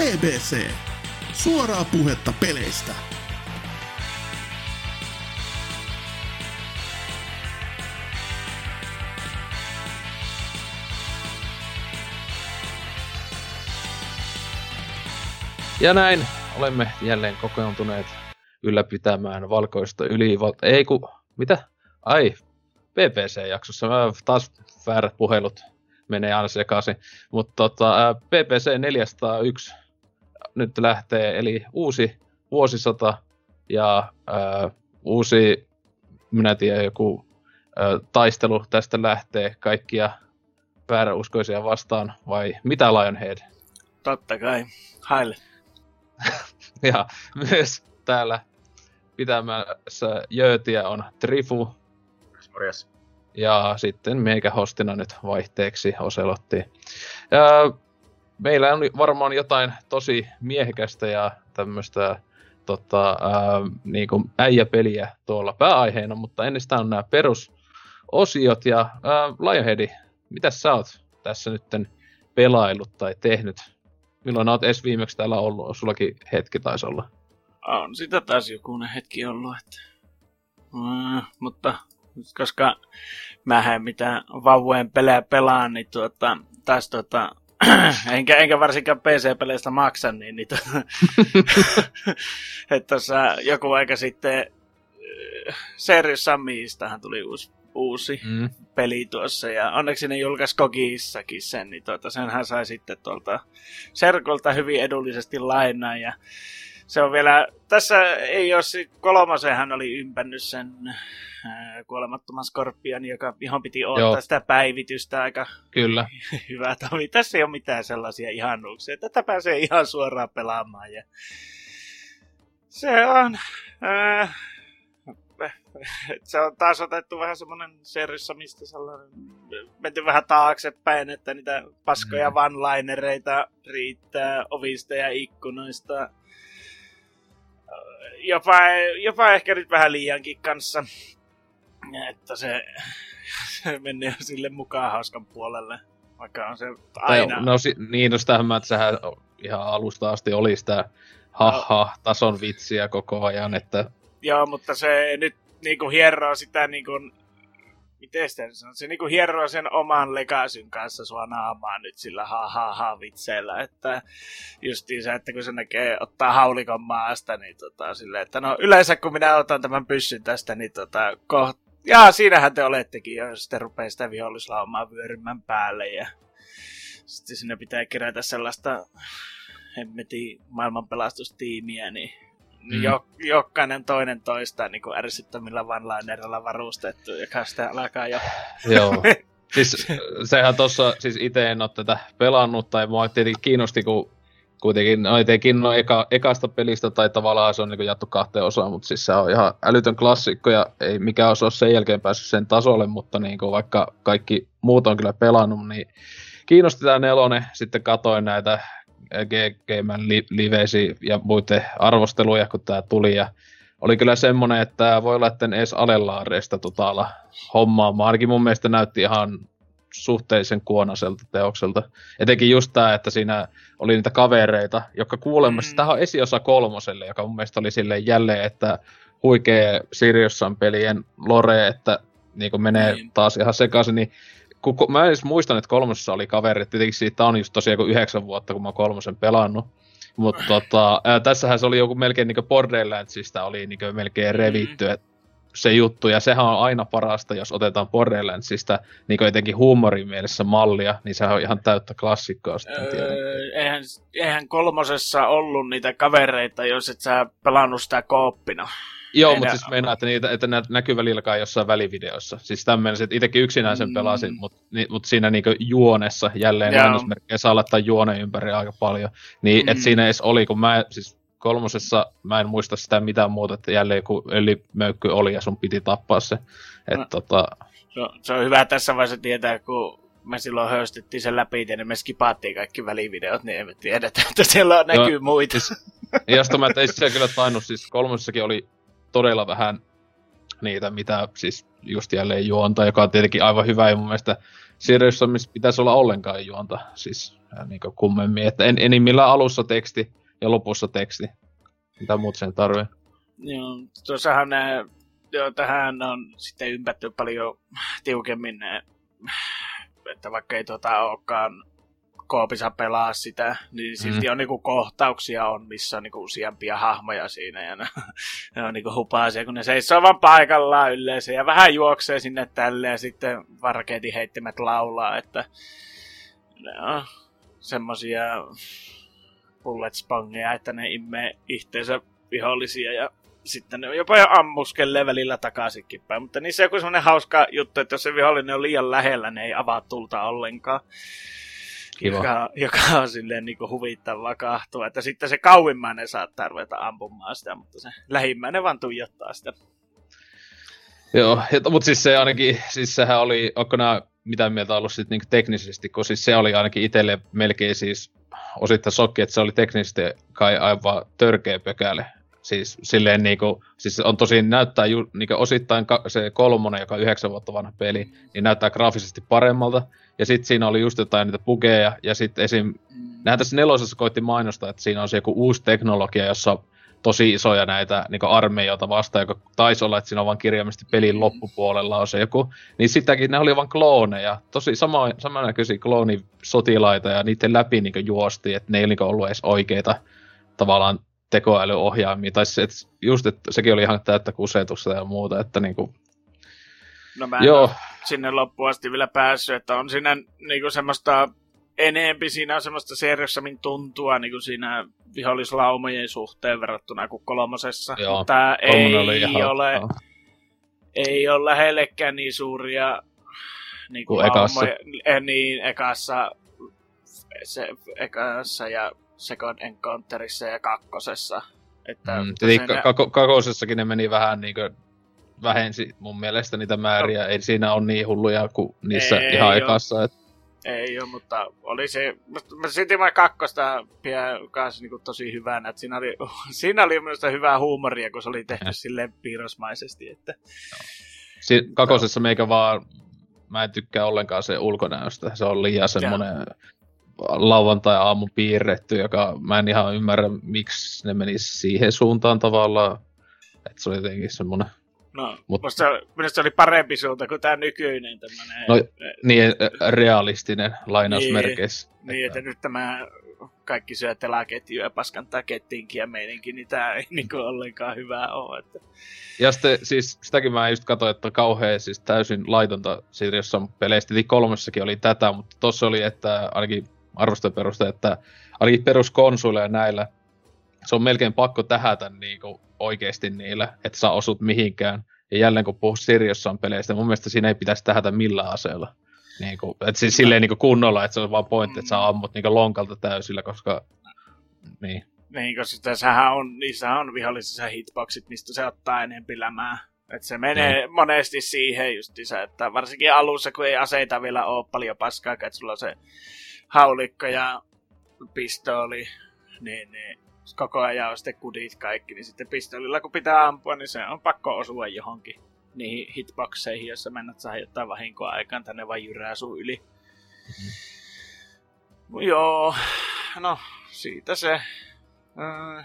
BBC. Suoraa puhetta peleistä. Ja näin olemme jälleen kokoontuneet ylläpitämään valkoista yli... Ei ku... Mitä? Ai, PPC-jaksossa. Mä taas väärät puhelut menee aina sekaisin. Mutta tota, PPC 401 nyt lähtee, eli uusi vuosisata ja ää, uusi, minä tiedän, joku ää, taistelu tästä lähtee kaikkia vääräuskoisia vastaan, vai mitä Lionhead? Totta kai, haille. ja myös täällä pitämässä jöötiä on Trifu. Morjes. Ja sitten meikä hostina nyt vaihteeksi Oselotti. Ja meillä on varmaan jotain tosi miehekästä ja tämmöistä tota, ää, niin kuin äijäpeliä tuolla pääaiheena, mutta ennestään on nämä perusosiot. Ja ää, Lionheadi, mitä sä oot tässä nytten pelaillut tai tehnyt? Milloin oot edes viimeksi täällä ollut? Sullakin hetki taisi olla. On sitä taas joku hetki ollut, että... Mm, mutta koska mä en mitään vauvojen pelejä pelaa, niin tuota, taas tuota, enkä, enkä varsinkaan PC-peleistä maksa, niin, niin tuota, että tuossa joku aika sitten äh, Serious Samistahan tuli uusi, uusi mm. peli tuossa, ja onneksi ne julkaisi Kogissakin sen, niin tuota, senhän sai sitten tuolta Serkolta hyvin edullisesti lainaa, ja se on vielä, tässä ei ole, kolmosenhan oli ympännyt sen ää, kuolemattoman skorpion, joka, johon piti ottaa Joo. sitä päivitystä aika Kyllä. hyvä toimi. Tässä ei ole mitään sellaisia ihanuuksia. Tätä pääsee ihan suoraan pelaamaan. Ja se on... Ää, se on taas otettu vähän semmoinen serissä, mistä sellainen, menty vähän taaksepäin, että niitä paskoja mm. one-linereita riittää ovista ja ikkunoista jopa, jopa ehkä nyt vähän liiankin kanssa. Että se, se menee sille mukaan hauskan puolelle. Vaikka on se aina... Tai, no si, niin, no sitähän mä, että sehän ihan alusta asti oli sitä haha-tason no. vitsiä koko ajan, että... Joo, mutta se nyt niinku hieroo sitä niinku miten sitä sanon, se niinku hieroo sen oman legasyn kanssa sua naamaa nyt sillä ha ha ha vitseillä, että se, että kun se näkee ottaa haulikon maasta, niin tota silleen, että no yleensä kun minä otan tämän pyssyn tästä, niin tota koht, ja siinähän te olettekin, ja sitten rupeaa sitä vihollislaumaa vyörymän päälle, ja sitten sinne pitää kerätä sellaista hemmetin maailmanpelastustiimiä, niin mm. jo, jokainen toinen toista niin kuin ärsyttämillä one-linerilla varustettu, joka sitten alkaa jo... Joo. siis sehän tossa, siis itse en ole tätä pelannut, tai mua tietenkin kiinnosti, kun kuitenkin, no etenkin no eka, ekasta pelistä, tai tavallaan se on niin jattu kahteen osaan, mutta siis se on ihan älytön klassikko, ja ei mikään osa ole sen jälkeen päässyt sen tasolle, mutta niin kuin vaikka kaikki muut on kyllä pelannut, niin kiinnosti tämä nelonen, sitten katoin näitä GGMn li- livesi ja muiden arvosteluja, kun tämä tuli. Ja oli kyllä semmoinen, että voi olla, että en edes alelaareista totaalla hommaamaan. Ainakin mun mielestä näytti ihan suhteellisen kuonaselta teokselta. Etenkin just tämä, että siinä oli niitä kavereita, jotka kuulemassa, mm. tämä on esiosa kolmoselle, joka mun mielestä oli silleen jälleen, että huikea Siriussan pelien lore, että niin menee niin. taas ihan sekaisin, niin kun, kun, mä en edes muistan, että kolmosessa oli kaveri, tietenkin siitä on just tosiaan kuin yhdeksän vuotta, kun mä kolmosen pelannut. Mutta tota, ää, tässähän se oli joku melkein niin Borderlandsista oli niin melkein revitty, mm. se juttu, ja sehän on aina parasta, jos otetaan Borderlandsista niin etenkin huumorin mielessä mallia, niin sehän on ihan täyttä klassikkoa sitten öö, eihän, eihän kolmosessa ollut niitä kavereita, jos et sä pelannut sitä kooppina. Joo, mutta siis meinaa, että, niitä, että näkyy välillä jossain välivideossa. Siis tämmöinen, että itsekin yksinään sen pelasin, mm. mutta ni, mut siinä niinku juonessa, jälleen lainausmerkkejä saa laittaa juone ympäri aika paljon. Niin, mm. että siinä edes oli, kun mä, siis kolmosessa mä en muista sitä mitään muuta, että jälleen joku öljymöykky oli ja sun piti tappaa se. Et, no. tota... se, on, se on hyvä tässä vaiheessa tietää, kun me silloin höystettiin sen läpi, ja me skipaattiin kaikki välivideot, niin emme tiedä, että siellä näkyy no, muita. Siis, josta mä, se kyllä tainnut, siis kolmosessakin oli todella vähän niitä, mitä siis just jälleen juonta, joka on tietenkin aivan hyvä ja mun mielestä Sirius pitäisi olla ollenkaan juonta, siis niin kummemmin, että en, enimmillään alussa teksti ja lopussa teksti. Mitä muut sen tarvii? Joo, tuossahan ne, joo, tähän on sitten ympätty paljon tiukemmin ne, että vaikka ei tuota olekaan koopissa pelaa sitä, niin silti mm. on niinku kohtauksia on, missä on niinku useampia hahmoja siinä ja ne, ne on niinku hupaasia, kun ne seisoo vaan paikallaan yleensä ja vähän juoksee sinne tälle ja sitten varkeetin heittimet laulaa, että ne on semmosia bullet spongeja, että ne immee itteensä vihollisia ja sitten ne on jopa jo ammuskelee välillä takaisinkin päin. Mutta niissä on joku semmoinen hauska juttu, että jos se vihollinen on liian lähellä, ne ei avaa tulta ollenkaan. Kiva. Joka, joka on silleen niin huvittavaa kahtua. Että sitten se kauimmainen saattaa ruveta ampumaan sitä, mutta se lähimmäinen vaan tuijottaa sitä. Joo, mutta siis se ainakin, siis sehän oli, onko nämä mitä mieltä ollut sit niinku teknisesti, kun siis se oli ainakin itselle melkein siis osittain sokki, että se oli teknisesti kai aivan törkeä pökäle. Siis silleen niinku, siis on tosi näyttää ju, niinku osittain ka, se kolmonen, joka on yhdeksän vuotta vanha peli, niin näyttää graafisesti paremmalta. Ja sitten siinä oli just jotain niitä bugeja, ja sitten esim... Mm. Nähän tässä nelosessa koitti mainostaa, että siinä on se joku uusi teknologia, jossa tosi isoja näitä niin armeijoita vastaan, joka taisi olla, että siinä on vain kirjaimisesti pelin mm. loppupuolella on se joku, niin sitäkin ne oli vain klooneja, tosi sama, samannäköisiä kloonisotilaita ja niiden läpi niin juosti, että ne ei niin ollut edes oikeita tavallaan tekoälyohjaimia, tai se, että just, että sekin oli ihan täyttä kusetusta ja muuta, että niin kuin, No mä en Joo. sinne loppuun asti vielä päässyt, että on siinä niinku semmoista enempi siinä on semmoista seriossammin tuntua niin kuin siinä vihollislaumojen suhteen verrattuna kuin kolmosessa. Joo, Mutta ei ole, ei ole lähellekään niin suuria niin kuin ekassa. Eh, niin, ekassa, se, ekassa ja Second Encounterissa ja kakkosessa. Että mm, kako, kakosessakin ne meni vähän niin kuin vähensi mun mielestä niitä määriä. No. Ei siinä ole niin hulluja kuin niissä ei, ihan ei ekassa. Että... Ei ole, mutta oli se, mä silti mä kakkosta pidän kanssa niin tosi hyvänä, että siinä oli, siinä oli myös hyvää huumoria, kun se oli tehty silleen piirrosmaisesti, että... Si- kakosessa meikä vaan, mä en tykkää ollenkaan se ulkonäöstä, se on liian semmonen lauantai-aamu piirretty, joka mä en ihan ymmärrä, miksi ne menisi siihen suuntaan tavallaan, että se oli jotenkin semmonen No, Mut, musta, minusta se oli parempi suunta kuin tämä nykyinen tämmönen... No, niin, realistinen lainausmerkeissä. Niin, niin, että nyt tämä kaikki syö telaketjuja ja paskantaa kettiinkin ja meininkin, niin tämä ei niinku ollenkaan hyvää ole. Että... Ja sitten siis sitäkin mä just katsoin, että kauhean siis täysin laitonta siitä jossain peleistä. kolmessakin oli tätä, mutta tossa oli, että ainakin arvostojen peruste, että ainakin peruskonsuleja näillä se on melkein pakko tähätä niinku oikeasti niillä, että sä osut mihinkään. Ja jälleen kun puhuu Siriossa on peleistä, mun mielestä siinä ei pitäisi tähätä millään aseella. Niin kuin, että siis silleen niin kunnolla, että se on vaan pointti, että sä mm. ammut niin lonkalta täysillä, koska... Niin. Niin, koska sehän on, niissä on vihollisissa hitboxit, mistä se ottaa enempi lämää. Että se menee mm. monesti siihen justiinsa, että varsinkin alussa, kun ei aseita vielä ole paljon paskaa, että sulla on se haulikko ja pistooli, niin, niin koko ajan on sitten kudit kaikki, niin sitten pistolilla kun pitää ampua, niin se on pakko osua johonkin niihin hitboxeihin, jossa mennät saa jotain vahinkoa aikaan, tänne vaan jyrää sun yli. Mm-hmm. Joo, no siitä se.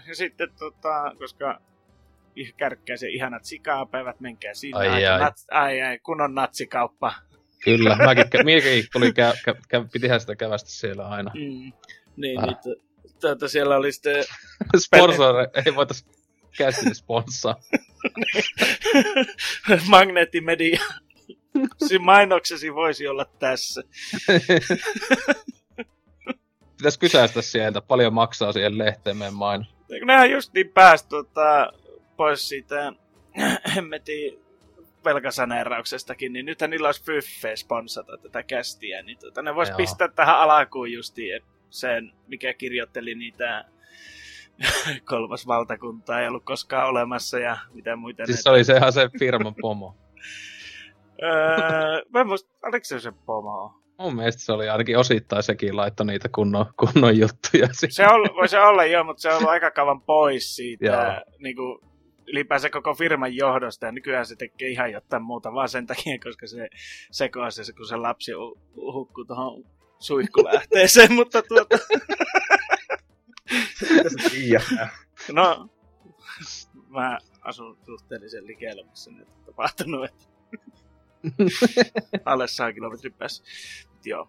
Ja sitten tota, koska se ihanat sikapäivät, menkää sinne. Ai, ai. Nats, ai, ai, kunnon natsikauppa. Kyllä, mäkin, mäkin tuli kä, kä, kä, pitihän sitä kävästä siellä aina. Mm. Niin, ah. niin tuota, siellä oli sitten... Sponsor, ei voitais käsitin sponsaa. Magneettimedia. Siinä mainoksesi voisi olla tässä. Pitäis kysäistä sieltä, paljon maksaa siihen lehteen meidän maino. Nehän just niin pääsi tota, pois siitä hemmetin velkasaneerauksestakin, niin nythän niillä olisi Fyffe sponsata tätä kästiä, niin tota, ne vois Joo. pistää tähän alakuun justiin, että sen, mikä kirjoitteli niitä kolmas valtakuntaa ei ollut koskaan olemassa ja mitä muita. Siis se oli se ihan se firman pomo. öö, mä en muista, oliko se se pomo? Mun mielestä se oli ainakin osittain sekin laitto niitä kunnon, kunnon juttuja. Se on, voi se olla joo, mutta se on ollut aika kauan pois siitä niin kuin, ylipäänsä koko firman johdosta, ja nykyään se tekee ihan jotain muuta vaan sen takia, koska se sekoaa se, kun se lapsi hukkuu tuohon suihkulähteeseen, mutta tuota... no, mä asun suhteellisen likellä, missä nyt on tapahtunut, että alle 100 kilometrin päässä. Joo.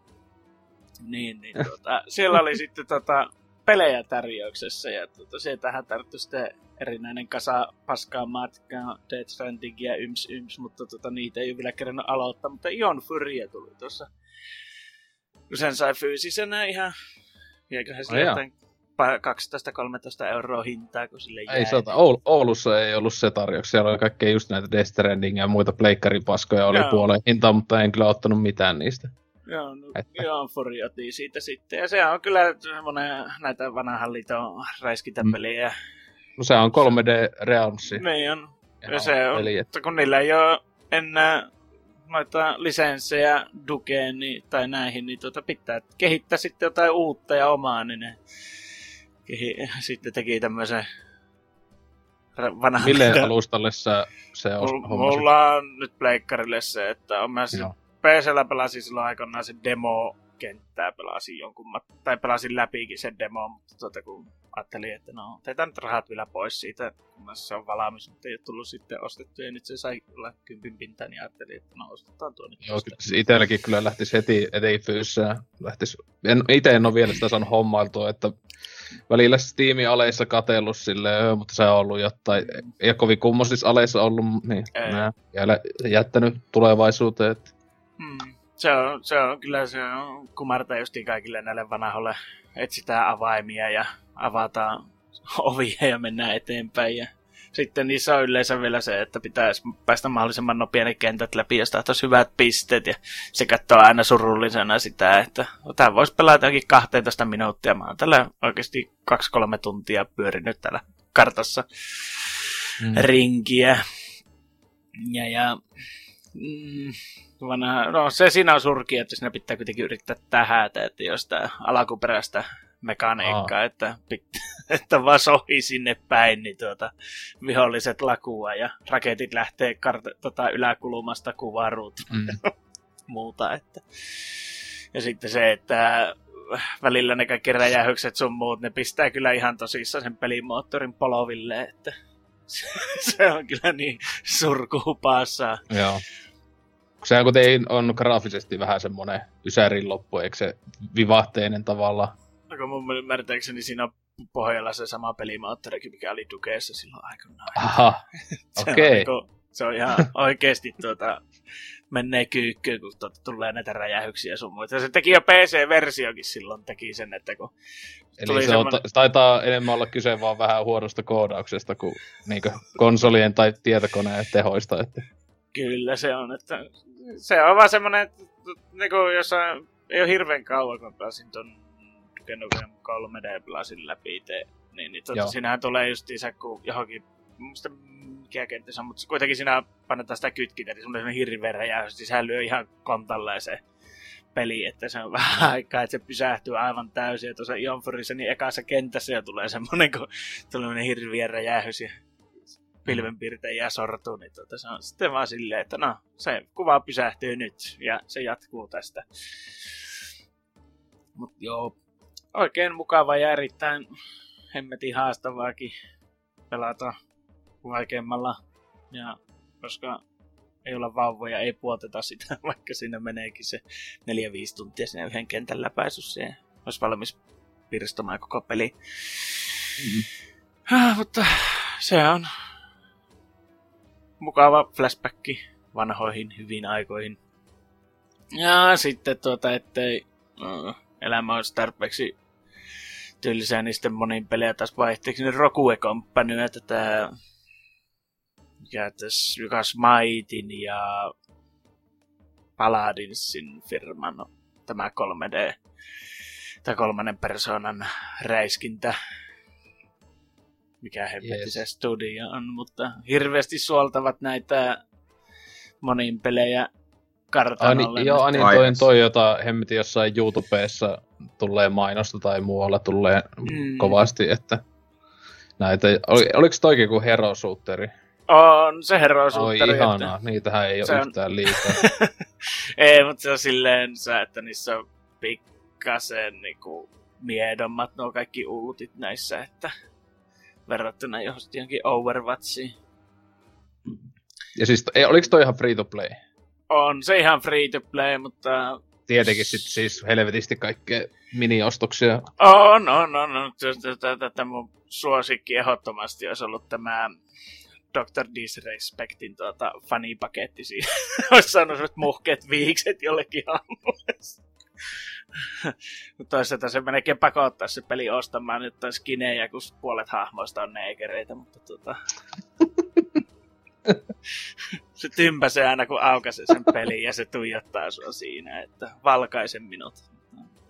Niin, niin tuota, siellä oli sitten tota, pelejä tarjouksessa ja tuota, tähän tarttui sitten erinäinen kasa paskaa matkaa, Death Stranding ja yms yms, mutta tuota, niitä ei ole vielä kerran aloittaa, mutta Ion Furia tuli tuossa. Sen sai fyysisenä ihan, eiköhän se jotain 12-13 euroa hintaa, kun sille jäi. Ei sota, Oul- Oulussa ei ollut se tarjous. Siellä oli kaikkea just näitä Death Stranding ja muita pleikkaripaskoja oli Joo. puoleen hintaa, mutta en kyllä ottanut mitään niistä. Joo, no, joo Furioti siitä sitten. Ja se on kyllä semmoinen näitä vanhan liiton räiskintäpeliä. Mm. No se on 3D Realmsi. Niin on. Ja se on, peli, että... kun niillä ei ole enää noita lisenssejä Dukeen niin, tai näihin, niin tuota pitää kehittää sitten jotain uutta ja omaa, niin ne kehi, sitten teki tämmöisen vanhan... Mille alustalle sä, se on Mulla on nyt pleikkarille se, että on myös PCllä pelasin silloin aikanaan se demo kenttää pelasin jonkun, tai pelasin läpikin sen demo, mutta tuota, kun ajattelin, että no, teetään nyt rahat vielä pois siitä, kun se on valmis, mutta ei ole tullut sitten ostettu, ja nyt se sai olla kympin pintaan, niin ajattelin, että no, ostetaan tuo nyt. Joo, siis itselläkin kyllä lähtisi heti eteen fyysään. Lähtis, en, itse en ole vielä sitä saanut hommailtua, että välillä Steamin aleissa katellut silleen, mutta se on ollut jotain, ei ole kovin kummosissa aleissa ollut, niin ei. jättänyt tulevaisuuteen, että Hmm. Se, on, se on kyllä se on kumarta justiin kaikille näille vanhoille. Etsitään avaimia ja avataan ovia ja mennään eteenpäin. Ja sitten niissä on yleensä vielä se, että pitäisi päästä mahdollisimman nopeasti kentät läpi, jos tahtoisi hyvät pisteet. Ja se katsoo aina surullisena sitä, että tämä voisi pelata jokin 12 minuuttia. Mä oon tällä oikeasti 2-3 tuntia pyörinyt täällä kartassa mm. rinkiä. Ja, ja mm, vanha, no se siinä on surki, että siinä pitää kuitenkin yrittää tähätä, että jos tämä alkuperäistä mekaniikkaa, että, että vaan sohi sinne päin, niin tuota, viholliset lakua ja raketit lähtee kart- tota, yläkulmasta kuvaruut mm. muuta. Että. Ja sitten se, että välillä ne kaikki räjähykset sun muut, ne pistää kyllä ihan tosissaan sen pelimoottorin poloville, että se on kyllä niin surkuhupaassa. Joo. Sehän kuitenkin on graafisesti vähän semmonen ysärin loppu, eikö se vivahteinen tavalla? Aika mun ymmärtääkseni siinä pohjalla se sama pelimoottorikin, mikä oli Dukeessa silloin aikanaan. Aha, okei. Okay. Niinku, se on ihan oikeesti tuota, menee kyykkyyn, kun tuota, tulee näitä räjähyksiä sun muita. Se teki jo PC-versiokin silloin, teki sen, että kun Eli se, semmoinen... on, taitaa enemmän olla kyse vaan vähän huonosta koodauksesta kuin, niin kuin konsolien tai tietokoneen tehoista. Että... Kyllä se on, että se on vaan semmonen, että niin kuin jos ei ole hirveän kauan, kun pelasin ton Genovian 3D pelasin läpi itse, niin, niin tuota, siinähän tulee just isä, kun johonkin, muista mikä kenttä se on, mutta kuitenkin siinä pannetaan sitä kytkintä, niin semmoinen hirveä räjäys, niin sehän lyö ihan kontalle se peli, että se on vähän aikaa, että se pysähtyy aivan täysin. Ja tuossa Ionforissa niin ekassa kentässä jo tulee semmoinen, kun tulee hirviä räjähys ja pilvenpiirtejä sortuu, niin tuota, se on sitten vaan silleen, että no, se kuva pysähtyy nyt ja se jatkuu tästä. Mut joo, oikein mukava ja erittäin hemmetin haastavaakin pelata vaikeammalla. Ja koska ei olla vauvoja, ei puoteta sitä, vaikka siinä meneekin se 4-5 tuntia sinne yhden kentän läpäisyssä ja olisi valmis pirstomaan koko peli. Mm-hmm. Ah, mutta se on mukava flashbacki vanhoihin hyviin aikoihin. Ja sitten tuota, ettei uh, elämä olisi tarpeeksi tylsää, niin sitten monin pelejä taas vaihteeksi ne Rokue Company, tää mikä tässä Jukas Maitin ja Paladinsin firman tämä 3D tai kolmannen persoonan räiskintä mikä hemmetti yes. se studio on, mutta hirveästi suoltavat näitä monin pelejä kartanolle. Ani, joo, Ani toi, toi, jota hemmetti jossain YouTubeessa tulee mainosta tai muualla tulee mm. kovasti, että näitä. Oli, oliko toikin kuin Hero Shooteri? On se Hero Oi Shooteri. ihanaa, että- niitähän ei Se ole on- yhtään liikaa. Ei, mutta se on silleen, että niissä on pikkasen niinku miedommat nuo kaikki ultit näissä, että verrattuna johonkin Overwatchiin. Ja siis, ei, oliko toi ihan free to play? On se ihan free to play, mutta Tietenkin sit siis helvetisti kaikkea mini-ostoksia. on, on, on. on. Tätä, mun suosikki ehdottomasti olisi ollut tämä Dr. Disrespectin tuota, fanipaketti siinä. olisi saanut muhkeet viikset jollekin hahmolle. Mutta toisaalta se melkein pakottaa se peli ostamaan jotain skinejä, kun puolet hahmoista on neekereitä, mutta tota... se tympäsee aina, kun aukaisee sen pelin ja se tuijottaa sua siinä, että valkaisen minut.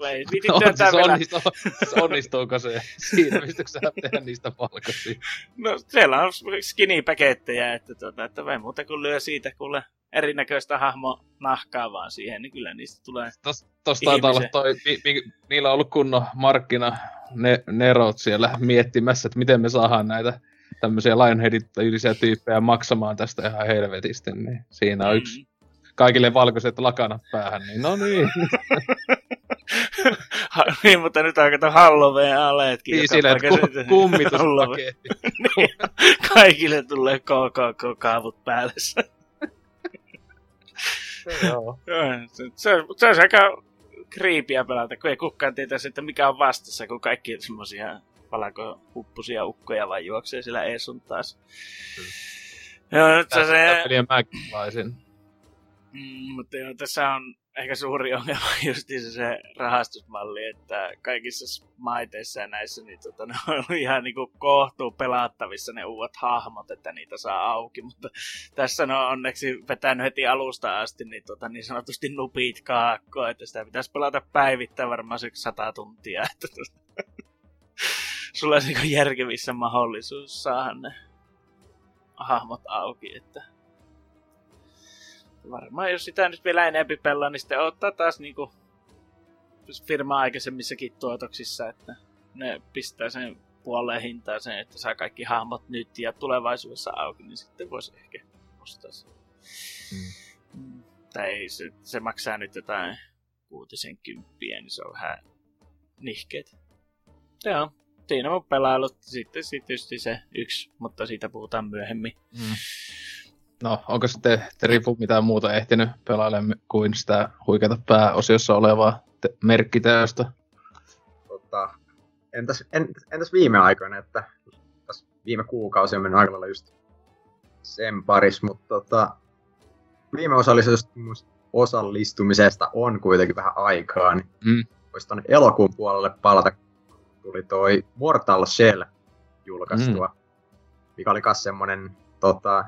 Ei, viitit On, siis vielä. onnistuu, siis onnistuuko se siinä, pystytkö sä tehdä niistä valkoisia? No siellä on skinny-pakettejä, että, tota, että vai muuta kuin lyö siitä kuule erinäköistä hahmo nahkaa vaan siihen, niin kyllä niistä tulee. Tos, tossa taitaa olla toi, mi, mi, niillä on ollut kunnon markkina ne, nerot siellä miettimässä, että miten me saadaan näitä tämmöisiä Lionhead-tyylisiä tyyppejä maksamaan tästä ihan helvetisti, niin siinä on yksi kaikille valkoiset lakanat päähän, niin no niin. Ha, niin, mutta nyt kato Halloween aleetkin. niin silleen, että ku, kummituspaketti. niin, kaikille tulee KKK-kaavut päälle. Joo. Joo, se, se, se on aika kriipiä pelata, kun ei kukaan tietää sitten mikä on vastassa, kun kaikki semmosia valkohuppusia ukkoja vaan juoksee siellä ees sun taas. Joo, nyt se, Tätä se, peliä mäkin pelaisin. mm, mutta joo, tässä on ehkä suuri ongelma just se, rahastusmalli, että kaikissa maiteissa ja näissä niin tota, ne on ollut ihan niinku kohtuu pelattavissa ne uudet hahmot, että niitä saa auki, mutta tässä ne on onneksi vetänyt heti alusta asti niin, tota, niin sanotusti nupit kaakkoa, että sitä pitäisi pelata päivittäin varmaan se sata tuntia, että tota, sulla olisi niinku järkevissä mahdollisuus saada ne hahmot auki, että varmaan jos sitä nyt vielä enempi pelaa, niin sitten ottaa taas niinku firma aikaisemmissakin tuotoksissa, että ne pistää sen puoleen hintaa sen, että saa kaikki hahmot nyt ja tulevaisuudessa auki, niin sitten voisi ehkä ostaa sen. Mm. Mm. Tai se, se maksaa nyt jotain kuutisen kymppiä, niin se on vähän nihkeet. Joo, siinä on pelailut. Sitten, sitten tietysti se yksi, mutta siitä puhutaan myöhemmin. Mm. No, onko sitten Terifu mitään muuta ehtinyt pelailemaan kuin sitä huikeata pääosiossa olevaa te- merkkiteosta? Tota, entäs, en, entäs viime aikoina, että tässä viime kuukausi on mennyt aika lailla just sen paris, mutta tota, viime osallistumisesta, osallistumisesta on kuitenkin vähän aikaa, niin Mm. voisi tuonne elokuun puolelle palata, tuli toi Mortal Shell julkaistua, mm. mikä oli myös semmonen tota,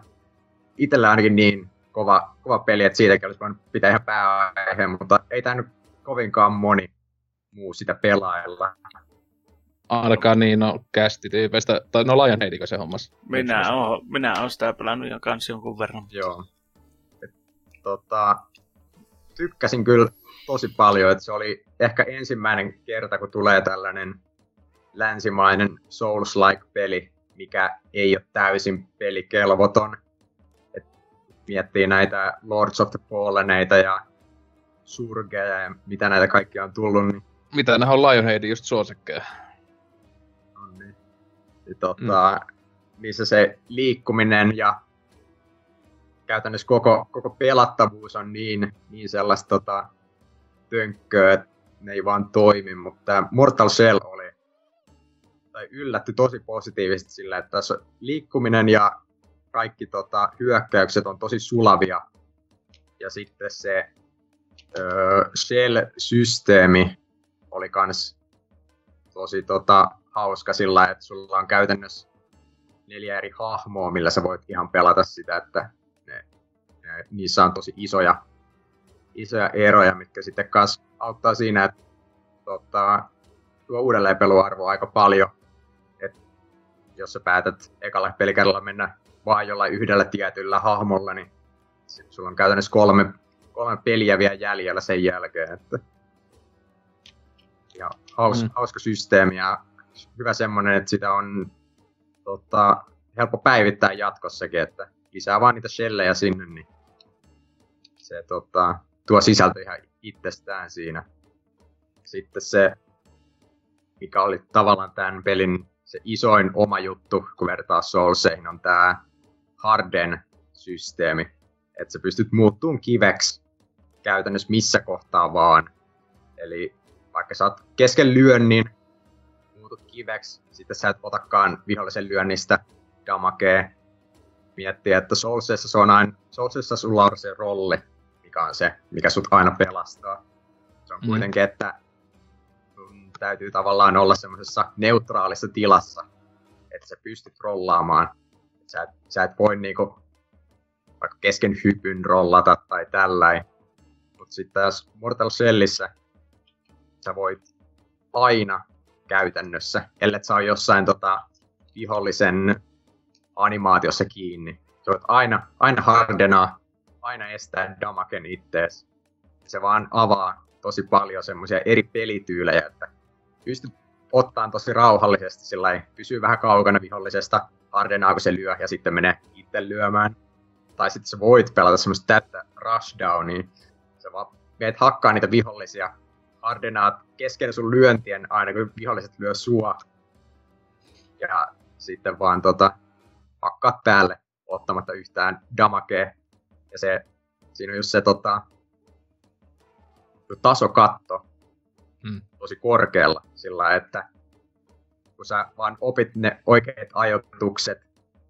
itsellä ainakin niin kova, kova peli, että siitäkin olisi voinut pitää ihan pääaiheen, mutta ei tämä nyt kovinkaan moni muu sitä pelailla. Ainakaan niin, no kästityypeistä, tai no Lionheadikö se hommas? Minä oon, minä oon sitä pelannut jo kans jonkun verran. Joo. Et, tota, tykkäsin kyllä tosi paljon, että se oli ehkä ensimmäinen kerta, kun tulee tällainen länsimainen Souls-like-peli, mikä ei ole täysin pelikelvoton. Et miettii näitä Lords of the Falleneita ja Surgeja ja mitä näitä kaikkia on tullut, niin Mitä nämä on Lionheadin just suosikkeja? on niin, niin tota, mm. niissä se liikkuminen ja käytännössä koko, koko pelattavuus on niin, niin sellaista tota, tönkköä, että ne ei vaan toimi, mutta Mortal Shell oli tai yllätty tosi positiivisesti sillä, että tässä liikkuminen ja kaikki tota, hyökkäykset on tosi sulavia. Ja sitten se öö, Shell-systeemi oli kans tosi tota, hauska sillä, että sulla on käytännössä neljä eri hahmoa, millä sä voit ihan pelata sitä, että ne, ne, niissä on tosi isoja, isoja eroja, mitkä sitten kas auttaa siinä, että tota, tuo uudelleenpeluarvo aika paljon. Et jos sä päätät ekalla pelikerralla mennä vaan jollain yhdellä tietyllä hahmolla, niin sulla on käytännössä kolme, kolme peliä vielä jäljellä sen jälkeen. Että ja haus, Mm. hauska systeemi ja hyvä semmonen, että sitä on tota, helppo päivittää jatkossakin, että lisää vaan niitä shellejä sinne, niin se tota, tuo sisältö ihan itsestään siinä. Sitten se, mikä oli tavallaan tämän pelin se isoin oma juttu, kun vertaa Soulseihin, on tämä Harden-systeemi. Että sä pystyt muuttumaan kiveksi käytännössä missä kohtaa vaan. Eli vaikka sä oot kesken lyönnin, muutut kiveksi, sitten sä et otakaan vihollisen lyönnistä damakee. Miettii, että Soulsissa se on aina, Soulsissa sulla on se rolli, mikä on se, mikä sut aina pelastaa. Se on mm. kuitenkin, että täytyy tavallaan olla semmoisessa neutraalissa tilassa, että sä pystyt rollaamaan. Sä et, sä et voi niinku vaikka kesken hypyn rollata tai tälläin. Mutta sitten taas Mortal Shellissä sä voit aina käytännössä, ellei sä jossain tota, vihollisen animaatiossa kiinni. Sä voit aina, aina hardenaa, aina estää damaken ittees. Se vaan avaa tosi paljon semmoisia eri pelityylejä, että pystyt ottaa tosi rauhallisesti sillä pysyy vähän kaukana vihollisesta, hardenaa kun se lyö ja sitten menee itse lyömään. Tai sitten sä voit pelata semmoista täyttä rushdownia. Sä vaan meet hakkaa niitä vihollisia, hardenaat kesken sun lyöntien aina kun viholliset lyö sua. Ja sitten vaan tota, hakkaat päälle ottamatta yhtään damakea. Ja se, siinä on just se tota, tasokatto hmm. tosi korkealla sillä että kun sä vaan opit ne oikeat ajoitukset,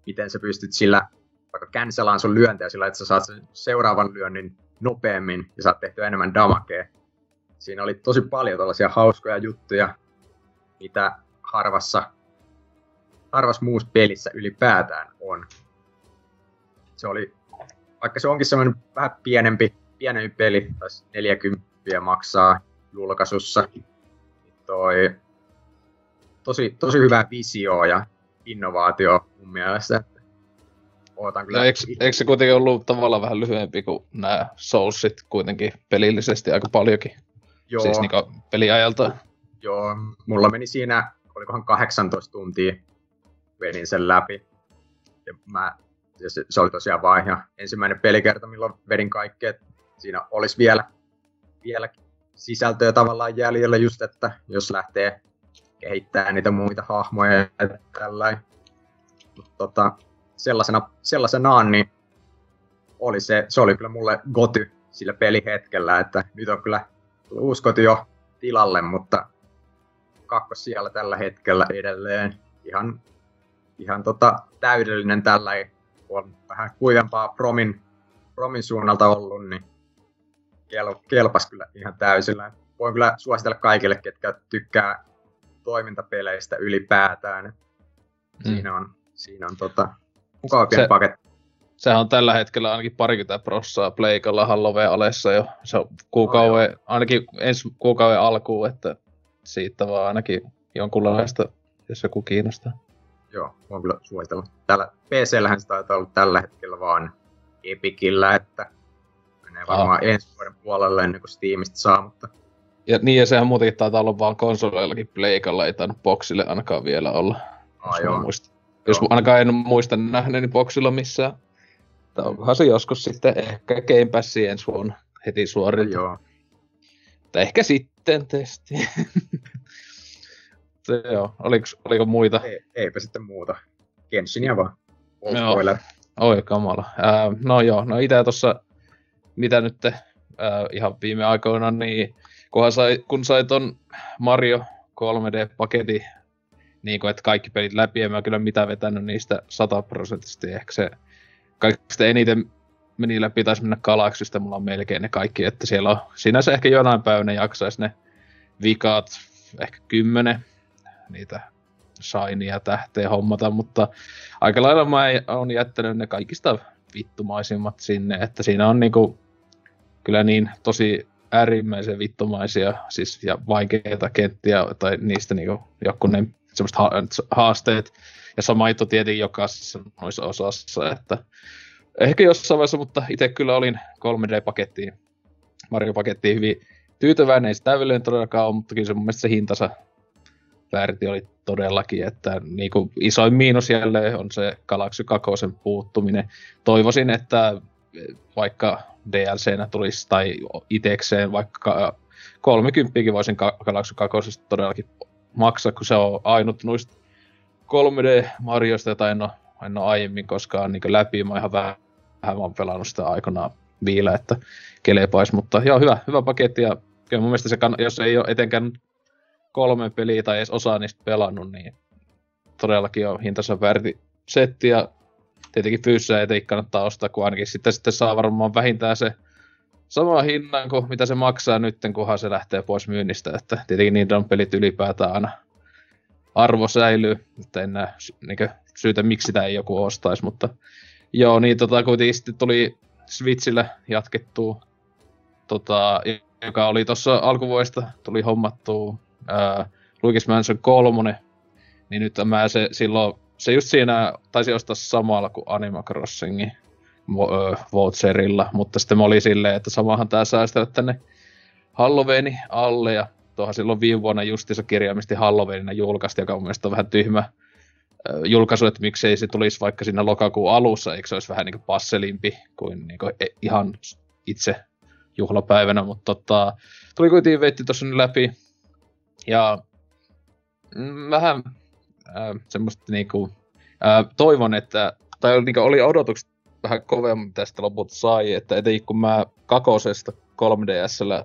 miten sä pystyt sillä vaikka cancelaan sun lyöntejä sillä, että sä saat sen seuraavan lyönnin nopeammin ja saat tehtyä enemmän damakea. Siinä oli tosi paljon tällaisia hauskoja juttuja, mitä harvassa, harvassa muussa pelissä ylipäätään on. Se oli, vaikka se onkin semmoinen vähän pienempi, pienempi peli, taisi 40 maksaa julkaisussa, toi tosi, tosi hyvä visio ja innovaatio mun mielestä ootan kyllä. No, eikö, eikö, se kuitenkin ollut tavallaan vähän lyhyempi kuin nämä Soulsit kuitenkin pelillisesti aika paljonkin? Joo. Siis niin peliajalta. Joo, mulla meni siinä, olikohan 18 tuntia vedin sen läpi. Ja mä, ja se, se, oli tosiaan vaan ihan ensimmäinen pelikerta, milloin vedin kaikki, että siinä olisi vielä, vielä sisältöä tavallaan jäljellä just, että jos lähtee kehittämään niitä muita hahmoja ja tällainen. Tota, sellaisena, sellaisenaan, niin oli se, se oli kyllä mulle goty sillä pelihetkellä, että nyt on kyllä uusi koti jo tilalle, mutta kakkos siellä tällä hetkellä edelleen. Ihan, ihan tota, täydellinen tällä, on vähän kuivempaa promin, promin suunnalta ollut, niin kel, kelpas kyllä ihan täysillä. Voin kyllä suositella kaikille, ketkä tykkää toimintapeleistä ylipäätään. Mm. Siinä on, siinä on tota, mukavampi se, paketti. Sehän on tällä hetkellä ainakin parikymmentä prossaa Pleikalla Halloween alessa jo. Se on kuukauden, oh, ainakin ensi kuukauden alkuun, että siitä vaan ainakin jonkunlaista, jos joku kiinnostaa. Joo, voin kyllä suositella. Täällä PC-lähän se taitaa olla tällä hetkellä vaan Epicillä, että menee varmaan ah. ensi vuoden puolelle ennen kuin Steamista saa, mutta... Ja niin, ja sehän muutenkin taitaa olla vaan konsoleillakin Pleikalla, ei tainnut boxille ainakaan vielä olla. Ah, joo. Muista. Jos ainakaan en muista nähneeni boksilla missään. Tai onkohan se joskus sitten ehkä Game Passi ensi vuonna heti suorilta. Joo. Tai ehkä sitten testi. joo, oliko, oliko muita? Ei, eipä sitten muuta. Genshinia vaan. Joo. Oi kamala. Äh, no joo, no itse tuossa, mitä nyt äh, ihan viime aikoina, niin kunhan sai, kun sai ton Mario 3D-paketin niin kuin, että kaikki pelit läpi, en mä kyllä mitään vetänyt niistä sataprosenttisesti. Ehkä se kaikista eniten meni läpi, taisi mennä Galaxista, mulla on melkein ne kaikki, että siellä on sinänsä ehkä jonain päivänä jaksaisi ne vikaat, ehkä kymmenen, niitä shainia tähteä hommata, mutta aika lailla mä oon jättänyt ne kaikista vittumaisimmat sinne, että siinä on niinku kyllä niin tosi äärimmäisen vittumaisia siis ja vaikeita kenttiä, tai niistä niinku joku ne haasteet. Ja sama juttu tietenkin jokaisessa noissa osassa, että ehkä jossain vaiheessa, mutta itse kyllä olin 3D-pakettiin, Mario-pakettiin hyvin tyytyväinen, ei se täydellinen todellakaan ole, mutta kyllä se mun mielestä se hintansa väärti oli todellakin, että niin kuin isoin miinus jälleen on se Galaxy 2 puuttuminen. Toivoisin, että vaikka DLCnä tulisi tai itekseen vaikka 30 voisin Galaxy 2 todellakin maksaa, kun se on ainut noista 3D-marjoista, jota en ole, en ole aiemmin koskaan niin läpi. Mä ihan vähän, vähän vaan pelannut sitä aikanaan viillä, että kelepais, mutta joo, hyvä, hyvä paketti. Ja kyllä mun mielestä se, kann- jos ei ole etenkään kolme peliä tai edes osaa niistä pelannut, niin todellakin on hintansa väärti setti. Ja tietenkin fyysisiä ei kannattaa ostaa, kun ainakin sitten, sitten saa varmaan vähintään se sama hinnan kuin mitä se maksaa nyt, kunhan se lähtee pois myynnistä, että tietenkin niitä on pelit ylipäätään aina. Arvo säilyy, että en näe niin syytä, miksi sitä ei joku ostaisi, mutta joo, niin tota, kuitenkin sitten tuli Switchillä jatkettua, tota, joka oli tuossa alkuvuodesta, tuli hommattua ää, Luigi's Mansion 3, niin nyt mä se silloin, se just siinä taisi ostaa samalla kuin Animal Crossingin voucherilla, mutta sitten mä oli silleen, että samahan tää säästää tänne Halloweeni alle, ja tuohan silloin viime vuonna justiinsa kirjaimisesti Halloweenina julkaista, joka on vähän tyhmä julkaisu, että miksei se tulisi vaikka siinä lokakuun alussa, eikö se olisi vähän niin kuin passelimpi kuin, niin kuin e, ihan itse juhlapäivänä, mutta tota, tuli kuitenkin veitti tuossa läpi, ja mm, vähän äh, semmoista niinku, äh, toivon, että, tai niinku oli odotukset vähän kovemmin tästä loput sai, että etenkin kun mä kakosesta 3DSllä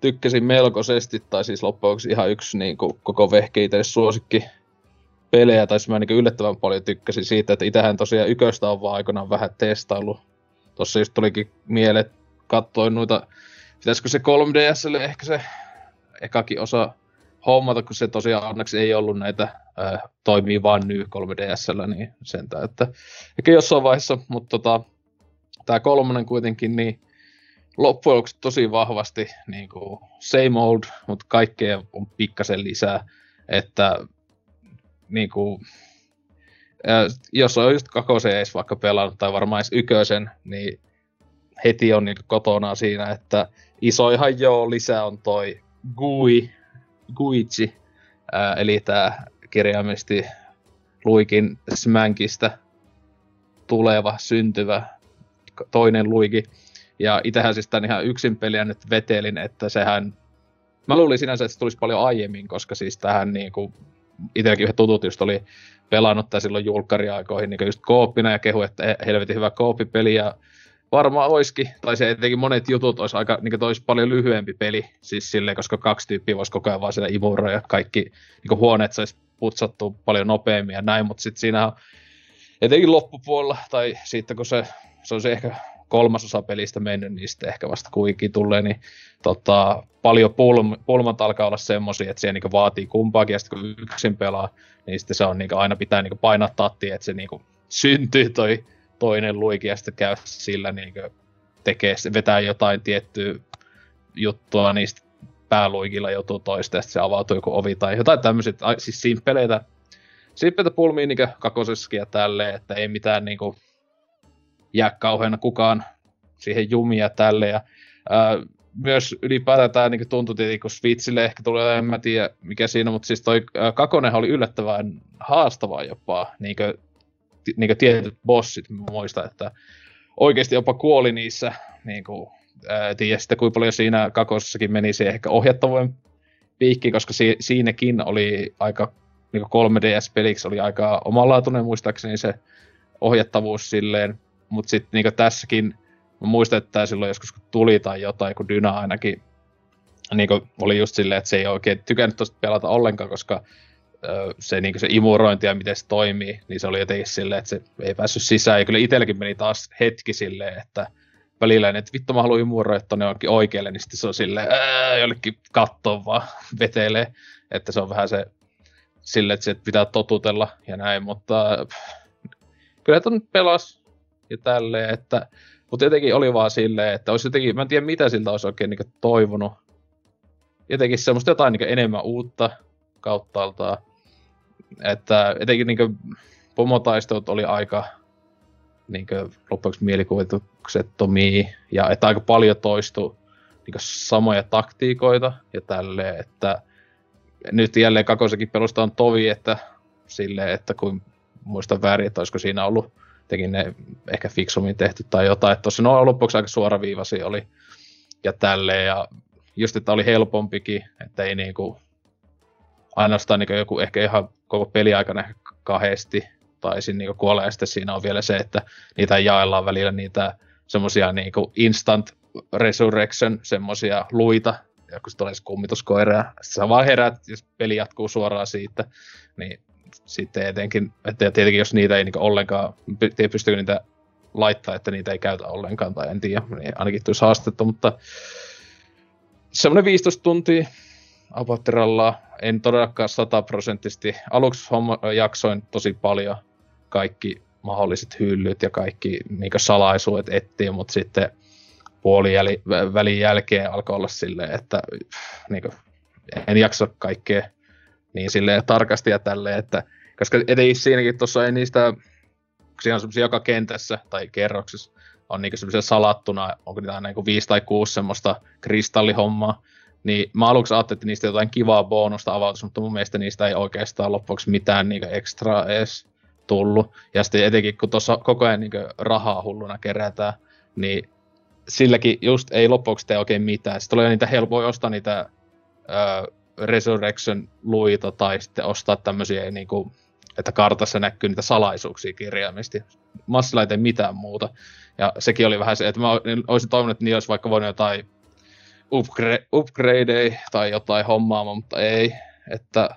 tykkäsin melkoisesti, tai siis loppujen ihan yksi niin koko vehke itse suosikki pelejä, tai mä niin yllättävän paljon tykkäsin siitä, että itähän tosiaan yköstä on vaan aikanaan vähän testaillut. Tossa just tulikin mieleen, katsoin noita, pitäisikö se 3DSlle ehkä se ekakin osa hommata, kun se tosiaan onneksi ei ollut näitä äh, toimii vaan nyt 3DSllä, niin sentään, että ehkä jossain vaiheessa, mutta tota, tämä kolmonen kuitenkin, niin loppujen lopuksi tosi vahvasti niin kuin same old, mutta kaikkea on pikkasen lisää, että niin kuin, jos on just kakosen edes vaikka pelannut tai varmaan edes ykösen, niin heti on niin kotona siinä, että iso ihan joo, lisää on toi GUI, Guichi, ää, eli tämä kirjaimellisesti Luikin Smankista tuleva, syntyvä toinen Luigi. Ja itähän siis tämän ihan yksin peliä nyt vetelin, että sehän... Mä luulin sinänsä, että se tulisi paljon aiemmin, koska siis tähän niinku... Itselläkin yhden tutut just oli pelannut tämän silloin julkkariaikoihin niin just kooppina ja kehu, että helvetin hyvä kooppipeli ja varmaan olisikin, tai se etenkin monet jutut olisi aika, niin olisi paljon lyhyempi peli, siis silleen, koska kaksi tyyppiä voisi koko ajan vaan siellä imura ja kaikki niin huoneet saisi putsattu paljon nopeammin ja näin, mutta sitten siinä on etenkin loppupuolella, tai sitten kun se, se on se ehkä kolmasosa pelistä mennyt, niin sitten ehkä vasta kuitenkin tulee, niin tota, paljon pulm, pulmat alkaa olla semmoisia, että se niin vaatii kumpaakin, ja sitten kun yksin pelaa, niin sitten se on niin aina pitää niin painaa tattia, että se niin syntyy toi toinen luiki ja sitten käy sillä niin tekee, vetää jotain tiettyä juttua niistä pääluikilla joutuu toista ja se avautuu joku ovi tai jotain tämmöiset, siis simppeleitä, simppeleitä pulmia niin kakosessakin ja tälleen, että ei mitään niin kuin, jää kauheana kukaan siihen jumia tälle. Ja ää, myös ylipäätään tämä niin tuntui tietenkin, kun Switchille ehkä tulee, en mä tiedä mikä siinä, mutta siis toi ää, kakonenhan oli yllättävän haastavaa jopa, niin kuin, niin tietyt bossit, muista, että oikeasti jopa kuoli niissä, niin kuin, ää, tiedä sitten kuinka paljon siinä kakosessakin meni se ehkä ohjattavuuden piikki, koska si- siinäkin oli aika, niin 3DS-peliksi oli aika omanlaatuinen muistaakseni se ohjattavuus silleen, mutta sitten niin tässäkin, mä muistan, että tämä silloin joskus kun tuli tai jotain, kun Dyna ainakin niin oli just silleen, että se ei oikein tykännyt tuosta pelata ollenkaan, koska se, niin se imurointi ja miten se toimii, niin se oli jotenkin silleen, että se ei päässyt sisään. Ja kyllä itselläkin meni taas hetki silleen, että välillä, että vittu mä haluan imuroida tonne jonkin oikealle, niin sitten se on silleen, ää, jollekin kattoon vaan vetelee. Että se on vähän se silleen, että se pitää totutella ja näin, mutta pff, kyllä ton pelas ja tälleen, että mutta jotenkin oli vaan silleen, että olisi jotenkin, mä en tiedä mitä siltä olisi oikein niin toivonut. Jotenkin semmoista jotain niin enemmän uutta kauttaaltaan. Että etenkin niin pomotaistelut oli aika niin loppuksi mielikuvituksettomia, ja että aika paljon toistui niin samoja taktiikoita ja tälleen, että nyt jälleen kakosekin pelusta on tovi, että sille, että kun muista väärin, että olisiko siinä ollut tekin ne ehkä fiksummin tehty tai jotain, että tuossa no lopuksi aika suoraviivasi oli ja tälleen, ja just, että oli helpompikin, että ei niinku ainoastaan niinku joku ehkä ihan koko peliaikana kahdesti taisin niinku kuolla, ja sitten siinä on vielä se, että niitä jaellaan välillä niitä semmosia niinku instant resurrection, semmosia luita, ja kun tulee kummituskoira, ja sä vaan herät, jos peli jatkuu suoraan siitä, niin sitten etenkin, että tietenkin jos niitä ei niinku ollenkaan, pystykö niitä laittaa, että niitä ei käytä ollenkaan, tai en tiedä, niin ainakin tulisi haastetta, mutta semmoinen 15 tuntia Apoteralla, en todellakaan sataprosenttisesti. Aluksi homma, jaksoin tosi paljon kaikki mahdolliset hyllyt ja kaikki niin salaisuudet etsiä, mutta sitten puoli jäli, välin jälkeen alkoi olla silleen, että niin kuin, en jaksa kaikkea niin silleen tarkasti ja tälleen, että koska etenkin siinäkin tuossa ei niistä, siinä on semmoisia joka kentässä tai kerroksessa, on niinku semmoisia salattuna, onko niitä aina niinku viisi tai kuusi semmoista kristallihommaa, niin mä aluksi ajattelin, että niistä jotain kivaa bonusta avautus, mutta mun mielestä niistä ei oikeastaan loppuksi mitään niinku ekstraa edes tullut. Ja sitten etenkin kun tuossa koko ajan niinku rahaa hulluna kerätään, niin silläkin just ei loppuksi tee oikein mitään. Sitten tulee niitä helpoin ostaa niitä ö, Resurrection-luita tai sitten ostaa tämmöisiä, niin kuin, että kartassa näkyy niitä salaisuuksia kirjaimisesti. Massilla ei tee mitään muuta. Ja sekin oli vähän se, että mä olisin toivonut, että niillä olisi vaikka voinut jotain upgrade, upgradeja tai jotain hommaa, mutta ei. Että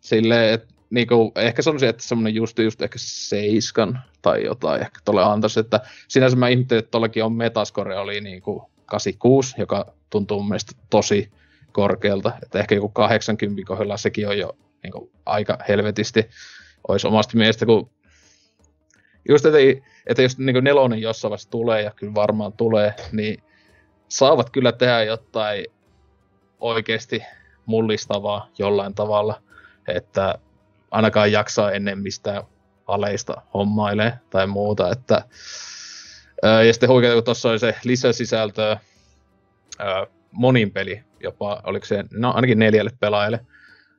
silleen, että niinku, ehkä sanoisin, että semmoinen just, just ehkä seiskan tai jotain ehkä tuolle antaisi, että sinänsä mä ihmettelin, että tuollakin on Metascore oli niinku 86, joka tuntuu mun mielestä tosi korkealta, että ehkä joku 80 kohdalla sekin on jo niin kuin, aika helvetisti olisi omasta mielestä, kun just, että, että jos niin nelonen jossain vaiheessa tulee, ja kyllä varmaan tulee, niin saavat kyllä tehdä jotain oikeasti mullistavaa jollain tavalla, että ainakaan jaksaa ennen mistään aleista hommailee tai muuta, että ja sitten huikeaa, kun tuossa oli se lisäsisältö, monin peli jopa, oliko se, no ainakin neljälle pelaajalle,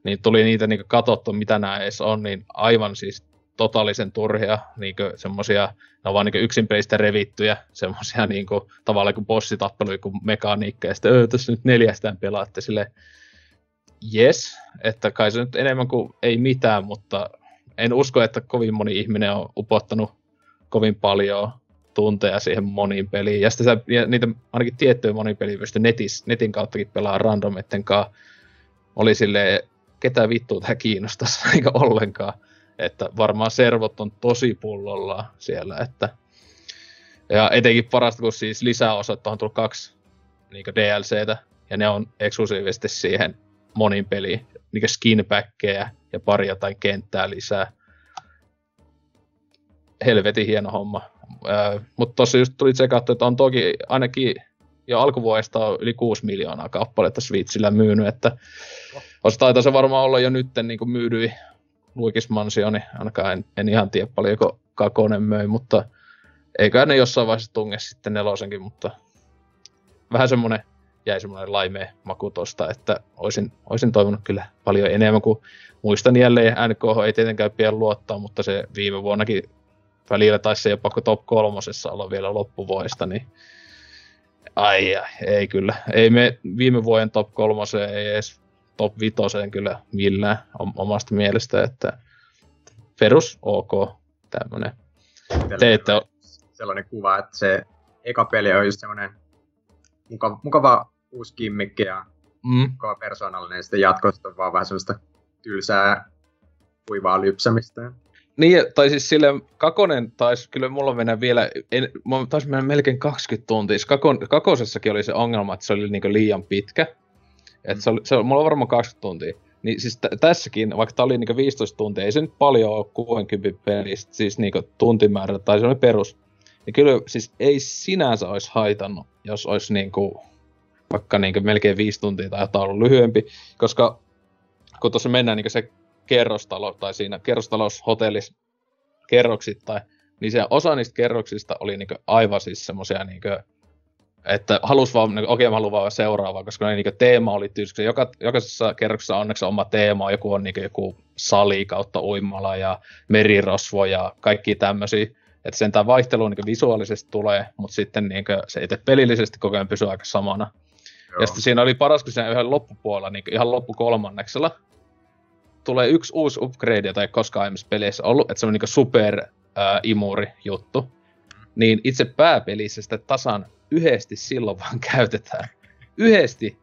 niin tuli niitä niin katsottu, mitä nämä edes on, niin aivan siis totaalisen turhia, niin semmosia, ne on vaan niin yksin pelistä revittyjä, semmosia niin kuin, tavallaan kuin bossitappelu, kuin mekaniikka, ja sitten öö, tässä nyt neljästään pelaatte sille yes, että kai se nyt enemmän kuin ei mitään, mutta en usko, että kovin moni ihminen on upottanut kovin paljon tunteja siihen moniin peliin. Ja sitten sä, ja niitä ainakin tiettyjä moniin peliä pystyy netis, netin kauttakin pelaa randomitten kanssa. Oli silleen, ketä vittua tämä kiinnostaisi eikä ollenkaan. Että varmaan servot on tosi pullolla siellä, että ja etenkin parasta, kun siis lisäosat on tullut kaksi niin DLCtä, ja ne on eksklusiivisesti siihen monin peliin, niin skinbackkejä ja pari jotain kenttää lisää. Helvetin hieno homma. Äh, mutta tuossa just tuli tsekattu, että on toki ainakin jo alkuvuodesta on yli 6 miljoonaa kappaletta Switchillä myynyt, että olisi taitaa se varmaan olla jo nyt niin kuin myydyi Luikis Mansioni, ainakaan en, en ihan tiedä paljonko Kakonen möi, mutta eikä ne jossain vaiheessa tunge sitten nelosenkin, mutta vähän semmoinen jäi semmoinen laimea maku tosta, että olisin, olisin toivonut kyllä paljon enemmän, kuin muistan jälleen NKH ei tietenkään pian luottaa, mutta se viime vuonnakin välillä taisi se jopa top kolmosessa olla vielä loppuvuodesta, niin ai, ai ei kyllä. Ei me viime vuoden top kolmoseen, ei edes top vitoseen kyllä millään omasta mielestä, että perus ok tämmönen. Te ette ole... Sellainen kuva, että se eka peli on just semmoinen mukava, mukava uusi kimmikki ja mm. mukava persoonallinen, ja sitten jatkosta on vaan vähän semmoista tylsää kuivaa lypsämistä. Niin, tai siis sille Kakonen taisi, kyllä mulla mennä vielä, en, taisi mennä melkein 20 tuntia. Siis Kakon, kakosessakin oli se ongelma, että se oli niinku liian pitkä. Mm. Et se oli, se oli, mulla on varmaan 20 tuntia. Niin siis t- tässäkin, vaikka tämä oli niinku 15 tuntia, ei se nyt paljon ole 60 pelistä, siis niinku tuntimäärä, tai se oli perus. Niin kyllä siis ei sinänsä olisi haitannut, jos olisi niinku, vaikka niinku melkein 5 tuntia tai jotain ollut lyhyempi, koska kun tuossa mennään niinku se kerrostalo, tai siinä kerrostaloshotellissa kerroksittain, niin se osa niistä kerroksista oli niinku aivan siis semmosia niinku, että halus vaan, niin, okei mä haluan vaan seuraavaa, koska niin, teema oli tyylissä. Joka, jokaisessa kerroksessa onneksi oma teema, joku on niin, joku sali kautta uimala ja merirosvo ja kaikki tämmöisiä. Että sen tämä vaihtelu niin visuaalisesti tulee, mutta sitten niin se itse pelillisesti koko ajan pysyy aika samana. Joo. Ja sitten siinä oli paras, kun siinä yhden loppupuolella, niin ihan loppukolmanneksella, tulee yksi uusi upgrade, jota ei koskaan aiemmissa peleissä ollut, että se on niin super äh, imuri juttu. Niin itse pääpelissä sitä tasan yhdesti silloin vaan käytetään. Yhdesti.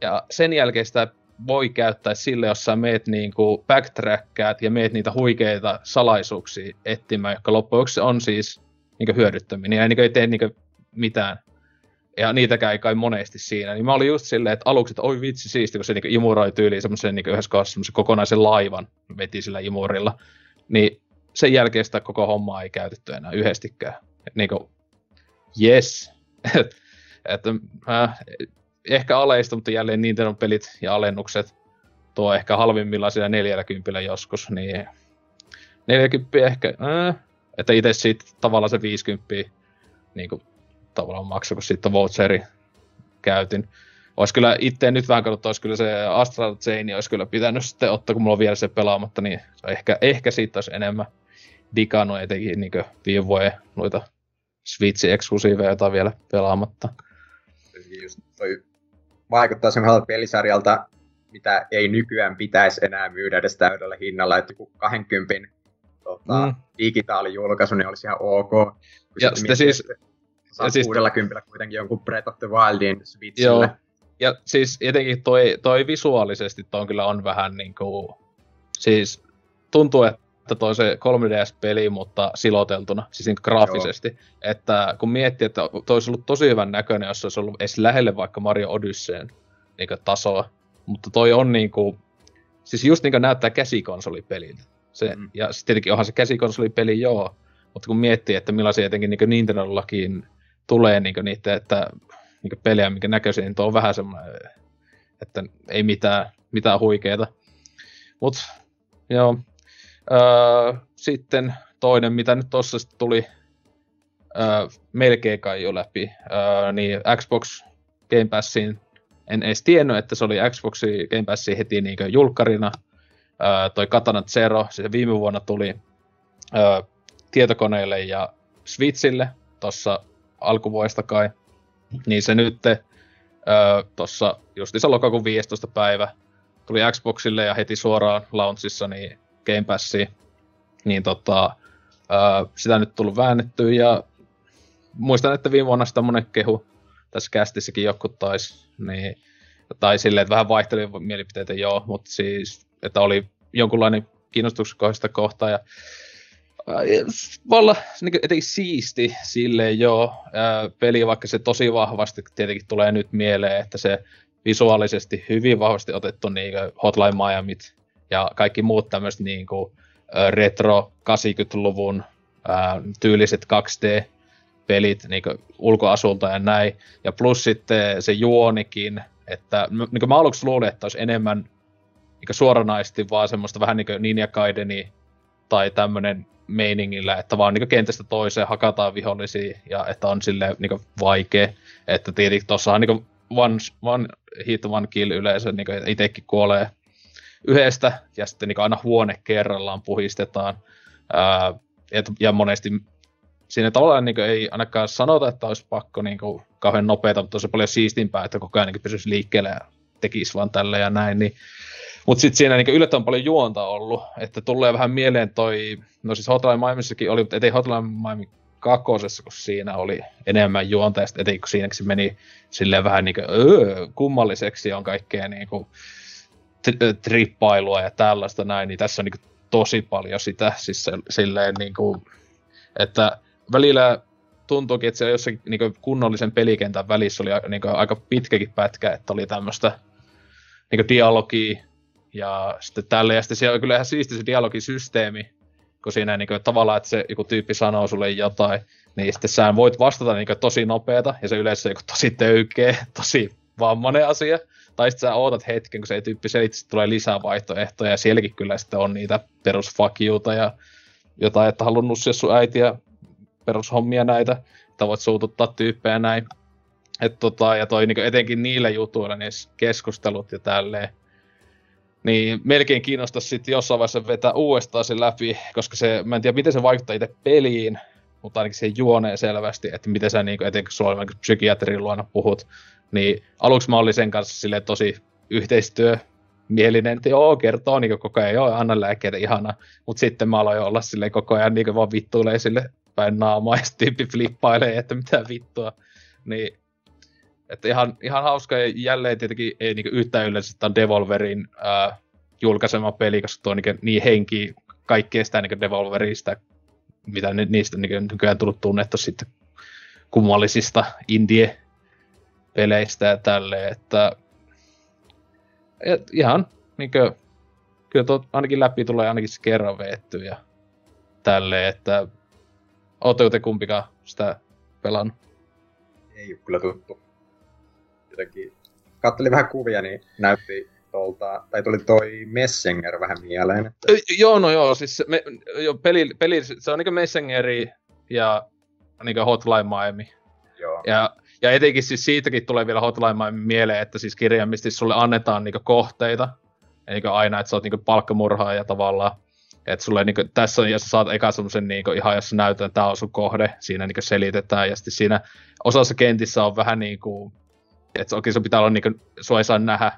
Ja sen jälkeen sitä voi käyttää sille, jos sä meet niinku backtrackkaat ja meet niitä huikeita salaisuuksia etsimään, jotka loppujen on siis niinku hyödyttömiä. Ja niinku ei tee niinku mitään. Ja niitäkään ei kai monesti siinä. Niin mä olin just silleen, että aluksi, että oi vitsi siisti, kun se niinku imuroi tyyliin semmoisen niinku yhdessä kohdassa semmoisen kokonaisen laivan veti sillä imurilla. Niin sen jälkeen sitä koko hommaa ei käytetty enää yhdestikään. Et niinku, yes, että äh, ehkä aleista, mutta jälleen Nintendo pelit ja alennukset tuo ehkä halvimmillaan siellä 40 joskus, niin 40 ehkä, äh, että itse siitä tavallaan se 50 niin kuin, tavallaan maksoi, kun sitten voucheri käytin. Olisi kyllä itse nyt vähän katsottu, olisi kyllä se Astral Chain olisi kyllä pitänyt sitten ottaa, kun mulla on vielä se pelaamatta, niin ehkä, ehkä siitä olisi enemmän digannut etenkin niin viime vuoden noita Switch-eksklusiiveja, joita vielä pelaamatta. Just toi vaikuttaa semmoiselta pelisarjalta, mitä ei nykyään pitäisi enää myydä edes täydellä hinnalla, että joku 20 tota, mm. digitaalijulkaisu niin olisi ihan ok. ja sitten siis... Ja siis 60 kuitenkin jonkun Breath of the Wildin Switchille. Joo. Ja siis etenkin toi, toi visuaalisesti toi kyllä on vähän niinku... Siis tuntuu, että toi se 3DS-peli, mutta siloteltuna, siis niin graafisesti. Joo. Että kun miettii, että toi olisi ollut tosi hyvän näköinen, jos se olisi ollut edes lähelle vaikka Mario Odysseen niin tasoa. Mutta toi on niinku, siis just niin näyttää käsikonsolipeliltä. Se, mm. Ja sitten tietenkin onhan se käsikonsolipeli joo, mutta kun miettii, että millaisia etenkin niin Nintendollakin tulee niin niitä, että niin pelejä, mikä näköisiä, niin tuo on vähän semmoinen, että ei mitään, mitään huikeeta. Mutta joo, Öö, sitten toinen, mitä nyt tuossa tuli öö, melkein kai jo läpi, öö, niin Xbox Game Passin, en edes tiennyt, että se oli Xbox Game Passin heti niin julkkarina. Öö, toi Katana Zero, se viime vuonna tuli öö, tietokoneille ja Switchille tuossa alkuvuodesta kai. Niin se nyt öö, tuossa justiinsa lokakuun 15. päivä tuli Xboxille ja heti suoraan launchissa niin Game Passia, niin tota, ää, sitä nyt tullut väännettyä ja muistan, että viime vuonna sitä monen kehu tässä kästissäkin joku taisi, niin, tai silleen, että vähän vaihteli mielipiteitä joo, mutta siis, että oli jonkunlainen kiinnostuksen kohdista kohtaa ja olla niin etenkin siisti silleen joo, ää, peli, vaikka se tosi vahvasti tietenkin tulee nyt mieleen, että se visuaalisesti hyvin vahvasti otettu niin Hotline Miamit ja kaikki muut tämmöiset niin kuin, retro 80-luvun ää, tyyliset 2D-pelit niin ulkoasulta ja näin. Ja plus sitten se juonikin, että niin kuin mä aluksi luulin, että olisi enemmän niin suoranaisesti vaan semmoista vähän niin kuin Ninja Gaideni tai tämmöinen meiningillä, että vaan niin kentästä toiseen hakataan vihollisia ja että on sille niin vaikea. Että tietenkin tuossahan niin one, one hit, one kill yleensä niin itsekin kuolee yhdestä, ja sitten niin aina huone kerrallaan puhistetaan. Ää, et, ja monesti siinä tavallaan niin ei ainakaan sanota, että olisi pakko niin kuin, kauhean nopeata, mutta tosi paljon siistimpää, että koko ajan niin pysyisi liikkeelle ja tekisi vaan tälle ja näin. Niin. Mutta sitten siinä niin yllättävän paljon juonta ollut, että tulee vähän mieleen toi, no siis Hotline Miamissakin oli, mutta ettei Hotline Miami kakosessa, kun siinä oli enemmän juonta, ja sitten kun siinä se meni silleen vähän niin kuin, öö, kummalliseksi on kaikkea niin kuin, trippailua ja tällaista näin, niin tässä on niin tosi paljon sitä, siis se, silleen niin kuin, että välillä tuntuukin, että se jossakin niin kunnollisen pelikentän välissä oli niin aika pitkäkin pätkä, että oli tämmöistä niin dialogia ja sitten tälle, ja sitten siellä on kyllä ihan siisti se dialogisysteemi, kun siinä niin kuin, tavallaan, että se joku tyyppi sanoo sulle jotain, niin sitten sä voit vastata niin kuin, tosi nopeata, ja se yleensä on tosi töykeä, tosi vammainen asia, tai sitten sä ootat hetken, kun se tyyppi selittää, tulee lisää vaihtoehtoja, ja sielläkin kyllä sitten on niitä perusfakiuta ja jotain, että haluan nussia sun äitiä perushommia näitä, että voit suututtaa tyyppejä näin. Et tota, ja toi niinku etenkin niillä jutuilla, niissä keskustelut ja tälleen, niin melkein kiinnostaisi sitten jossain vaiheessa vetää uudestaan se läpi, koska se, mä en tiedä miten se vaikuttaa itse peliin, mutta ainakin se juonee selvästi, että miten sä niinku, etenkin niin psykiatrin luona puhut, niin aluksi mä olin sen kanssa sille tosi yhteistyö mielinen, että joo, kertoo niin koko ajan, joo, anna lääkkeitä, ihana. Mutta sitten mä aloin olla sille koko ajan niin vaan vittuilee sille päin naamaa, ja tyyppi flippailee, että mitä vittua. Niin, että ihan, ihan hauska, ja jälleen tietenkin ei niin yhtään yleensä, on Devolverin ää, julkaisema peli, koska tuo niin, niin henki kaikkea sitä niin Devolverista, mitä niistä niin nykyään tullut tunnettu sitten kummallisista indie-peleistä ja tälleen, että et ihan niinkö, kyllä tuo ainakin läpi tulee ainakin se kerran veetty ja tälleen, että ootteko te kumpikaan sitä pelannut? Ei ole kyllä tuttu. Jotenkin kattelin vähän kuvia, niin näytti tuolta, tai tuli toi Messenger vähän mieleen. Että... joo, no joo, siis me, jo, peli, peli, se on niinku Messengeri ja niinku Hotline Miami. Joo. Ja ja etenkin siis siitäkin tulee vielä Hotline mieleen, että siis kirjaimisesti sulle annetaan niinku kohteita, eli aina, että sä oot niinku palkkamurhaaja tavallaan. Että sulle niinku, tässä on, jos saat eka semmosen niinku, ihan jos näytän, että tää on sun kohde, siinä niinku selitetään, ja sitten siinä osassa kentissä on vähän niinku, että okei, sun pitää olla niinku, sua ei saa nähdä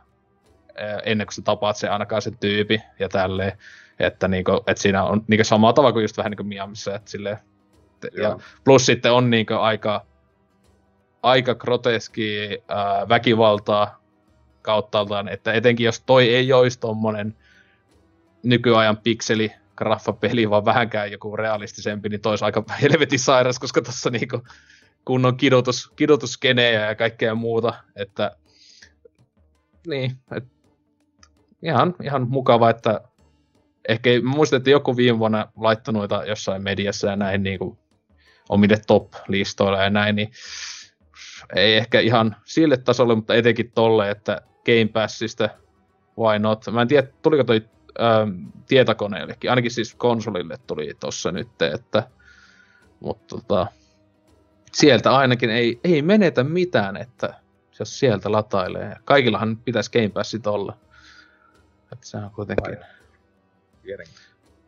ennen kuin sä tapaat sen ainakaan sen tyypi ja tälleen. Että, niinku, että siinä on niinku samaa tavalla kuin just vähän niin kuin Miamissa, että silleen, ja plus sitten on niinku aika aika groteski väkivaltaa kauttaaltaan, että etenkin jos toi ei olisi tommonen nykyajan pikseli graffapeli, vaan vähänkään joku realistisempi, niin tois aika helvetin sairas, koska tuossa niinku kunnon kidutus, kidutuskenejä ja kaikkea muuta, että niin, et, ihan, ihan mukava, että ehkä muistan, että joku viime vuonna laittoi noita jossain mediassa ja näin niin kuin omille top-listoilla ja näin, niin ei ehkä ihan sille tasolle, mutta etenkin tolle, että Game Passista, why not. Mä en tiedä, tuliko toi ähm, tietokoneellekin, ainakin siis konsolille tuli tossa nyt, että mutta tota, sieltä ainakin ei, ei menetä mitään, että jos sieltä latailee. Kaikillahan pitäisi Game Passit olla. Että se on kuitenkin...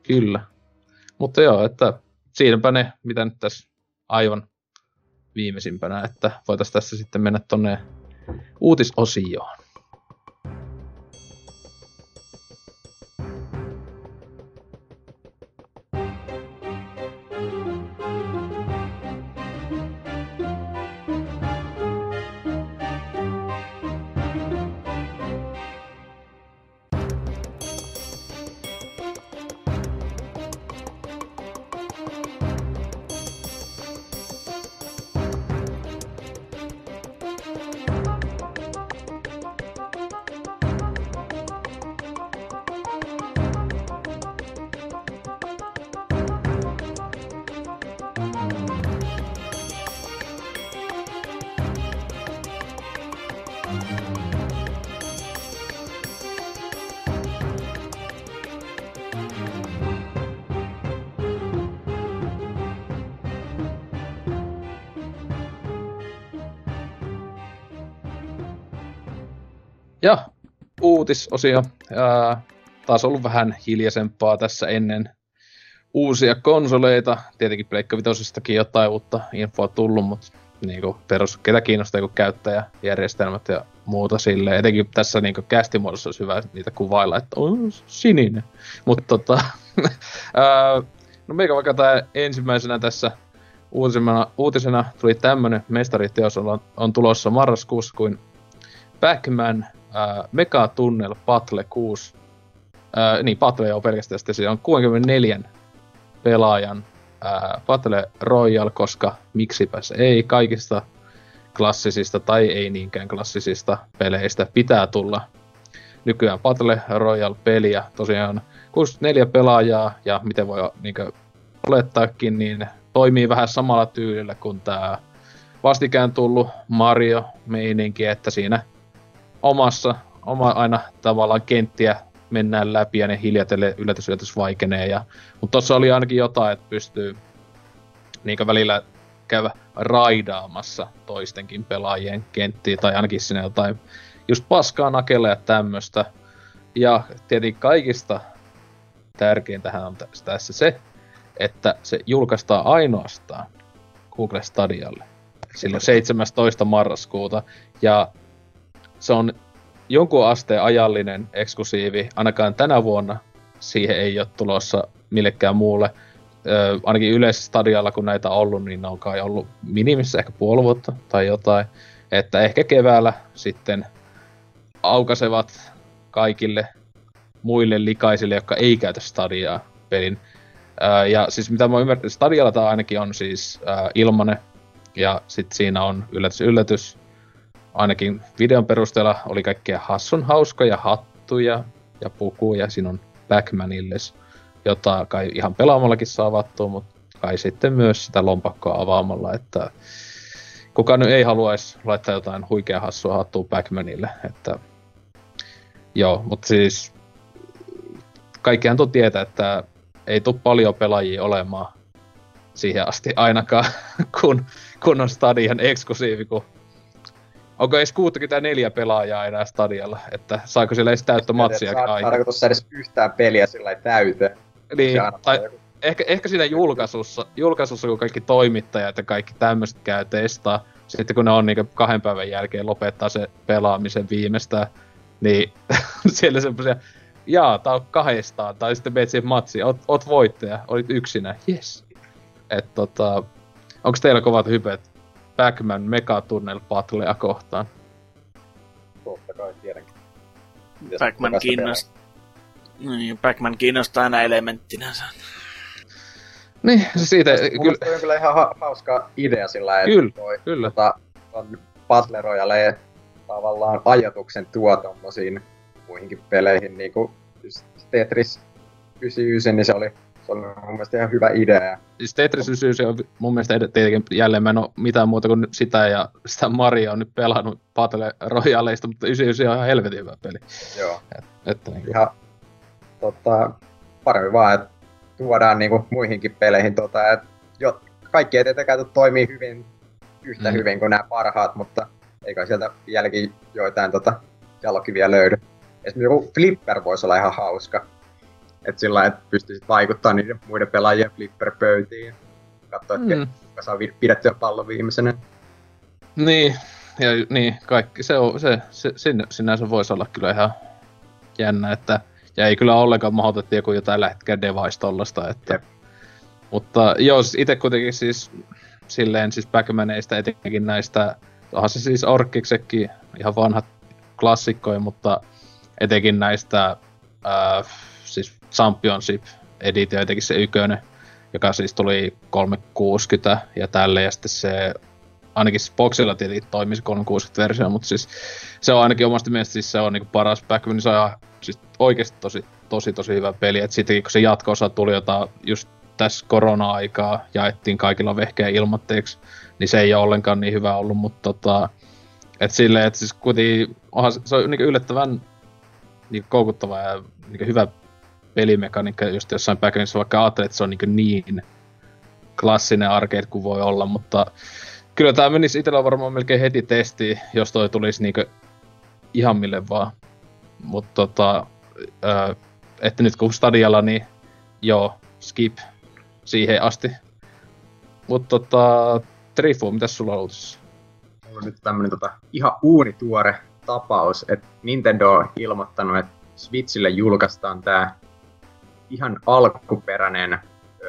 Kyllä. Mutta joo, että siinäpä ne, mitä nyt tässä aivan viimeisimpänä, että voitaisiin tässä sitten mennä tonne uutisosioon. Uutisosio. Ää, taas ollut vähän hiljaisempaa tässä ennen uusia konsoleita. Tietenkin Pleikka Vitosestakin jotain uutta infoa tullut, mutta niin kuin perus, ketä kiinnostaa joku käyttäjäjärjestelmät ja muuta sille. Etenkin tässä niin kästimuodossa olisi hyvä niitä kuvailla, että on sininen. Mutta tota, no meikä vaikka tämä ensimmäisenä tässä uutisena, uutisena tuli tämmönen mestariteos on, on tulossa marraskuussa kuin Pac-Man äh, Mega Tunnel Battle 6. Äh, niin, Battle on pelkästään sitten se on 64 pelaajan äh, Battle Royale, koska miksipäs ei kaikista klassisista tai ei niinkään klassisista peleistä pitää tulla nykyään Battle Royale-peliä. Tosiaan 64 pelaajaa ja miten voi niin olettaakin, niin toimii vähän samalla tyylillä kuin tämä vastikään tullut Mario-meininki, että siinä omassa, oma aina tavallaan kenttiä mennään läpi ja ne hiljatelle yllätys yllätys vaikenee. Ja, mutta tuossa oli ainakin jotain, että pystyy niin välillä käydä raidaamassa toistenkin pelaajien kenttiä tai ainakin sinne jotain just paskaa nakelle ja tämmöstä. Ja tietenkin kaikista tärkeintähän on tässä se, että se julkaistaan ainoastaan Google Stadialle silloin 17. marraskuuta. Ja se on jonkun asteen ajallinen eksklusiivi, ainakaan tänä vuonna siihen ei ole tulossa millekään muulle. Ö, ainakin yleisstadialla, kun näitä on ollut, niin ne on kai ollut minimissä ehkä puoli vuotta tai jotain. Että ehkä keväällä sitten aukasevat kaikille muille likaisille, jotka ei käytä stadiaa pelin. Ää, ja siis mitä mä ymmärrän, stadialla tämä ainakin on siis ää, ilmanen, ja sitten siinä on yllätys yllätys, ainakin videon perusteella oli kaikkia hassun hauskoja hattuja ja pukuja. Siinä on Backmanilles, jota kai ihan pelaamallakin saa avattua, mutta kai sitten myös sitä lompakkoa avaamalla, että kuka nyt ei haluaisi laittaa jotain huikea hassua hattua Backmanille, että joo, mutta siis kaikkihan tuon tietää, että ei tule paljon pelaajia olemaan siihen asti ainakaan, kun, kun on stadion eksklusiivi, kun onko edes 64 pelaajaa enää stadialla, että saako siellä edes täyttä matsia aikaa. Saadaanko tuossa edes yhtään peliä sillä täyteen? Niin, tai joku... ehkä, ehkä siinä julkaisussa, julkaisussa, kun kaikki toimittajat ja kaikki tämmöiset käy testaa, sitten kun ne on niin kahden päivän jälkeen lopettaa se pelaamisen viimeistään, niin siellä semmoisia, jaa, tää on kahdestaan, tai sitten meet siihen matsiin, oot, oot voittaja, olit yksinä, yes. että tota, onko teillä kovat hypet Pac-Man Megatunnel Battlea kohtaan. Totta kai tiedänkin. Pac-Man kiinnostaa. Niin, Pac-Man kiinnostaa aina elementtinä. Niin, se siitä... Mun kyllä... on kyllä ihan ha- hauska idea sillä että kyllä, toi, kyllä. Tota, on Battle Royale tavallaan ajatuksen tuo tommosiin muihinkin peleihin, niin kuin Tetris 99, niin se oli se on mun mielestä ihan hyvä idea. Siis Tetris 99 on mun mielestä tietenkin jälleen mä en ole mitään muuta kuin sitä ja sitä Mario on nyt pelannut Battle Royaleista, mutta 99 on ihan helvetin hyvä peli. Joo. Et, että niin ihan tota, paremmin vaan, että tuodaan niinku muihinkin peleihin tota, että jo, kaikki ei tietenkään toimii hyvin yhtä mm. hyvin kuin nämä parhaat, mutta eikä sieltä vieläkin joitain tota, jalokiviä löydy. Esimerkiksi joku Flipper voisi olla ihan hauska että sillä että pystyisit vaikuttaa niiden muiden pelaajien flipperpöytiin. Katsoa, että mm. kuka saa pidettyä pallon viimeisenä. Niin, ja niin, kaikki se, on, se, se sinne, sinänsä voisi olla kyllä ihan jännä, että ja ei kyllä ollenkaan mahdotettu joku jotain lähtkää device tollasta, että Jep. mutta joo, siis itse kuitenkin siis silleen siis Backmaneista etenkin näistä, onhan se siis Orkkiksekin ihan vanhat klassikkoja, mutta etenkin näistä äh, siis Championship Edition, jotenkin se ykönen, joka siis tuli 360 ja tälle, ja sitten se ainakin Boxilla tietenkin toimisi 360-versio, mutta siis se on ainakin omasta mielestä siis se on niinku paras Backman, niin se on siis oikeasti tosi, tosi, tosi hyvä peli. Et sittenkin kun se jatko tuli, jota just tässä korona-aikaa jaettiin kaikilla vehkeä ilmatteeksi, niin se ei ole ollenkaan niin hyvä ollut, mutta tota, et silleen, että siis kuitenkin onhan se, on niinku yllättävän niinku koukuttava ja niinku hyvä pelimekaniikka just jossain backendissa, vaikka ajattelet, että se on niin, niin klassinen arcade kuin voi olla, mutta kyllä tämä menisi itsellä varmaan melkein heti testiin, jos toi tulisi niin ihan mille vaan. Mutta tota, että nyt kun stadialla, niin joo, skip siihen asti. Mutta tota, Trifu, mitä sulla on uutisissa? on nyt tämmönen tota, ihan uunituore tapaus, että Nintendo on ilmoittanut, että Switchille julkaistaan tämä ihan alkuperäinen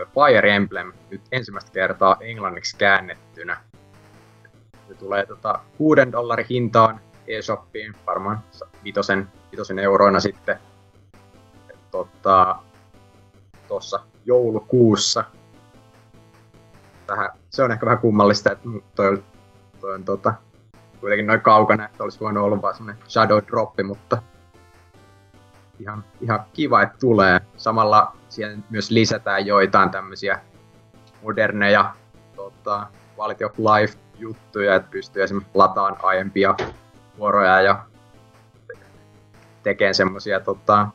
Fire Emblem nyt ensimmäistä kertaa englanniksi käännettynä. Se tulee tota, 6 dollarin hintaan eShopiin, varmaan vitosen, vitosen euroina sitten tota, tuossa joulukuussa. Tähän, se on ehkä vähän kummallista, että toi, toi on tota, kuitenkin noin kaukana, että olisi voinut olla vaan semmoinen shadow droppi, mutta ihan, ihan kiva, että tulee. Samalla siihen myös lisätään joitain tämmöisiä moderneja tota, quality of life juttuja, että pystyy esimerkiksi lataan aiempia vuoroja ja tekemään semmoisia tota,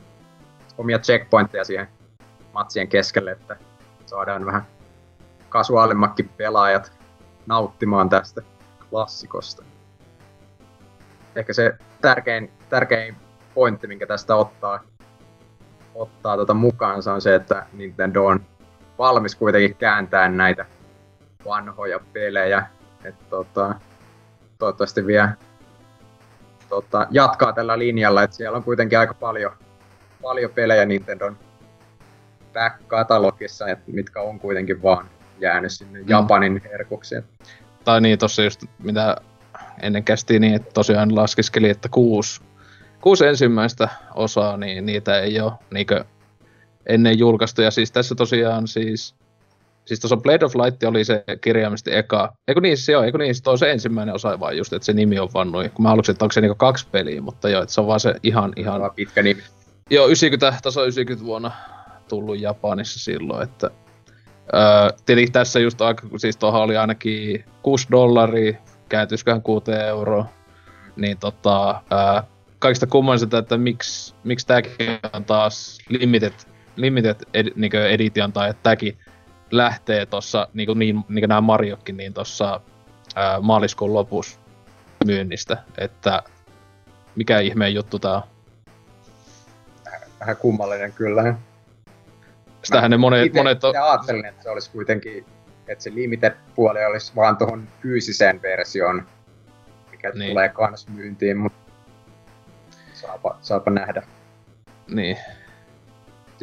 omia checkpointteja siihen matsien keskelle, että saadaan vähän kasuaalimmatkin pelaajat nauttimaan tästä klassikosta. Ehkä se tärkein, tärkein pointti, minkä tästä ottaa, ottaa tota mukaansa on se, että Nintendo on valmis kuitenkin kääntää näitä vanhoja pelejä. Et tota, toivottavasti vielä tota, jatkaa tällä linjalla, että siellä on kuitenkin aika paljon, paljon pelejä Nintendon back-katalogissa, mitkä on kuitenkin vaan jäänyt sinne mm. Japanin herkuksi. Tai niin, tossa just mitä ennen kästiin niin, että tosiaan laskeskeli, että kuusi, kuusi ensimmäistä osaa, niin niitä ei ole niinkö ennen julkaistu. Ja siis tässä tosiaan siis, siis tuossa Blade of Light oli se kirjaimisesti eka. Eikö niin, se on, eikö niin, se on se ensimmäinen osa vaan just, että se nimi on vaan noin. Kun mä haluaisin, että onko se niinku kaksi peliä, mutta joo, että se on vaan se ihan, ihan... Vaan pitkä nimi. Joo, 90, taso 90 vuonna tullut Japanissa silloin, että Öö, tietenkin tässä just aika, siis tuohon oli ainakin 6 dollaria, kääntyisiköhän 6 euroa, niin tota, öö, kaikista kummallisinta, että miksi, miksi tämäkin on taas limited, limited ed, niin edition, tai että tämäkin lähtee tuossa, niin kuin, niin, niin kuin nämä Mariokin, niin tuossa maaliskuun lopussa myynnistä, että mikä ihmeen juttu tää on. Vähän kummallinen kyllä. Sitähän ne monet... Ite, monet on... ajattelin, että se olisi kuitenkin, että se limited-puoli olisi vaan tuohon fyysiseen versioon, mikä niin. tulee kans myyntiin, mutta saapa, saapa nähdä. Niin.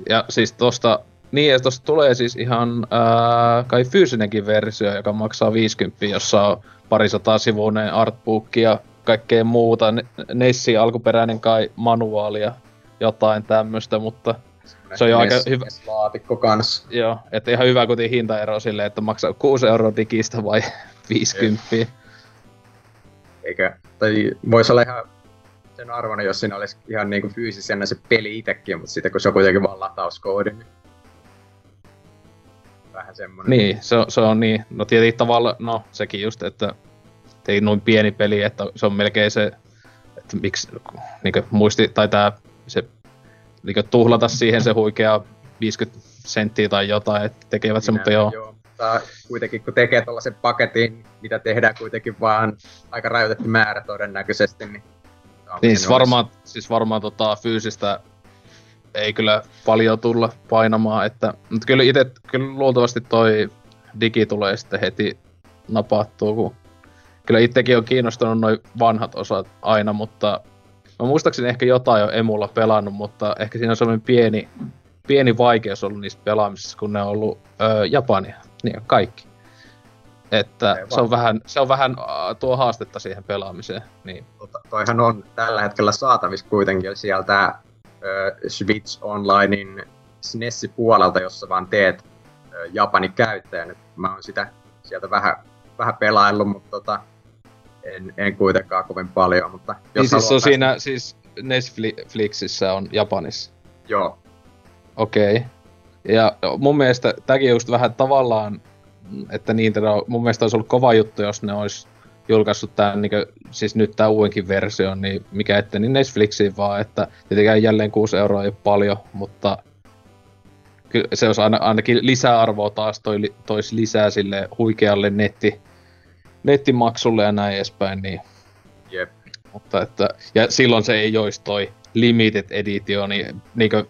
Ja siis tosta, niin ja tosta tulee siis ihan ää, kai fyysinenkin versio, joka maksaa 50, jossa on parisataa sivuinen artbook ja kaikkea muuta. Nessi alkuperäinen kai manuaali ja jotain tämmöistä, mutta se on jo aika hyvä. laatikko kans. Joo, että ihan hyvä kuitenkin hintaero silleen, että maksaa 6 euroa digistä vai 50. Eikä, tai voisi olla ihan sen arvoinen, jos siinä olisi ihan niinku fyysisenä se peli itsekin, mutta sitten kun se on kuitenkin vaan latauskoodi, niin vähän semmonen. Niin, se, se on niin. No tietenkin tavalla, no sekin just, että ei noin pieni peli, että se on melkein se, että miksi niin muisti, tai tää se niin tuhlata siihen se huikea 50 senttiä tai jotain, että tekevät se, mutta joo. joo. Mutta kuitenkin kun tekee tuollaisen paketin, mitä tehdään kuitenkin vaan aika rajoitettu määrä todennäköisesti, niin... Niin, siis varmaan, siis varmaan tota, fyysistä ei kyllä paljon tulla painamaan, että, mutta kyllä itse, kyllä luultavasti toi digi tulee sitten heti napattua, kun kyllä itsekin on kiinnostunut noin vanhat osat aina, mutta Mä muistaakseni ehkä jotain jo emulla pelannut, mutta ehkä siinä on sellainen pieni, pieni vaikeus ollut niissä pelaamisissa, kun ne on ollut öö, Japania. Niin kaikki. Että se on, vähän, se on vähän uh, tuo haastetta siihen pelaamiseen. Niin. Tota, toihan on tällä hetkellä saatavissa kuitenkin sieltä uh, Switch Onlinein SNES-puolelta, jossa vaan teet uh, Japanin käyttäjän. Mä oon sitä sieltä vähän, vähän pelaillut, mutta tota, en, en kuitenkaan kovin paljon, mutta... Jos niin siis on siinä, siis Netflixissä on Japanissa? Joo. Okei. Okay. Ja mun mielestä tämäkin just vähän tavallaan, että niin, mun mielestä olisi ollut kova juttu, jos ne olisi julkaissut tämän, niin kuin, siis nyt tämä uudenkin versio, niin mikä ettei niin Netflixiin vaan, että tietenkään jälleen 6 euroa ei paljon, mutta se olisi aina, ainakin lisäarvoa taas toi, toisi lisää sille huikealle netti, nettimaksulle ja näin edespäin, niin... Jep. Mutta että, ja silloin se ei olisi toi limited edition, niin niinkö,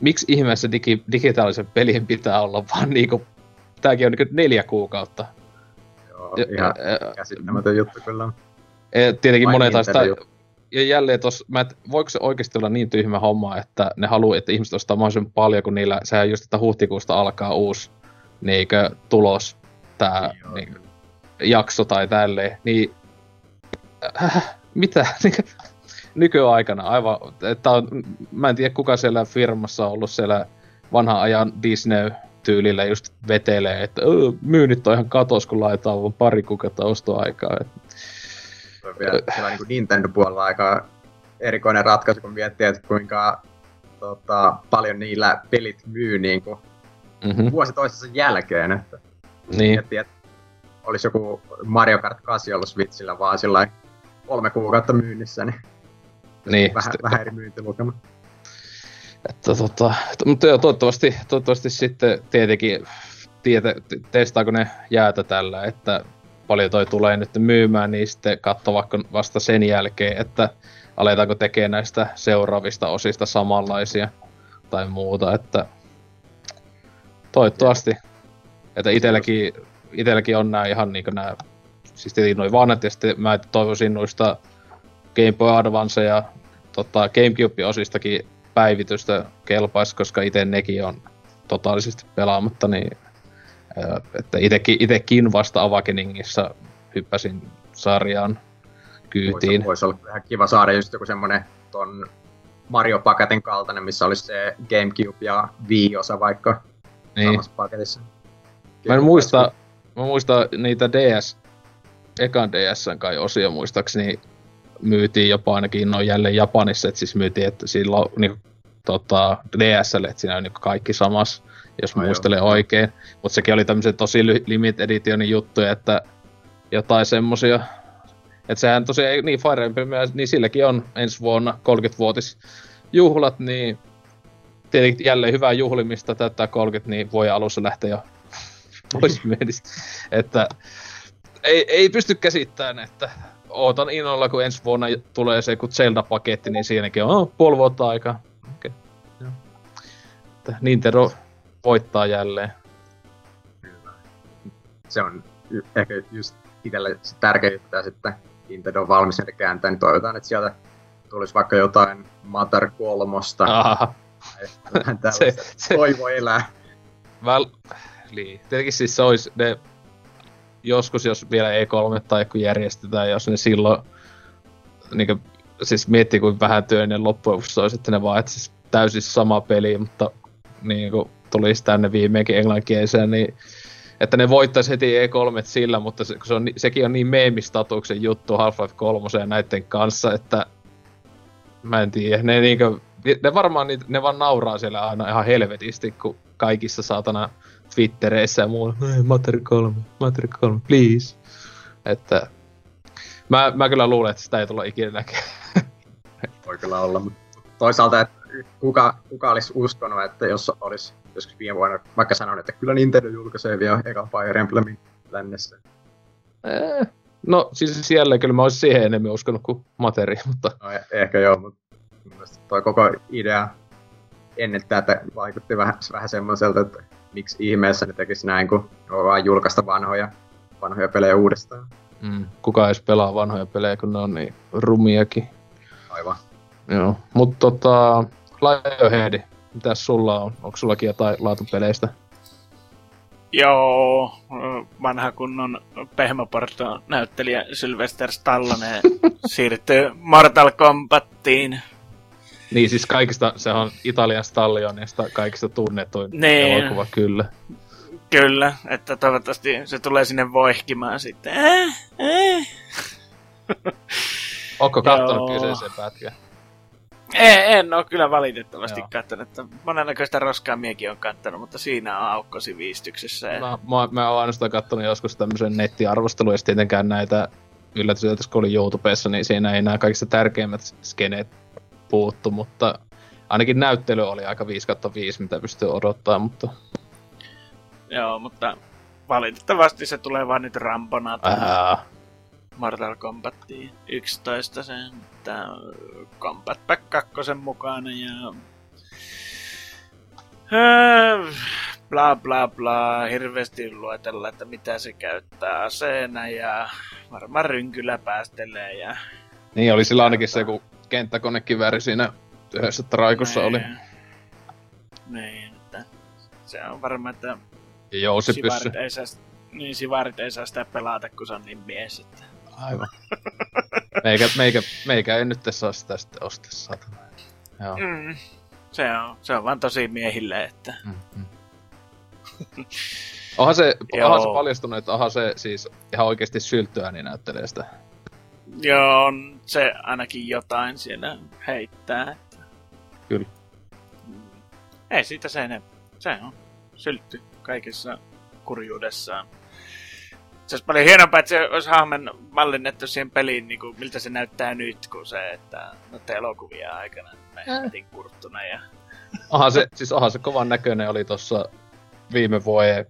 miksi ihmeessä digi, digitaalisen pelin pitää olla vaan niinku, tääkin on niinku neljä kuukautta. Joo, ihan ja, käsittämätön juttu kyllä. Tietenkin monet sitä, ja jälleen tos, mä et, voiko se oikeasti olla niin tyhmä homma, että ne haluaa, että ihmiset ostaa mahdollisimman paljon, kun niillä, sehän just, että huhtikuusta alkaa uusi niinkö, tulos, tää, Joo, niinkö, jakso tai tälleen, niin äh, mitä? Nykyaikana aivan, että on, mä en tiedä kuka siellä firmassa on ollut siellä vanhan ajan Disney-tyylillä just vetelee, että myynnit on ihan katos, kun laitetaan vaan pari kuukautta ostoaikaa. Se on vielä, vielä niin Nintendo-puolella aika erikoinen ratkaisu, kun miettii, että kuinka tota, paljon niillä pelit myy niin kuin mm-hmm. vuosi toisensa jälkeen. Että niin. Miettii, että olisi joku Mario Kart 8 ollut Switchillä vaan sillä kolme kuukautta myynnissä, niin, niin vähän, vähän eri myyntilukema. Että tota, mutta joo, toivottavasti, toivottavasti sitten tietenkin tietä, testaako ne jäätä tällä, että paljon toi tulee nyt myymään, niin sitten katso vaikka vasta sen jälkeen, että aletaanko tekemään näistä seuraavista osista samanlaisia tai muuta, että toivottavasti. Että itelläkin, itelläkin on nämä ihan niinku nämä, siis tietenkin noin vanhat, ja sitten mä toivoisin noista Game Boy Advance ja tota, Gamecube-osistakin päivitystä kelpaisi, koska itse nekin on totaalisesti pelaamatta, niin että itekin, itekin vasta Awakeningissa hyppäsin sarjaan kyytiin. Voisi, voisi olla ihan kiva saada just joku semmonen ton Mario Paketin kaltainen, missä olisi se Gamecube ja Wii-osa vaikka niin. samassa paketissa. Mä en muista, mä muistan niitä DS, ekan DSn kai osia muistaakseni myytiin jopa ainakin no jälleen Japanissa, että siis myytiin, että silloin niin, tota, DSL, että siinä on niin kaikki samassa, jos Ai muistelen joo. oikein. Mutta sekin oli tämmöisen tosi limit editionin juttuja, että jotain semmosia. Että sehän tosiaan, niin Fire Emblem, niin silläkin on ensi vuonna 30-vuotis juhlat, niin tietenkin jälleen hyvää juhlimista täyttää 30, niin voi alussa lähteä jo pois mielistä. että ei, ei pysty käsittämään, että ootan innolla, kun ensi vuonna tulee se kun Zelda-paketti, niin siinäkin on oh, puoli vuotta aikaa. Okay. Nintendo voittaa jälleen. Se on ehkä just itselle se tärkeä juttu, sitten Nintendo on valmis ne kääntää, niin toivotaan, että sieltä tulisi vaikka jotain Matar kolmosta. Aha. se, se, toivo elää. Väl, niin. Tietenkin siis se olisi ne joskus, jos vielä E3 tai kun järjestetään, jos ne silloin niin kuin, siis miettii, kuin vähän työinen loppujen lopuksi olisi, että ne vaan että siis täysin sama peli, mutta niin kuin, tulisi tänne viimeinkin englanninkieliseen, niin että ne voittaisi heti E3 sillä, mutta se, se on, sekin on niin meemistatuksen juttu Half-Life 3 ja näiden kanssa, että mä en tiedä, ne, niinkö, ne varmaan ne vaan nauraa siellä aina ihan helvetisti, kun kaikissa saatana Twittereissä ja muualla, Mater 3, Mater 3, please. Että mä, mä kyllä luulen, että sitä ei tulla ikinä näkemään. Voi kyllä olla, mutta toisaalta, että kuka, kuka olisi uskonut, että jos olisi joskus viime vuonna vaikka sanon, että kyllä Nintendo julkaisee vielä eka Fire Emblemin lännessä. Eh, no siis siellä kyllä mä olisin siihen enemmän uskonut kuin materi, mutta... No, e- ehkä joo, mutta toi koko idea ennen tätä vaikutti vähän, vähän semmoiselta, että miksi ihmeessä ne tekisi näin, kun on vaan julkaista vanhoja, vanhoja pelejä uudestaan. Mm, kuka edes pelaa vanhoja pelejä, kun ne on niin rumiakin. Aivan. Joo, mutta tota, Lionhead, mitäs sulla on? Onko sullakin jotain laatupeleistä? Joo, vanha kunnon pehmäporto näyttelijä Sylvester Stallone siirtyy Mortal Kombattiin. Niin siis kaikista, se on Italian Stallionista kaikista tunnetuin niin. elokuva, kyllä. Kyllä, että toivottavasti se tulee sinne voihkimaan sitten. Äh, äh. Onko kattonut kyseisen pätkän? En, en ole kyllä valitettavasti Joo. kattonut. Että monennäköistä roskaa miekin on kattonut, mutta siinä on aukko sivistyksessä. Mä, mä, mä oon ainoastaan kattonut joskus tämmöisen nettiarvostelun, ja tietenkään näitä yllätys, kun oli YouTubessa, niin siinä ei nämä kaikista tärkeimmät skeneet puuttu, mutta ainakin näyttely oli aika 5 5, mitä pystyy odottaa, mutta... Joo, mutta valitettavasti se tulee vaan nyt rampona Mortal Kombatiin 11 sen Combat Pack 2 mukana ja äh, bla bla bla, hirveästi luetella, että mitä se käyttää aseena ja varmaan rynkylä päästelee ja... Niin, oli sillä ainakin se, kun kenttäkonekivääri siinä yhdessä traikossa oli. Niin, että se on varmaan, että... Jousipyssy. Ei saa, niin, sivarit ei saa sitä pelata, kun se on niin mies, että... Aivan. Meikä, meikä, meikä ei nyt saa sitä sitten ostaa, satana. Joo. Mm, se, on, se on vaan tosi miehille, että... Mm-hmm. onhan se, onhan se paljastunut, että onhan se siis ihan oikeasti syltyä niin näyttelee sitä. Joo, on se ainakin jotain siellä heittää. Kyllä. Ei siitä se enemmän. Se on syltty kaikessa kurjuudessaan se olisi paljon hienompaa, että se olisi hahmen mallinnettu siihen peliin, niin kuin, miltä se näyttää nyt, kun se, että noiden elokuvia aikana nähtiin kurttuna. Ja... Aha se, siis aha se kovan näköinen oli tuossa viime vuoden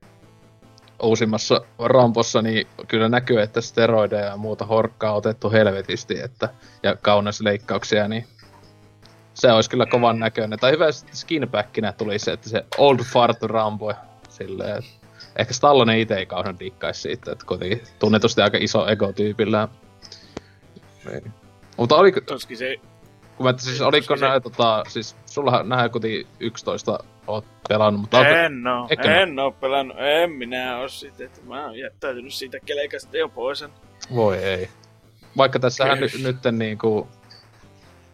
uusimmassa Rampossa, niin kyllä näkyy, että steroideja ja muuta horkkaa on otettu helvetisti, että, ja kaunas leikkauksia, niin se olisi kyllä kovan näköinen. Tai hyvä skinbackinä tuli se, että se Old Fart Rambo, silleen, ehkä Stallone itse ei kauhean dikkaisi siitä, että kuitenkin tunnetusti aika iso ego tyypillä. Niin. Mutta oliko... Toski se... Kun mä, siis oliko näin, tota, siis sullahan nähdään kuitenkin 11 oot pelannut, mutta... En oo, en oo pelannut, en minä oo siitä, että mä oon jättäytynyt siitä kelekästä jo pois. Voi ei. Vaikka tässähän nyt, nyt niinku...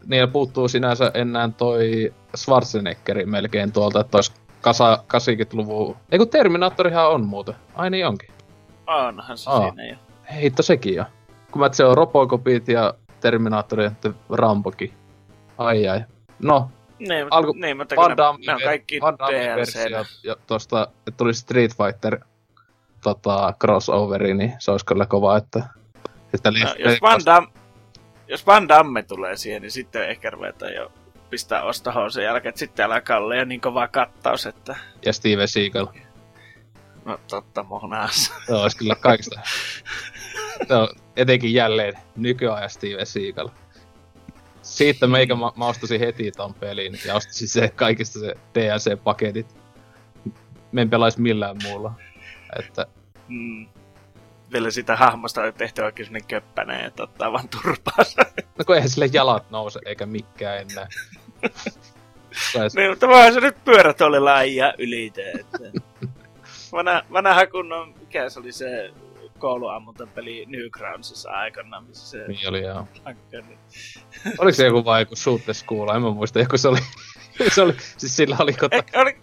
Niillä puuttuu sinänsä enää toi Schwarzeneggeri melkein tuolta, että ois kasa, 80-luvun... Ei kun Terminaattorihan on muuten. Ai niin onkin. Onhan se Aa. siinä jo. Heitto sekin jo. Kun mä se on Robocopit ja Terminaattori ja Rambokin. Ai ai. No, niin, alku, niin mutta Van Damme, ne on kaikki Van versio, ja tosta, että tuli Street Fighter tota, crossoveri, niin se olisi kyllä kova, että... että no, jos, Van Damme, jos Van Damme tulee siihen, niin sitten ehkä ruvetaan jo pistää ostahoon sen jälkeen, että sitten alkaa jo niin kova kattaus, että... Ja Steven Seagal. No totta, mohnaas. Se olisi kyllä kaikista. no, etenkin jälleen nykyajan Steven Seagal. Siitä meikä mä, mä ostasin heti ton pelin ja ostasin se kaikista se DLC-paketit. Me en pelaisi millään muulla. Että... Mm. Vielä sitä hahmosta on tehty oikein sellainen köppänä ja ottaa vaan turpaansa. No kun eihän sille jalat nouse eikä mikään enää. Sais... Niin, mutta vaan se nyt pyörät oli laajia ylite. Että... Vanha, vanha kunnon, mikä se oli se kouluammuntapeli Newgroundsissa aikana, missä se... Niin oli, joo. Oliko se joku vai joku Shoot School? En mä muista, joku se oli... se oli, siis sillä oli... Kota... Eh, oli,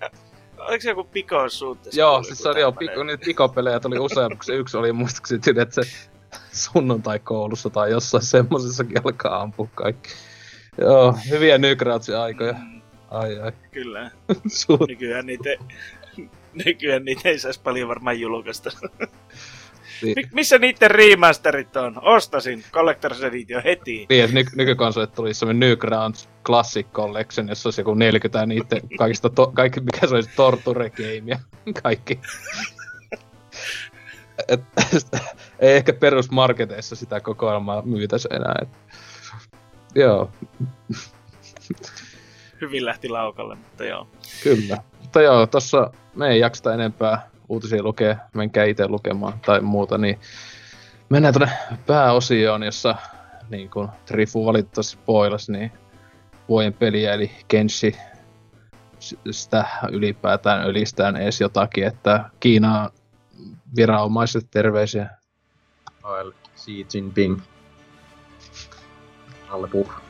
oliko se joku Pico Shoot Joo, siis se oli joo, piko, niitä Pico-pelejä tuli usein, se yksi oli muistaakseni että se sunnuntai-koulussa tai jossain semmosessakin alkaa ampua kaikki. Joo, hyviä Newgroundsin aikoja. Mm. Ai ai. Kyllä. Nykyään niitä, nykyään niitä ei saisi paljon varmaan julkaista. Niin. Missä niiden remasterit on? Ostasin Collector's Edition heti. Niin, että ny- nykykonsolit tuli semmoinen Newgrounds Classic Collection, jossa olisi joku 40 niiden kaikista, to- kaikki, mikä se olisi Torture Game ja kaikki. Et, ei ehkä perusmarketeissa sitä kokoelmaa myytäisi enää. Et, joo. Hyvin lähti laukalle, mutta joo. Kyllä. Mutta joo, tossa me ei jaksta enempää uutisia lukee, menkää itse lukemaan tai muuta, niin mennään tuonne pääosioon, jossa niin kuin Trifu valitettavasti spoilasi, niin vuoden peliä, eli Kenshi sitä ylipäätään ylistään edes jotakin, että Kiina viranomaiset terveisiä. Xi Jinping. Alle puh.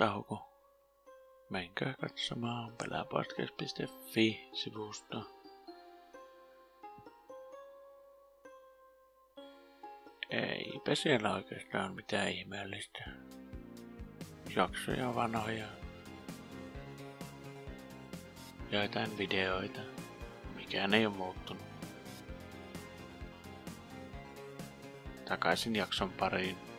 Mainostauko. Menkää katsomaan pelapodcast.fi-sivusta. Eipä siellä oikeastaan mitään ihmeellistä. Jaksoja vanhoja. Joitain videoita. Mikään ei ole muuttunut. Takaisin jakson pariin.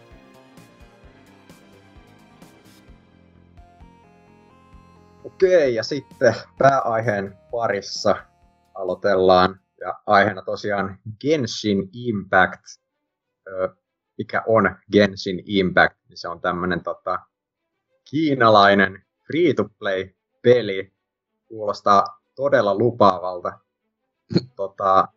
Okei, ja sitten pääaiheen parissa aloitellaan. Ja aiheena tosiaan Genshin Impact. mikä on Genshin Impact? Niin se on tämmönen tota, kiinalainen free-to-play-peli kuulostaa todella lupaavalta. tota,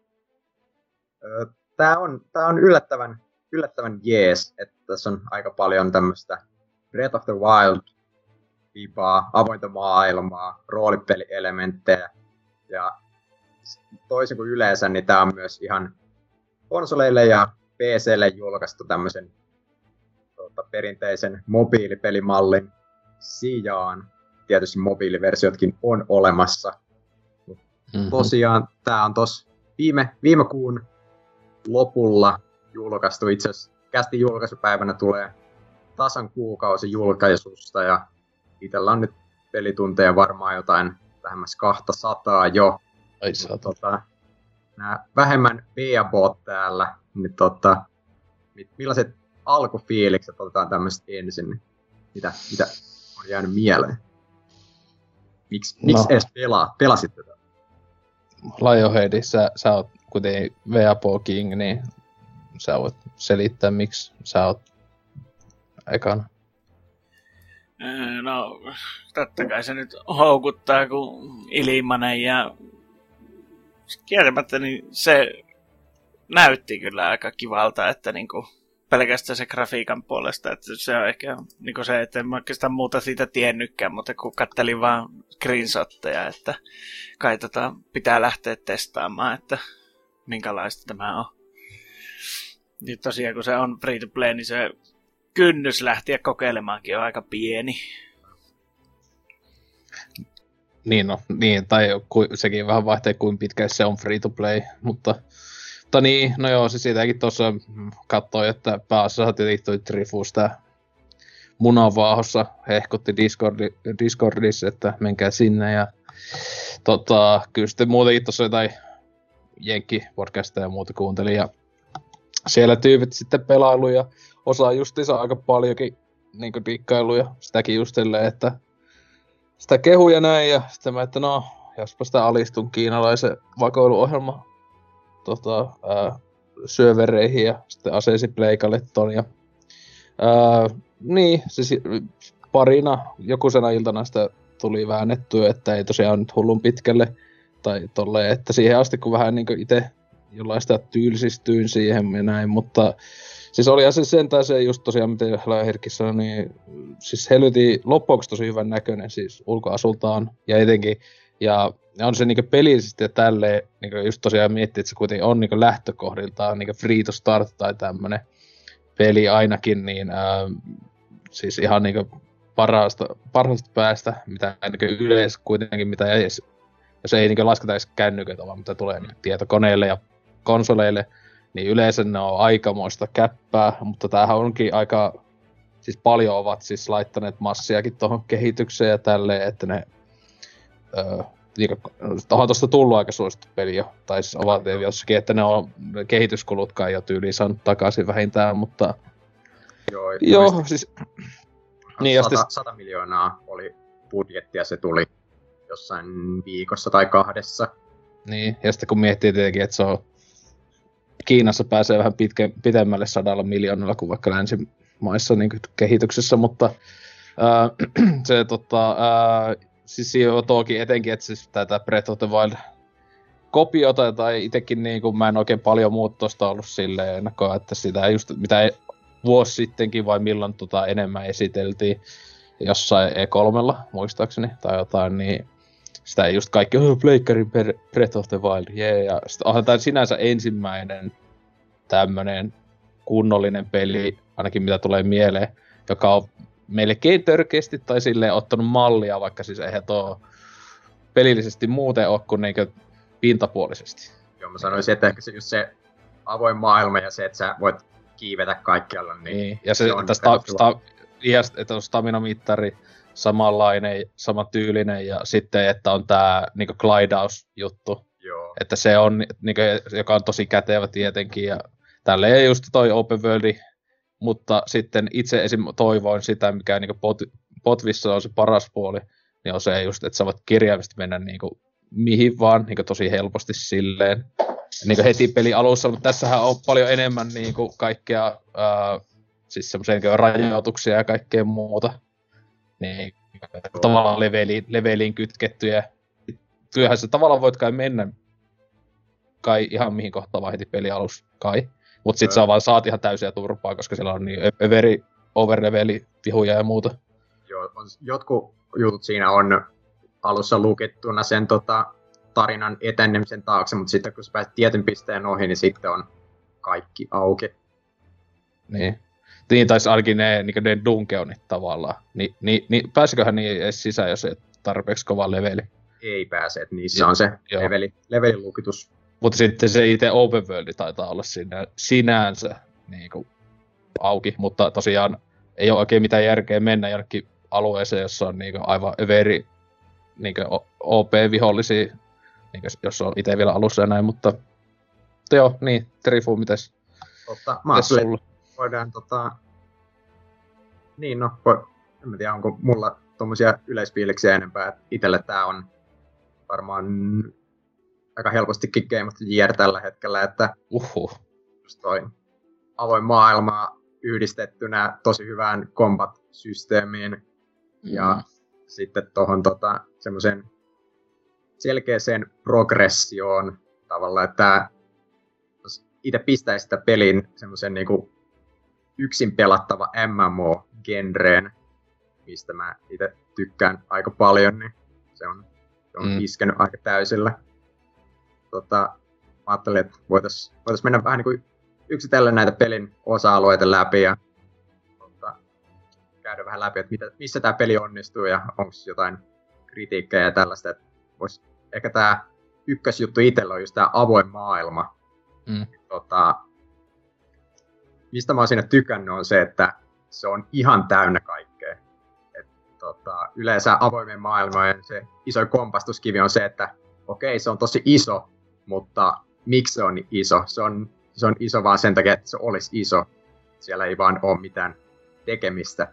tämä on, tää on yllättävän, yllättävän jees, että tässä on aika paljon tämmöistä Breath of the Wild vipaa, avointa maailmaa, roolipelielementtejä ja toisin kuin yleensä, niin tämä on myös ihan konsoleille ja PClle julkaistu tämmöisen tuota, perinteisen mobiilipelimallin sijaan. Tietysti mobiiliversiotkin on olemassa. Mm-hmm. Tosiaan tämä on tos viime, viime kuun lopulla julkaistu. Itse asiassa kästi julkaisupäivänä tulee tasan kuukausi julkaisusta ja itsellä on nyt pelitunteja varmaan jotain lähemmäs 200 jo. Ai tota, nämä vähemmän Beabot täällä, niin tota, millaiset alkufiilikset otetaan tämmöistä ensin, mitä, mitä on jäänyt mieleen? Miks, no. miksi edes pelaa, pelasit tätä? Lionheadi, sä, sä oot kuten Veapo King, niin sä voit selittää, miksi sä oot ekana. No, totta kai se nyt houkuttaa, kun ilmanen ja kieltämättä niin se näytti kyllä aika kivalta, että niinku pelkästään se grafiikan puolesta, että se on ehkä niinku se, että en oikeastaan muuta siitä tiennytkään, mutta kun kattelin vaan screenshotteja, että kai tota pitää lähteä testaamaan, että minkälaista tämä on. Niin tosiaan kun se on free to play, niin se kynnys lähteä kokeilemaankin on aika pieni. Niin, no, niin, tai ku, sekin vähän vaihtelee, kuin pitkä se on free to play, mutta, mutta niin, no joo, se siitäkin tuossa katsoi, että pääasiassa tietenkin toi Trifus munavaahossa hehkutti Discordi, Discordissa, että menkää sinne ja tota, kyllä sitten muutenkin tuossa jotain jenkki ja muuta kuuntelin ja siellä tyypit sitten pelailu ja osaa justiinsa aika paljonkin niin dikkailuja, sitäkin just että sitä kehuja näin ja sitten mä, että no, jospa sitä alistun kiinalaisen vakoiluohjelma tota, ää, syövereihin ja sitten aseesi pleikalle ton ja ää, niin, siis parina jokusena iltana sitä tuli väännettyä, että ei tosiaan nyt hullun pitkälle tai tolleen, että siihen asti kun vähän niin itse jollaista tylsistyin siihen ja näin, mutta Siis oli se sentään se just tosiaan, miten Herkki sanoi, niin siis helviti loppujen tosi hyvän näköinen siis ulkoasultaan ja etenkin. Ja on se niinku pelillisesti ja tälleen, niinku just tosiaan miettii, että se kuitenkin on niinku lähtökohdiltaan niinku free to start tai tämmönen peli ainakin, niin ää, siis ihan niinku parasta, parhaasta päästä, mitä niinku yleensä kuitenkin, mitä ei jos ei niinku lasketa edes kännyköitä, vaan mitä tulee niinku tietokoneille ja konsoleille, niin yleensä ne on aikamoista käppää, mutta tämähän onkin aika, siis paljon ovat siis laittaneet massiakin tuohon kehitykseen ja tälleen, että ne, öö, onhan tuosta tullut aika suosittu peli jo, tai siis ovat jossakin, että ne on kehityskulutkaan jo tyyliin saanut takaisin vähintään, mutta Joo, joo siis... Niin, 100, 100 miljoonaa oli budjetti ja se tuli jossain viikossa tai kahdessa. Niin, ja sitten kun miettii tietenkin, että se on Kiinassa pääsee vähän pitke, pitemmälle sadalla miljoonalla kuin vaikka länsimaissa niin kehityksessä, mutta ää, se tota, ää, siis jo toki etenkin, että siis tätä Breath of the Wild kopiota, tai itsekin niin kuin, mä en oikein paljon muuta tosta ollut silleen ennakkoa, että sitä just, mitä vuosi sittenkin vai milloin tota enemmän esiteltiin jossain E3 muistaakseni tai jotain, niin sitä ei just kaikki, oh, Pleikkarin per Breath of the Wild, yeah. ja sit onhan tämä sinänsä ensimmäinen tämmönen kunnollinen peli, ainakin mitä tulee mieleen, joka on melkein törkeästi tai silleen ottanut mallia, vaikka siis eihän tuo pelillisesti muuten ole kuin niinkö pintapuolisesti. Joo, mä sanoisin, että ehkä se just se avoin maailma ja se, että sä voit kiivetä kaikkialla, niin, niin. ja se, se on sta, sta, että on stamina-mittari, samanlainen, samantyylinen ja sitten, että on tämä niinku glidaus-juttu. Joo. Että se on, niinku, joka on tosi kätevä tietenkin ja tälleen just toi open world, mutta sitten itse esim. toivoin sitä, mikä niinku pot, Potvissa on se paras puoli, niin on se just, että sä voit kirjaimisesti mennä niinku mihin vaan niinku tosi helposti silleen. Niinku heti peli alussa, mutta tässähän on paljon enemmän niinku kaikkea, ää, siis semmoisia niinku rajoituksia ja kaikkea muuta. Niin tavallaan leveliin, leveliin kytkettyjä. Kyllähän se tavallaan voit kai mennä kai ihan mihin kohtaan vaan heti peli alus kai. Mut sit sä vaan saat ihan täysiä turpaa, koska siellä on niin överi overleveli vihuja ja muuta. Joo, on, jotkut jutut siinä on alussa lukittuna sen tota, tarinan etenemisen taakse, mutta sitten kun sä pääset tietyn pisteen ohi, niin sitten on kaikki auki. Niin. Niin, taisi ainakin ne, niin ne dunkeonit tavallaan. Ni, ni, ni, pääsiköhän niin edes sisään, jos ei tarpeeksi kova leveli? Ei pääse, että niissä on se leveli, levelin lukitus. Mutta sitten se itse open world taitaa olla siinä, sinänsä niin kuin, auki, mutta tosiaan ei ole oikein mitään järkeä mennä jonnekin alueeseen, jossa on niin kuin, aivan överi niin OP-vihollisia, niin kuin, jos on itse vielä alussa ja näin, mutta joo, niin, Trifu, mites? Totta, mä ajattelin, voidaan tota... Niin no, voi... en mä tiedä onko mulla tommosia yleispiiliksiä enempää, että itelle tää on varmaan aika helpostikin Game of the Year tällä hetkellä, että Uhuh. just toi avoin maailma yhdistettynä tosi hyvään combat-systeemiin mm. ja sitten tuohon tota, semmoisen selkeäseen progressioon tavallaan, että itse pistäisi sitä pelin semmoisen niinku yksin pelattava MMO-genreen, mistä mä itse tykkään aika paljon, niin se on, se on mm. iskenyt aika täysillä. Tota, mä ajattelin, että voitaisiin voitais mennä vähän niin kuin yksitellen näitä pelin osa-alueita läpi ja tota, käydä vähän läpi, että mitä, missä tämä peli onnistuu ja onko jotain kritiikkejä ja tällaista. Että vois, ehkä tämä ykkösjuttu itsellä on just tämä avoin maailma. Mm. Tota, mistä mä oon siinä tykännyt on se, että se on ihan täynnä kaikkea. Et, tota, yleensä avoimen maailmojen se iso kompastuskivi on se, että okei, se on tosi iso, mutta miksi se on niin iso? Se on, se on iso vaan sen takia, että se olisi iso. Siellä ei vaan ole mitään tekemistä.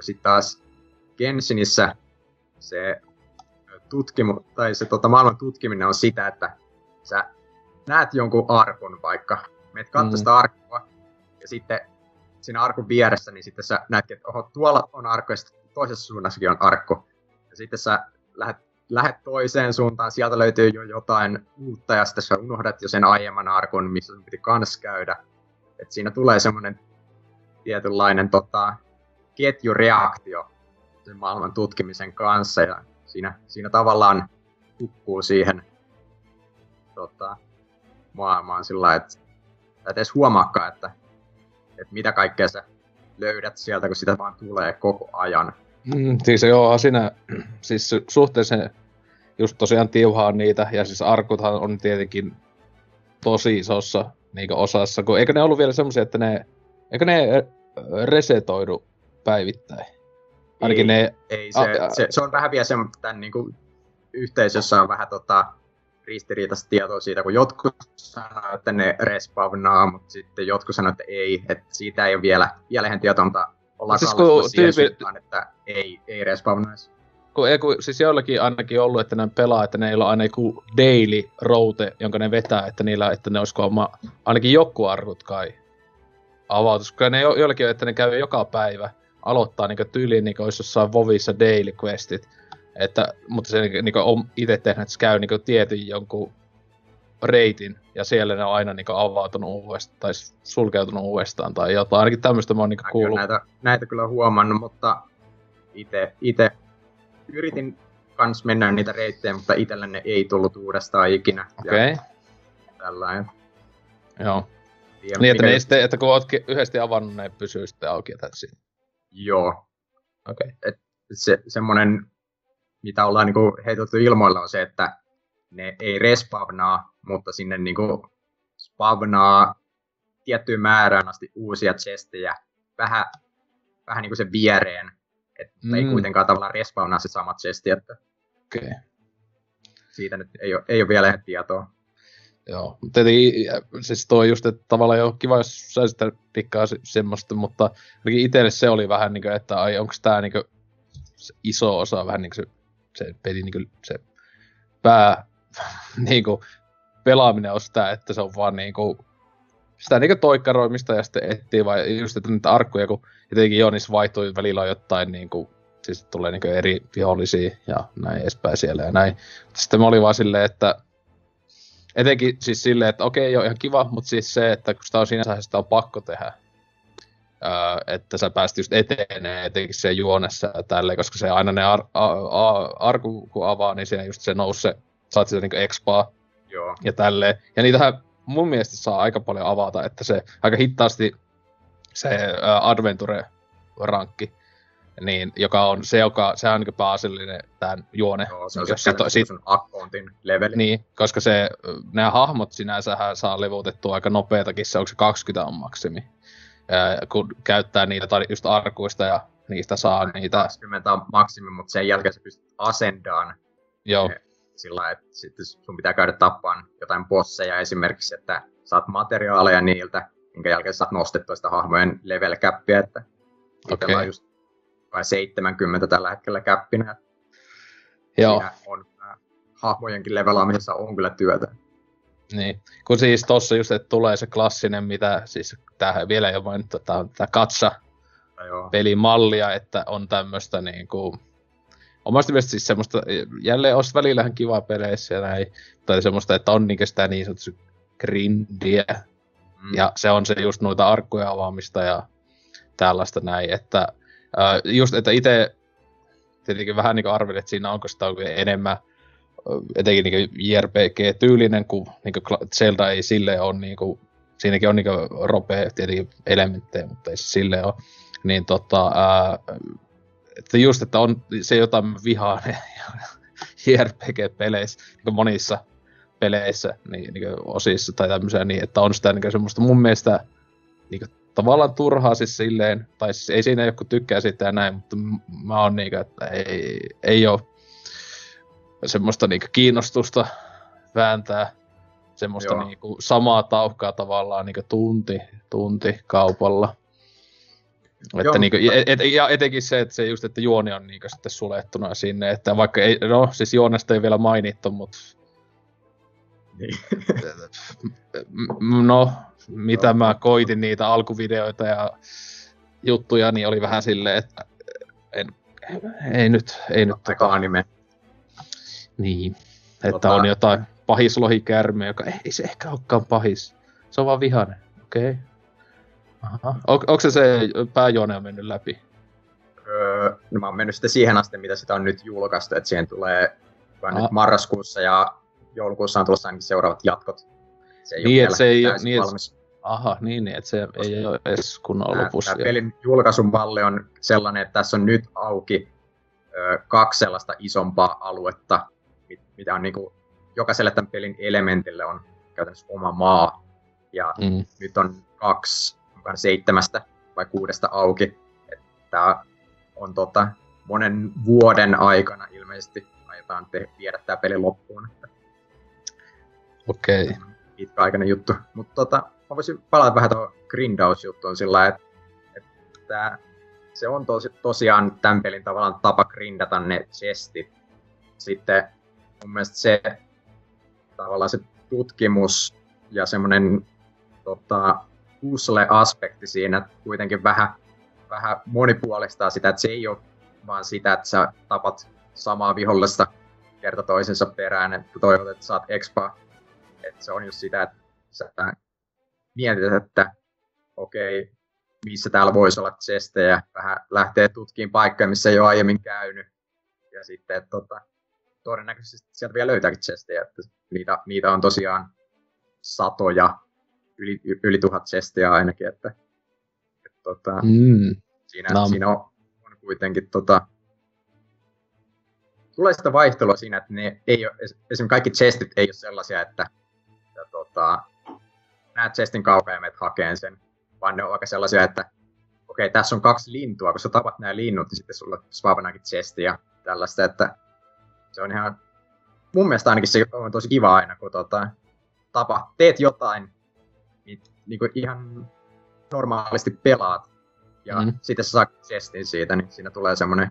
Sitten taas Genshinissä se tutkimu, tai se tota, maailman tutkiminen on sitä, että sä näet jonkun arkun vaikka, meet katsoa mm. sitä arkua, ja sitten siinä arkun vieressä, niin sitten sä näet, että oho, tuolla on arkku, ja toisessa suunnassakin on arkku. Ja sitten sä lähdet, lähdet toiseen suuntaan, sieltä löytyy jo jotain uutta, ja sitten sä unohdat jo sen aiemman arkun, missä sun piti kans käydä. Et siinä tulee semmoinen tietynlainen tota, ketjureaktio sen maailman tutkimisen kanssa, ja siinä, siinä tavallaan hukkuu siihen tota, maailmaan sillä että et edes huomaakaan, että, että mitä kaikkea sä löydät sieltä, kun sitä vaan tulee koko ajan. Mm, siis joo, siinä siis suhteellisen just tosiaan tiuhaa niitä, ja siis arkuthan on tietenkin tosi isossa niin osassa, kun eikö ne ollut vielä semmoisia, että ne, eikö ne resetoidu päivittäin? Ainakin ei, ne... Ei, se, a, se, se, on vähän vielä sen, tämän niin kuin, yhteisössä on vähän tota, ristiriitaista tietoa siitä, kun jotkut sanoo, että ne respawnaa, mutta sitten jotkut sanoo, että ei, että siitä ei ole vielä, vielä ihan tietoa, mutta ollaan siis kun tyypi... suuntaan, että ei, ei respawnaisi. Kun, ei, kun, siis joillakin ainakin ollut, että ne pelaa, että ne ei ole aina joku daily route, jonka ne vetää, että niillä, että ne olisiko oma, ainakin joku arkut kai avautus, koska ne jo, joillakin on, että ne käy joka päivä, aloittaa niin tyyliin niin olisi jossain Vovissa daily questit. Että, mutta se niin on itse tehnyt, että se käy niin tietyn jonkun reitin, ja siellä ne on aina niin avautunut uudestaan, tai sulkeutunut uudestaan, tai jotain. Ainakin tämmöistä mä oon niin kuullut. Näitä, näitä kyllä huomannut, mutta itse, yritin kans mennä niitä reittejä, mutta itselle ne ei tullut uudestaan ikinä. Okei. Okay. Tällainen. Joo. Tiedä, niin, että, ne sitten, että kun oot yhdesti avannut, ne pysyy sitten auki ja Joo. Okei. Okay. se, semmoinen, mitä ollaan niinku heitetty ilmoilla, on se, että ne ei respawnaa, mutta sinne niinku spavnaa tiettyyn määrään asti uusia chestejä vähän, vähän niinku sen viereen, että mm. ei kuitenkaan tavallaan respawnaa se sama chesti, että okay. siitä nyt ei ole, ei ole vielä tietoa. Joo, tietenkin siis toi just, että tavallaan jo kiva, jos sä sitä tikkaa semmoista, mutta ainakin itselle se oli vähän niin kuin, että ai onko tää niin kuin, iso osa vähän niin kuin se, se peli niin kuin, se pää niin kuin, pelaaminen on sitä, että se on vaan niin kuin, sitä niin toikkaroimista ja sitten etsii vai just, että niitä arkkuja, kun jotenkin joo, niissä vaihtui välillä on jotain niin kuin, siis tulee niin eri vihollisia ja näin edespäin siellä ja näin. Sitten mä olin vaan silleen, että etenkin siis silleen, että okei, joo, ihan kiva, mutta siis se, että kun sitä on sinänsä, sitä on pakko tehdä, että sä pääst just etenee etenkin se juonessa ja tälleen, koska se aina ne ar- a- a- arku kun avaa, niin siinä just se nousee, saat sitä niinku expaa Joo. ja tälleen. Ja niitähän mun mielestä saa aika paljon avata, että se aika hitaasti se uh, adventure-rankki, niin, joka on se, joka, se on niin pääasiallinen tämän juone. Joo, se on Jos se, sit- accountin leveli. Niin, koska se, nämä hahmot sinänsä saa levuutettua aika nopeatakin, se onko se 20 on maksimi. Ää, kun käyttää niitä tai just arkuista ja niistä saa niitä. 20 on maksimi, mutta sen jälkeen sä pystyt asendaan Joo, sillä lailla, että sitten sun pitää käydä tappaan jotain bosseja esimerkiksi, että saat materiaaleja niiltä, minkä jälkeen saat nostettua sitä hahmojen level cappia, että okay. on just kai 70 tällä hetkellä käppinä, joo. siinä on hahmojenkin levelaamisessa on kyllä työtä. Niin, kun siis tossa just, että tulee se klassinen, mitä siis tähän vielä ole mainittu, tää on tää katsa joo, pelimallia, että on tämmöstä niinku omasta mielestä siis semmoista, jälleen olisi välillähän kiva peleissä ja näin, tai semmoista, että on niinkö sitä niin sanotusti grindiä, mm. ja se on se just noita arkkuja avaamista ja tällaista näin, että just, että itse tietenkin vähän niin arvelin, että siinä onko sitä enemmän etenkin niin JRPG-tyylinen, kun niin Zelda ei silleen ole niin kuin, siinäkin on niin ropea tietenkin elementtejä, mutta ei se ole. Niin tota, ää, että just, että on se jota mä vihaan JRPG-peleissä, niin monissa peleissä, niin, niin osissa tai tämmöisiä, niin että on sitä niin semmoista mun mielestä niin tavallaan turhaa siis silleen, tai siis ei siinä joku tykkää siitä ja näin, mutta mä oon niinku, että ei, ei ole semmoista niinku kiinnostusta vääntää semmoista Joo. niinku samaa tauhkaa tavallaan niinku tunti, tunti kaupalla. Että Joo, niinku, et, et, ja etenkin se, että se just, että juoni on niinku sitten sulettuna sinne, että vaikka ei, no siis juonesta ei vielä mainittu, mutta Niin. No, mitä mä koitin niitä alkuvideoita ja juttuja, niin oli vähän silleen, että en, ei nyt, ei nyt tota, anime. Niin, että Tota- on jotain pahislohikärme, joka ei se ehkä olekaan pahis, se on vaan vihainen, okei. Okay. Aha. On, onko se se pääjuone on mennyt läpi? Öö, no mä oon mennyt sitten siihen asti, mitä sitä on nyt julkaistu, että siihen tulee vai Ah. nyt marraskuussa ja joulukuussa on tulossa ainakin seuraavat jatkot. Se ei Niin, ole se ei niin, valmis. Aha, niin, niin että se ei ole edes kunnolla Tää, lopussa. tää pelin julkaisun malli on sellainen, että tässä on nyt auki ö, kaksi sellaista isompaa aluetta, mitä on niinku, jokaiselle tämän pelin elementille on käytännössä oma maa. Ja Mm, nyt on kaksi onkohan seitsemästä vai kuudesta auki. Tämä on tota, monen vuoden aikana ilmeisesti aiotaan te- viedä tämä peli loppuun. Okei. Okay. pitkäaikainen juttu. Mutta tota, mä voisin palata vähän tuohon grindaus-juttuun sillä että, että se on tosi, tosiaan tämän pelin tavallaan tapa grindata ne chestit. Sitten mun mielestä se tavallaan se tutkimus ja semmoinen tota, puzzle-aspekti siinä kuitenkin vähän, vähän monipuolistaa sitä, että se ei ole vaan sitä, että sä tapat samaa vihollista kerta toisensa perään, että toivot, että saat expaa. Että se on just sitä, että sä mietit, että okei, missä täällä voisi olla chestejä, vähän lähtee tutkimaan paikkoja, missä ei ole aiemmin käynyt. Ja sitten että tota, todennäköisesti sieltä vielä löytääkin chestejä, että niitä, niitä on tosiaan satoja, yli, yli tuhat chestejä ainakin, että, että tota, Mm. siinä, No. siinä on, on kuitenkin tota, tulee sitä vaihtelua siinä, että ne ei ole, es- esimerkiksi kaikki chestit ei ole sellaisia, että, että tota, näet chestin kaukaa ja menet hakeen sen, vaan ne on aika sellaisia, että okei, tässä on kaksi lintua, kun sä tapat nämä linnut, niin sitten sulla spaavanakin chesti ja tällaista, että se on ihan, mun mielestä ainakin se on tosi kiva aina, kun tota, tapa, teet jotain, niin, niin kuin ihan normaalisti pelaat, ja Mm. sitten sä saat chestin siitä, niin siinä tulee semmoinen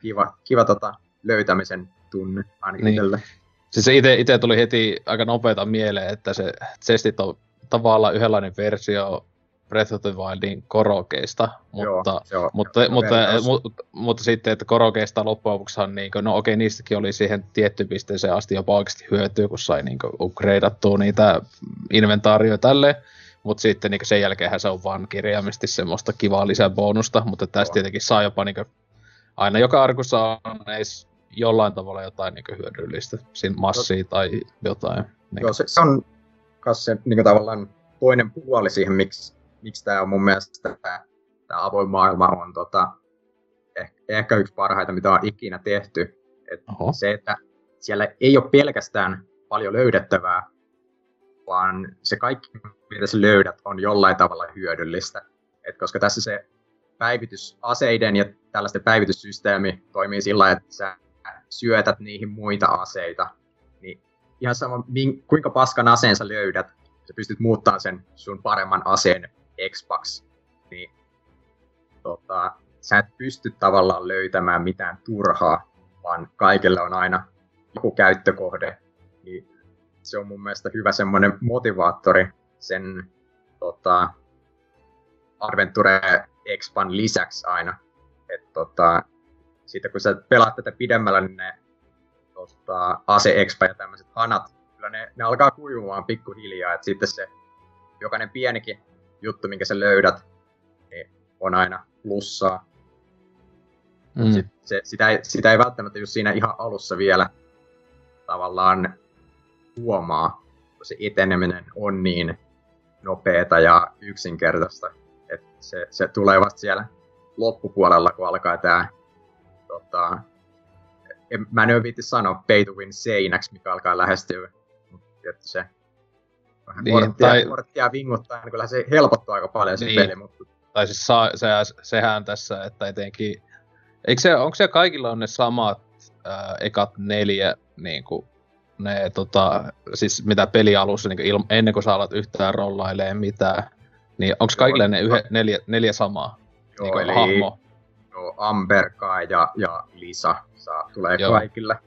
kiva, kiva tota, löytämisen tunne ainakin Niin. itselle. Siis se ite tuli heti aika nopeeta mieleen, että se testit on tavallaan yhdenlainen versio Breath of the Wildin korokeista, mutta, Joo, on, mutta, on mutta, mutta, mutta, sitten, että korokeista loppujen lopuksihan, niin kuin, no okei, niistäkin oli siihen tietty pisteeseen asti jopa oikeasti hyötyä, kun sai niin upgradeattua niitä inventaarioita tälleen, mutta sitten niin sen jälkeenhän se on vaan kirjaimisesti semmoista kivaa lisäbonusta, mutta tästä Joo. tietenkin saa jopa niin kuin, aina joka arkussa on edes jollain tavalla jotain niin hyödyllistä, siinä massia tai jotain. Niin Joo, se, se on myös se niin tavallaan toinen puoli siihen, miksi, miksi tämä on mun mielestä tämä, avoin maailma on tota, ehkä, ehkä yksi parhaita, mitä on ikinä tehty. Et Oho. se, että siellä ei ole pelkästään paljon löydettävää, vaan se kaikki, mitä sä löydät, on jollain tavalla hyödyllistä. Et koska tässä se päivitysaseiden ja tällaisten päivityssysteemi toimii sillä että sä syötät niihin muita aseita, niin ihan sama, kuinka paskan aseen sä löydät, sä pystyt muuttamaan sen sun paremman aseen Xbox, niin tota, sä et pysty tavallaan löytämään mitään turhaa, vaan kaikille on aina joku käyttökohde, niin se on mun mielestä hyvä semmoinen motivaattori sen tota, Adventure Expan lisäksi aina. Et, tota, sitten kun sä pelaat tätä pidemmällä, niin ne tota, ase expa ja tämmöiset hanat, kyllä ne, ne alkaa kuivumaan pikkuhiljaa, että sitten se jokainen pienikin juttu, minkä sä löydät, niin on aina plussaa. Mm. Sit, se, sitä, ei, sitä ei välttämättä just siinä ihan alussa vielä tavallaan huomaa, kun se eteneminen on niin nopeeta ja yksinkertaista. että se, se tulee vasta siellä loppupuolella, kun alkaa tämä tota, en, mä en ole viitti sanoa pay to win seinäksi, mikä alkaa lähestyä, mutta se vähän Niin, niin, korttia, tai- korttia vinguttaa, niin kyllä se helpottaa aika paljon se Niin. peli, mutta Tai siis saa, se, sehän tässä, että etenkin... Eikö se, onko se kaikilla on ne samat ää, ekat neljä, niin kuin, ne, tota, siis mitä pelialussa, niin ilma, ennen kuin sä alat yhtään rollailee mitään, niin onko kaikille ne yhe, neljä, neljä samaa joo, niin kuin, eli hahmo? joo, Amber, Kai ja, ja Lisa saa, tulee Joo. kaikille.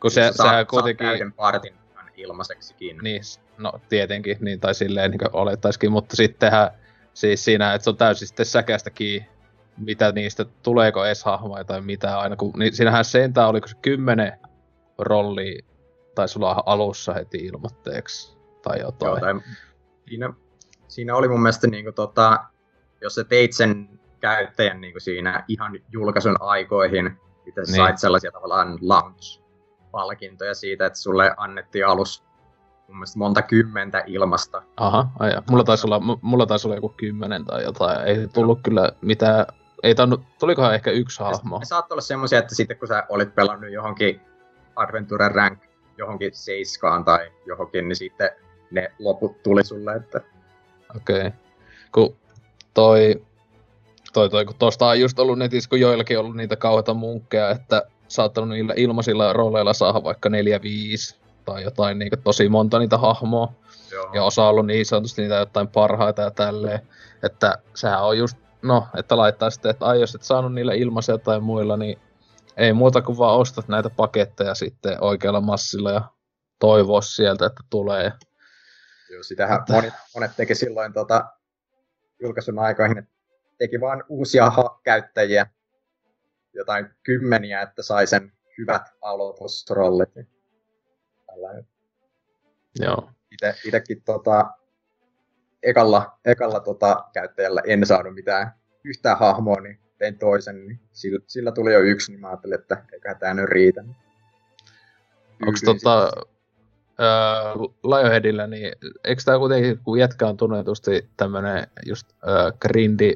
Kun se, Sä saat- sehän kuitenkin... täyden partin ilmaiseksikin. Niin, no tietenkin, niin tai silleen niin olettaisikin, mutta sittenhän siis siinä, että se on täysin sitten säkästäkin, mitä niistä, tuleeko edes hahmoja tai mitä aina, kun niin siinähän sentään oliko se kymmenen rolli taisi olla alussa heti ilmoitteeksi tai jotain. Joo, tai siinä, siinä oli mun mielestä, niin kuin, tota, jos sä teit sen käyttäjän niin kuin siinä ihan julkaisun aikoihin, sä Niin. sait sellaisia tavallaan launch-palkintoja siitä, että sulle annettiin alus mun mielestä monta kymmentä ilmasta. Aha, aja. Mulla taisi olla, mu- mulla taisi olla joku kymmenen tai jotain. Ei tullut kyllä mitään, ei tannut, tulikohan ehkä yksi hahmo. Ne saattoi olla semmoisia, että sitten kun sä olit pelannut johonkin Adventure Rank johonkin seiskaan tai johonkin, niin sitten ne loput tuli sulle, että Okei. Okay. Kun toi, toi, toi, kun tosta on just ollut netissä, kun joillakin on ollut niitä kauheita munkkeja, että saattanut niillä ilmaisilla rooleilla saada vaikka 4-5 tai jotain niin tosi monta niitä hahmoa. joo, Ja osa on ollut niin sanotusti niitä jotain parhaita ja tälleen. Että sehän on just, no, että laittaa sitten, että ai jos et saanut niillä ilmaisia tai muilla, niin ei muuta kuin vaan ostat näitä paketteja sitten oikealla massilla ja toivoa sieltä, että tulee. Joo, sitähän monet, monet teki silloin tota, julkaisun aikoihin, että teki vaan uusia ha- käyttäjiä, jotain kymmeniä, että sai sen hyvät aloitusrollit. Tällainen. Joo. Ite, itekin tota, ekalla, ekalla tota, käyttäjällä en saanut mitään yhtään hahmoa, niin tein toisen, niin sillä, sillä tuli jo yksi, niin mä ajattelin, että eiköhän tää nyt riitä. Onko tota, öö, Lionheadillä, niin eikö tää kuitenkin, kun jätkä on tunnetusti tämmönen just öö, grindi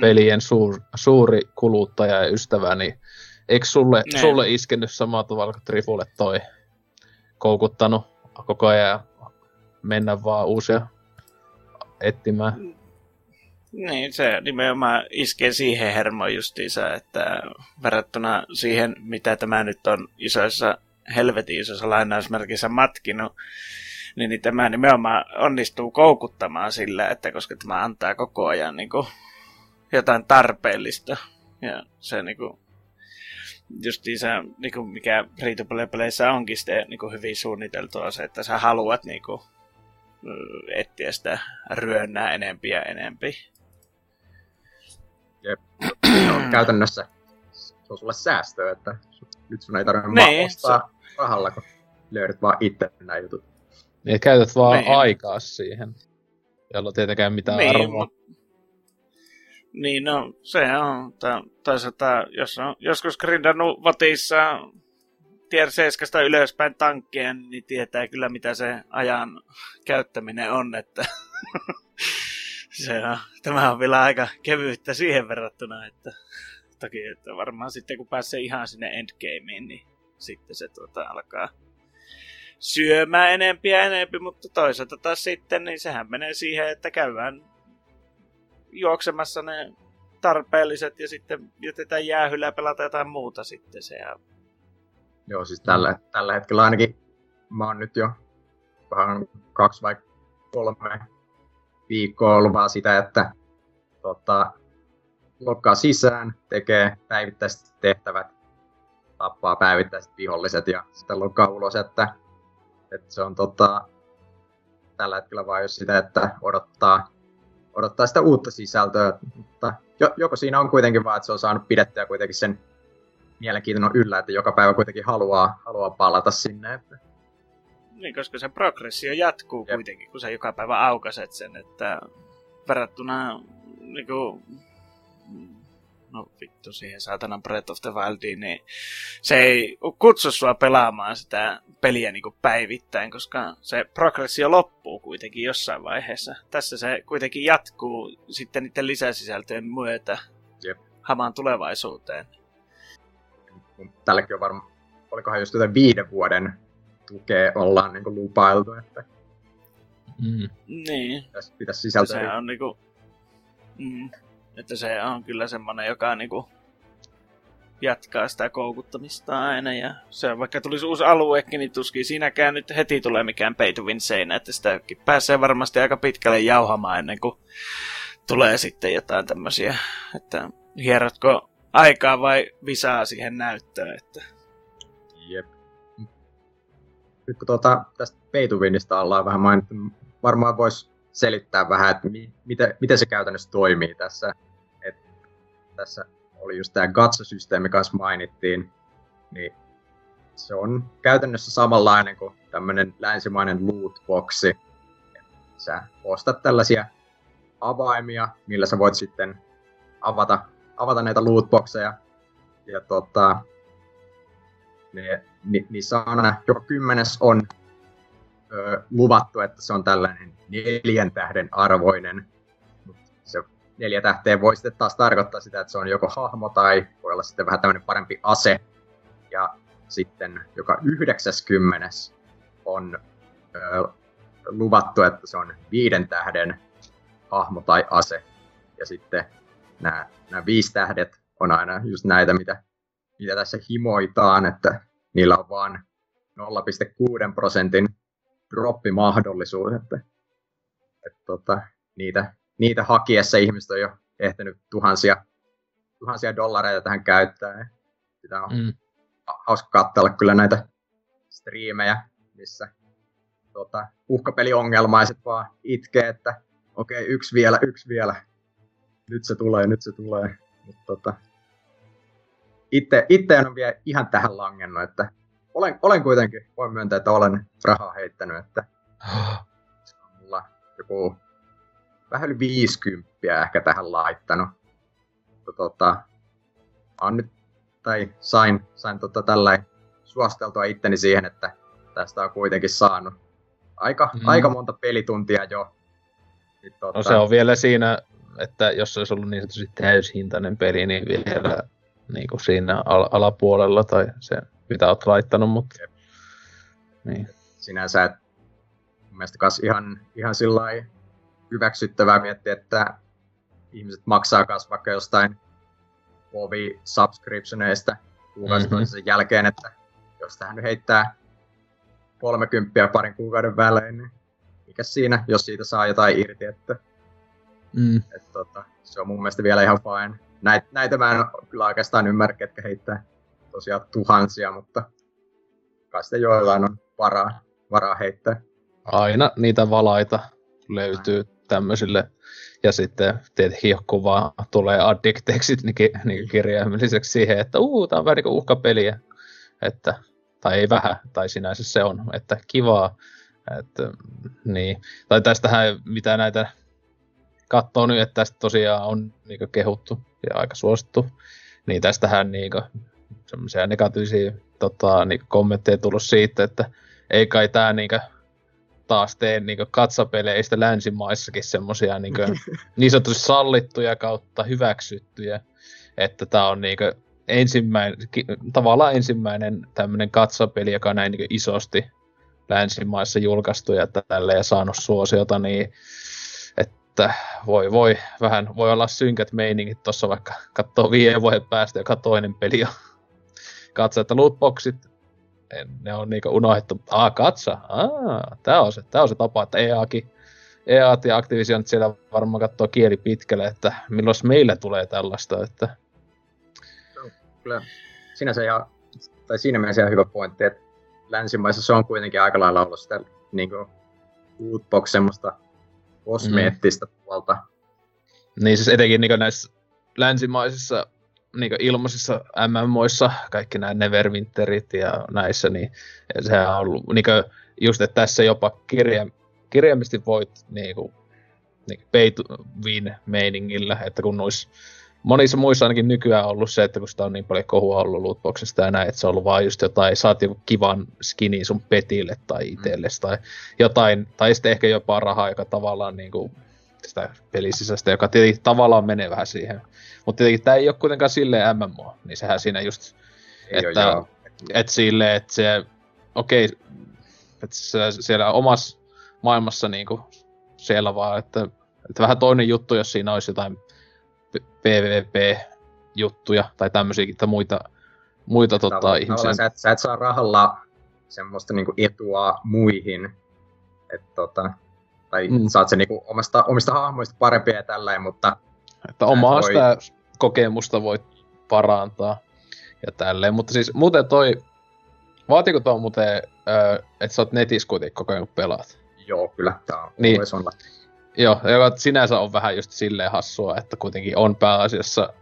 pelien suur, suuri kuluttaja ja ystävä, niin eikö sulle, Ne. sulle iskenyt samalla tavalla kuin Trifulle toi koukuttanut koko ajan mennä vaan uusia etsimään? Niin, se nimenomaan iskee siihen hermoon justiinsa, että verrattuna siihen, mitä tämä nyt on isoissa, helvetin isoissa lainausmerkissä matkinut, niin, niin tämä nimenomaan onnistuu koukuttamaan sillä, että koska tämä antaa koko ajan niin kuin, jotain tarpeellista. Ja se niin kuin, justiinsa, niin kuin mikä free to play peleissä onkin sitten niin kuin hyvin suunniteltua se, että sä haluat niin kuin, etsiä sitä ryönnää enempi ja enempi. Jep. No, käytännössä se on sulle säästöä, että nyt sun ei tarvitse Niin, ostaa rahalla, kun löydät vaan itse nämä jutut. Niin käytät vaan Niin. aikaa siihen. Jolla tietenkään mitään Niin, arvoa. mut- Niin, no se on. Tää, toisaalta, jos on joskus grindannut vatissa tier 7 ylöspäin tankkeen, niin tietää kyllä mitä se ajan käyttäminen on, että se on, tämä on vielä aika kevyyttä siihen verrattuna, että toki että varmaan sitten kun pääsee ihan sinne endgameen, niin sitten se tuota alkaa syömään enempi ja enempi, mutta toisaalta taas sitten, niin sehän menee siihen, että käydään juoksemassa ne tarpeelliset ja sitten jätetään jäähyllä ja pelata jotain muuta sitten. Se. Joo, siis tällä, tällä hetkellä ainakin mä oon nyt jo vähän kaksi vai kolme viikkoa ollut vaan sitä, että tota, lokkaa sisään, tekee päivittäiset tehtävät, tappaa päivittäiset viholliset ja sitten lokkaa ulos, että, että se on tota, tällä hetkellä vaan jos sitä, että odottaa, odottaa sitä uutta sisältöä, mutta jo, joko siinä on kuitenkin vaan, että se on saanut pidettyä kuitenkin sen mielenkiintoinen yllä, että joka päivä kuitenkin haluaa, haluaa palata sinne. Että, Niin, koska se progressio jatkuu Jep. kuitenkin, kun sä joka päivä aukaset sen, että verrattuna niinku, no vittu siihen saatanan Breath of the Wildiin, niin se ei kutsu sua pelaamaan sitä peliä niinku päivittäin, koska se progressio loppuu kuitenkin jossain vaiheessa. Tässä se kuitenkin jatkuu sitten niiden lisäsisältöjen myötä Jep. hamaan tulevaisuuteen. tälläkin on varmaan, olikohan just jotain viiden vuoden tukea ollaan niin lupailtu, että Mm. Niin, pitäisi, sisältöä. se on niinku, mm, että se on kyllä semmonen, joka niinku jatkaa sitä koukuttamista aina. Ja se vaikka tulisi uusi aluekin, niin tuskin siinäkään nyt heti tulee mikään win seinä. Että sitäkin pääsee varmasti aika pitkälle jauhamaan ennen kuin tulee sitten jotain tämmöisiä, että hierotko aikaa vai visaa siihen näyttöön. Että... Jep. Nyt kun tuota, tästä winista ollaan vähän mainittu, niin varmaan voisi selittää vähän, että mi- miten, miten se käytännössä toimii tässä. Et tässä oli just tämä Gatsa-systeemi kanssa mainittiin, niin se on käytännössä samanlainen kuin tämmöinen länsimainen lootboxi. Sä ostat tällaisia avaimia, millä sä voit sitten avata, avata näitä lootboxeja. Ja tota, ne, ni, niissä on aina, joka kymmenes on ö, luvattu, että se on tällainen neljän tähden arvoinen. Mut se neljä tähteä voi sitten taas tarkoittaa sitä, että se on joko hahmo tai voi olla sitten vähän tämmöinen parempi ase. Ja sitten joka yhdeksäskymmenes on ö, luvattu, että se on viiden tähden hahmo tai ase. Ja sitten nämä, nämä viisi tähdet on aina just näitä, mitä, mitä tässä himoitaan, että niillä on vaan 0,6 prosentin droppimahdollisuus, että, että tota, niitä, niitä hakiessa ihmiset on jo ehtinyt tuhansia, tuhansia dollareita tähän käyttää. Sitä on Mm. ha- hauska katsella kyllä näitä striimejä, missä tota, uhkapeliongelmaiset vaan itkee, että okei, okay, yksi vielä, yksi vielä. Nyt se tulee, nyt se tulee. Mutta tota, itse en ole vielä ihan tähän langennut, että olen, olen kuitenkin, voin myöntää, että olen rahaa heittänyt, että se on mulla joku vähän yli 50 ehkä tähän laittanut. Mutta tota, on nyt, tai sain, sain tota tällä suosteltua itteni siihen, että tästä on kuitenkin saanut aika, Mm. aika monta pelituntia jo. Niin, tota, No se on vielä siinä, että jos se olisi ollut niin sanotusti täyshintainen peli, niin vielä niin kuin siinä al- alapuolella tai se, mitä olet laittanut, mutta Jep. niin. sinänsä mun mielestä ihan, ihan sillä lailla hyväksyttävää miettiä, että ihmiset maksaa kas vaikka jostain Ovi subscriptioneista kuukausi Mhm. mm-hmm. toisen jälkeen, että jos tähän nyt heittää 30 parin kuukauden välein, niin mikä siinä, jos siitä saa jotain irti, että, Mm. että tota, se on mun mielestä vielä ihan fine. Näitä, näitä mä en kyllä oikeastaan ymmärrä, ketkä heittää tosiaan tuhansia, mutta kai sitten joillain on varaa, varaa heittää. aina niitä valaita löytyy tämmöisille. Ja sitten tietenkin joku vaan tulee addikteeksi niin, kirjaimelliseksi siihen, että uu, tää on vähän niin uhkapeliä. Että, tai ei vähän, tai sinänsä se on, että kivaa. Että, niin. Tai tästähän, mitä näitä katsoo nyt, että tästä tosiaan on niin kehuttu ja aika suosittu, niin tästähän niin semmoisia negatiivisia tota, niin kommentteja tullut siitä, että ei kai tämä niin taas tee niin katsapeleistä länsimaissakin semmoisia niin, niin sanotusti sallittuja kautta hyväksyttyjä, että tämä on niin ensimmäinen, tavallaan ensimmäinen tämmöinen katsapeli, joka on näin niin isosti länsimaissa julkaistu ja tälle ja saanut suosiota, niin että voi voi, vähän voi olla synkät meiningit tuossa vaikka katsoo viiden vuoden päästä joka toinen peli on. Katso, että lootboxit, ne on niinku unohdettu. Aa, katsa, aa, tää on se, tää on se tapa, että EAkin, EA ja Activision siellä varmaan katsoo kieli pitkälle, että milloin meillä tulee tällaista, että... Kyllä, sinänsä ihan, tai siinä mielessä ihan hyvä pointti, että länsimaissa se on kuitenkin aika lailla ollut sitä niin kuin, lootbox semmoista kosmeettista mm. puolta. Niin siis etenkin niin näissä länsimaisissa niin ilmaisissa MMOissa, kaikki nämä Neverwinterit ja näissä, niin sehän on ollut niin kuin, just, että tässä jopa kirja, kirjaimisesti voit niin kuin, niin pay to win meiningillä, että kun noissa monissa muissa ainakin nykyään on ollut se, että kun sitä on niin paljon kohua ollut lootboxista ja näin, että se on ollut vaan just jotain, saat joku kivan skinin sun petille tai mm. itsellesi tai jotain, tai sitten ehkä jopa rahaa, joka tavallaan niin kuin, sitä pelisisästä, joka tietenkin tavallaan menee vähän siihen. Mutta tietenkin tämä ei ole kuitenkaan silleen MMO, niin sehän siinä just, ei että, ole, että silleen, että se, okei, okay, että se, siellä omassa maailmassa niinku siellä vaan, että, että vähän toinen juttu, jos siinä olisi jotain PvP-juttuja tai tämmöisiä tai muita, muita tota, ihmisiä. Sä et, sä et saa rahalla semmoista niinku etua muihin, että tota, tai mm. saat sen niinku omasta, omista hahmoista parempia ja tälleen, mutta... Että omaa voi... sitä kokemusta voit parantaa ja tälleen, mutta siis muuten toi, vaatiko tuo muuten, että sä oot netissä kuitenkin koko ajan pelaat? Joo, kyllä, tää on niin, olla. Joo, joka sinänsä on vähän just silleen hassua, että kuitenkin on pääasiassa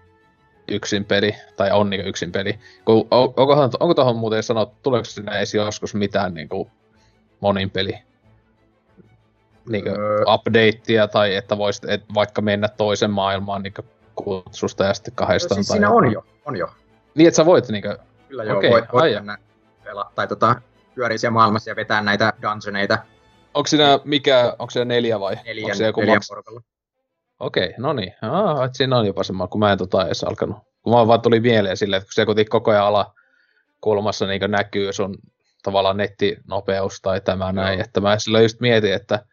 yksin peli, tai on niin yksin peli. Kun, onkohan, onko tuohon muuten sanottu, tuleeko sinne edes joskus mitään niin kuin monin peli niin öö. updatea, tai että voisit et, vaikka mennä toisen maailmaan niin kutsusta ja sitten kahdestaan. Siis tai siinä on jo, on jo. Niin, että sä voit niinkö... Kyllä joo, okay, voit, voit mennä pela, tai tota, pyörii siellä maailmassa ja vetää näitä dungeoneita. Onko siinä mikä, onko se neljä vai? Neljä, onko joku neljä maks... Okei, okay, no niin. Ah, että siinä on jopa semmoinen, kun mä en tota edes alkanut. Kun mä vaan tuli mieleen silleen, että kun se kuitenkin koko ajan ala kulmassa niin näkyy sun tavallaan nettinopeus tai tämä näin, että mä silloin just mietin, että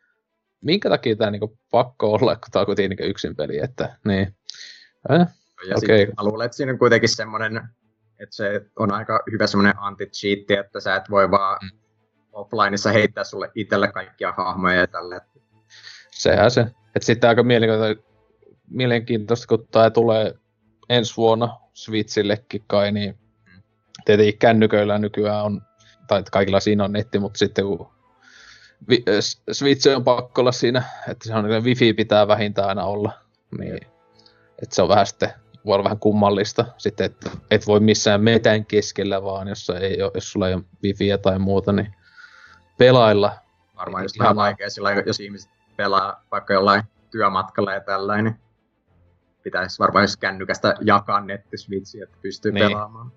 minkä takia tämä niinku pakko olla, kun tämä on kuitenkin niinku yksin peli, että niin. Äh, ja okay. mä luulen, että siinä on kuitenkin semmoinen, että se on aika hyvä semmoinen anti-cheatti, että sä et voi vaan mm. offlineissa heittää sulle itselle kaikkia hahmoja ja tälle. Sehän se. Että sitten aika mielenkiintoista, mielenkiintoista, kun tämä tulee ensi vuonna Switchillekin kai, niin mm. tietenkin kännyköillä nykyään on, tai kaikilla siinä on netti, mutta sitten kun Switch on pakko olla siinä, että se on wifi pitää vähintään aina olla, niin että se on vähän sitten, voi olla vähän kummallista sitten, että et voi missään metän keskellä vaan, jos, ei ole, jos sulla ei ole wifiä tai muuta, niin pelailla. Varmaan just vähän vaikea sillä jos ihmiset pelaa vaikka jollain työmatkalla ja tällainen, niin pitäisi varmaan jos kännykästä jakaa nettisvitsiä, että pystyy niin. pelaamaan.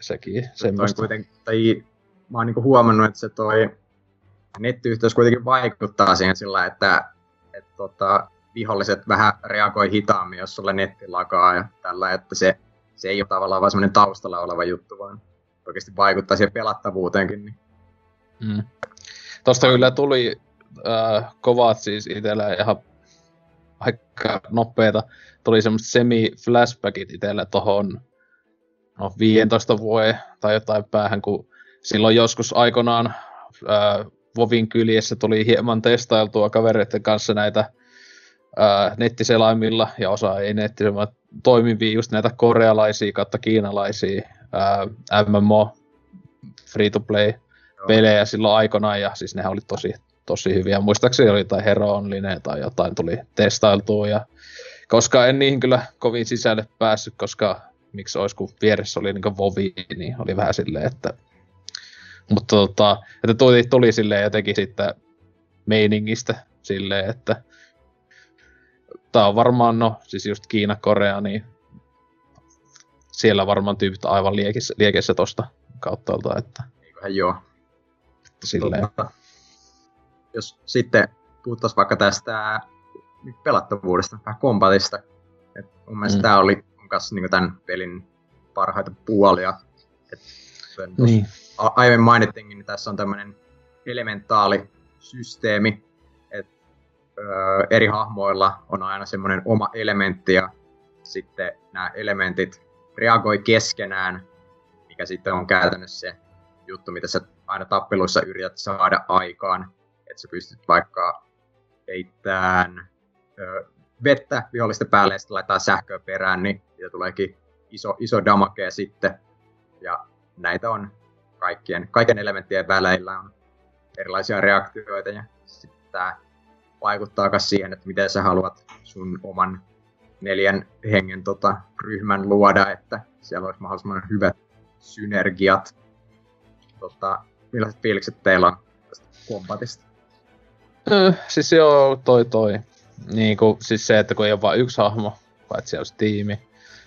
Sekin, semmoista. Kuitenkin, tai mä oon niinku huomannut, että se toi nettiyhteys kuitenkin vaikuttaa siihen sillä, että, että tota, viholliset vähän reagoi hitaammin, jos sulle netti lakaa ja tällä, että se, se ei ole tavallaan vaan semmoinen taustalla oleva juttu, vaan oikeasti vaikuttaa siihen pelattavuuteenkin. Niin. Mm. Tuosta kyllä tuli äh, kovat siis itsellä ihan aika nopeeta. Tuli semmoista semi-flashbackit itsellä tohon no, 15 vuoden tai jotain päähän, kun silloin joskus aikanaan äh, Vovin kyljessä tuli hieman testailtua kavereiden kanssa näitä ää, nettiselaimilla, ja osa ei nettiselaimilla toimivia just näitä korealaisia kautta kiinalaisia ää, MMO free to play pelejä silloin aikoinaan, ja siis nehän oli tosi, tosi hyviä. Muistaakseni oli jotain Hero Online tai jotain tuli testailtua, ja koska en niihin kyllä kovin sisälle päässyt, koska miksi olisi, kun vieressä oli niin Vovi, niin oli vähän silleen, että mutta tota, että tuli, tuli silleen jotenkin sitten meiningistä silleen, että tää on varmaan, no siis just Kiina, Korea, niin siellä varmaan tyypit aivan liekissä, liekissä tosta kautta, että... Eiköhän joo. Että silleen. Tota, jos sitten puhuttaisiin vaikka tästä pelattavuudesta, vähän kombatista. Et mun mielestä mm. tämä oli myös niin tämän pelin parhaita puolia. Et, niin. Aiemmin mainittiinkin, niin tässä on tämmöinen elementaalisysteemi, että eri hahmoilla on aina semmoinen oma elementti ja sitten nämä elementit reagoi keskenään, mikä sitten on käytännössä se juttu, mitä sä aina tappeluissa yrität saada aikaan. Että sä pystyt vaikka heittämään vettä vihollisten päälle ja sitten laittaa sähköä perään, niin siitä tuleekin iso, iso damage sitten. Ja näitä on kaikkien, kaiken elementtien väleillä on erilaisia reaktioita ja sitten tämä vaikuttaa myös siihen, että miten sä haluat sun oman neljän hengen tota, ryhmän luoda, että siellä olisi mahdollisimman hyvät synergiat. Tota, millaiset fiilikset teillä on tästä kombatista? Öh, siis joo, toi toi. Niin kuin, siis se, että kun ei ole vain yksi hahmo, vaan siellä olisi tiimi,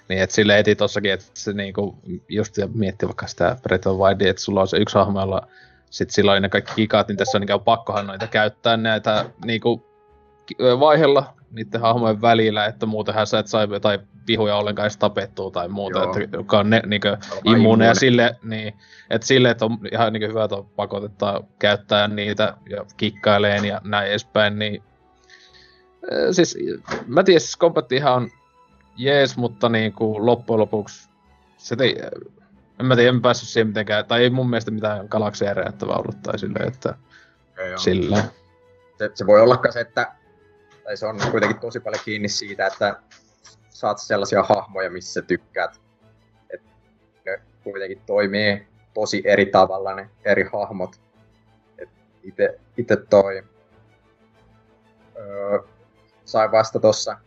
niin että sille eti tossakin, että se niinku, just miettii vaikka sitä Breath of että sulla on se yksi hahmo, jolla sit sillä on ne kaikki kikat, niin tässä on niinku pakkohan noita käyttää näitä niinku vaihella niiden hahmojen välillä, että muutenhan sä et saa jotain vihuja ollenkaan edes tapettua tai muuta, Joo. että, joka on ne, niinku, immuune ja sille, niin, että sille, että on ihan niinku hyvä, että pakotetta käyttää niitä ja kikkaileen ja näin edespäin, niin siis mä tiedän, siis ihan on jees, mutta niin kuin loppujen lopuksi se ei, en mä tiedä, en päässyt siihen mitenkään, tai ei mun mielestä mitään galaksia räjähtävää ollut tai silleen, että ei sillä. Se, se, voi olla se, että tai se on kuitenkin tosi paljon kiinni siitä, että saat sellaisia hahmoja, missä tykkäät. Et ne kuitenkin toimii tosi eri tavalla ne eri hahmot. Et ite, ite toi öö, sai vasta tossa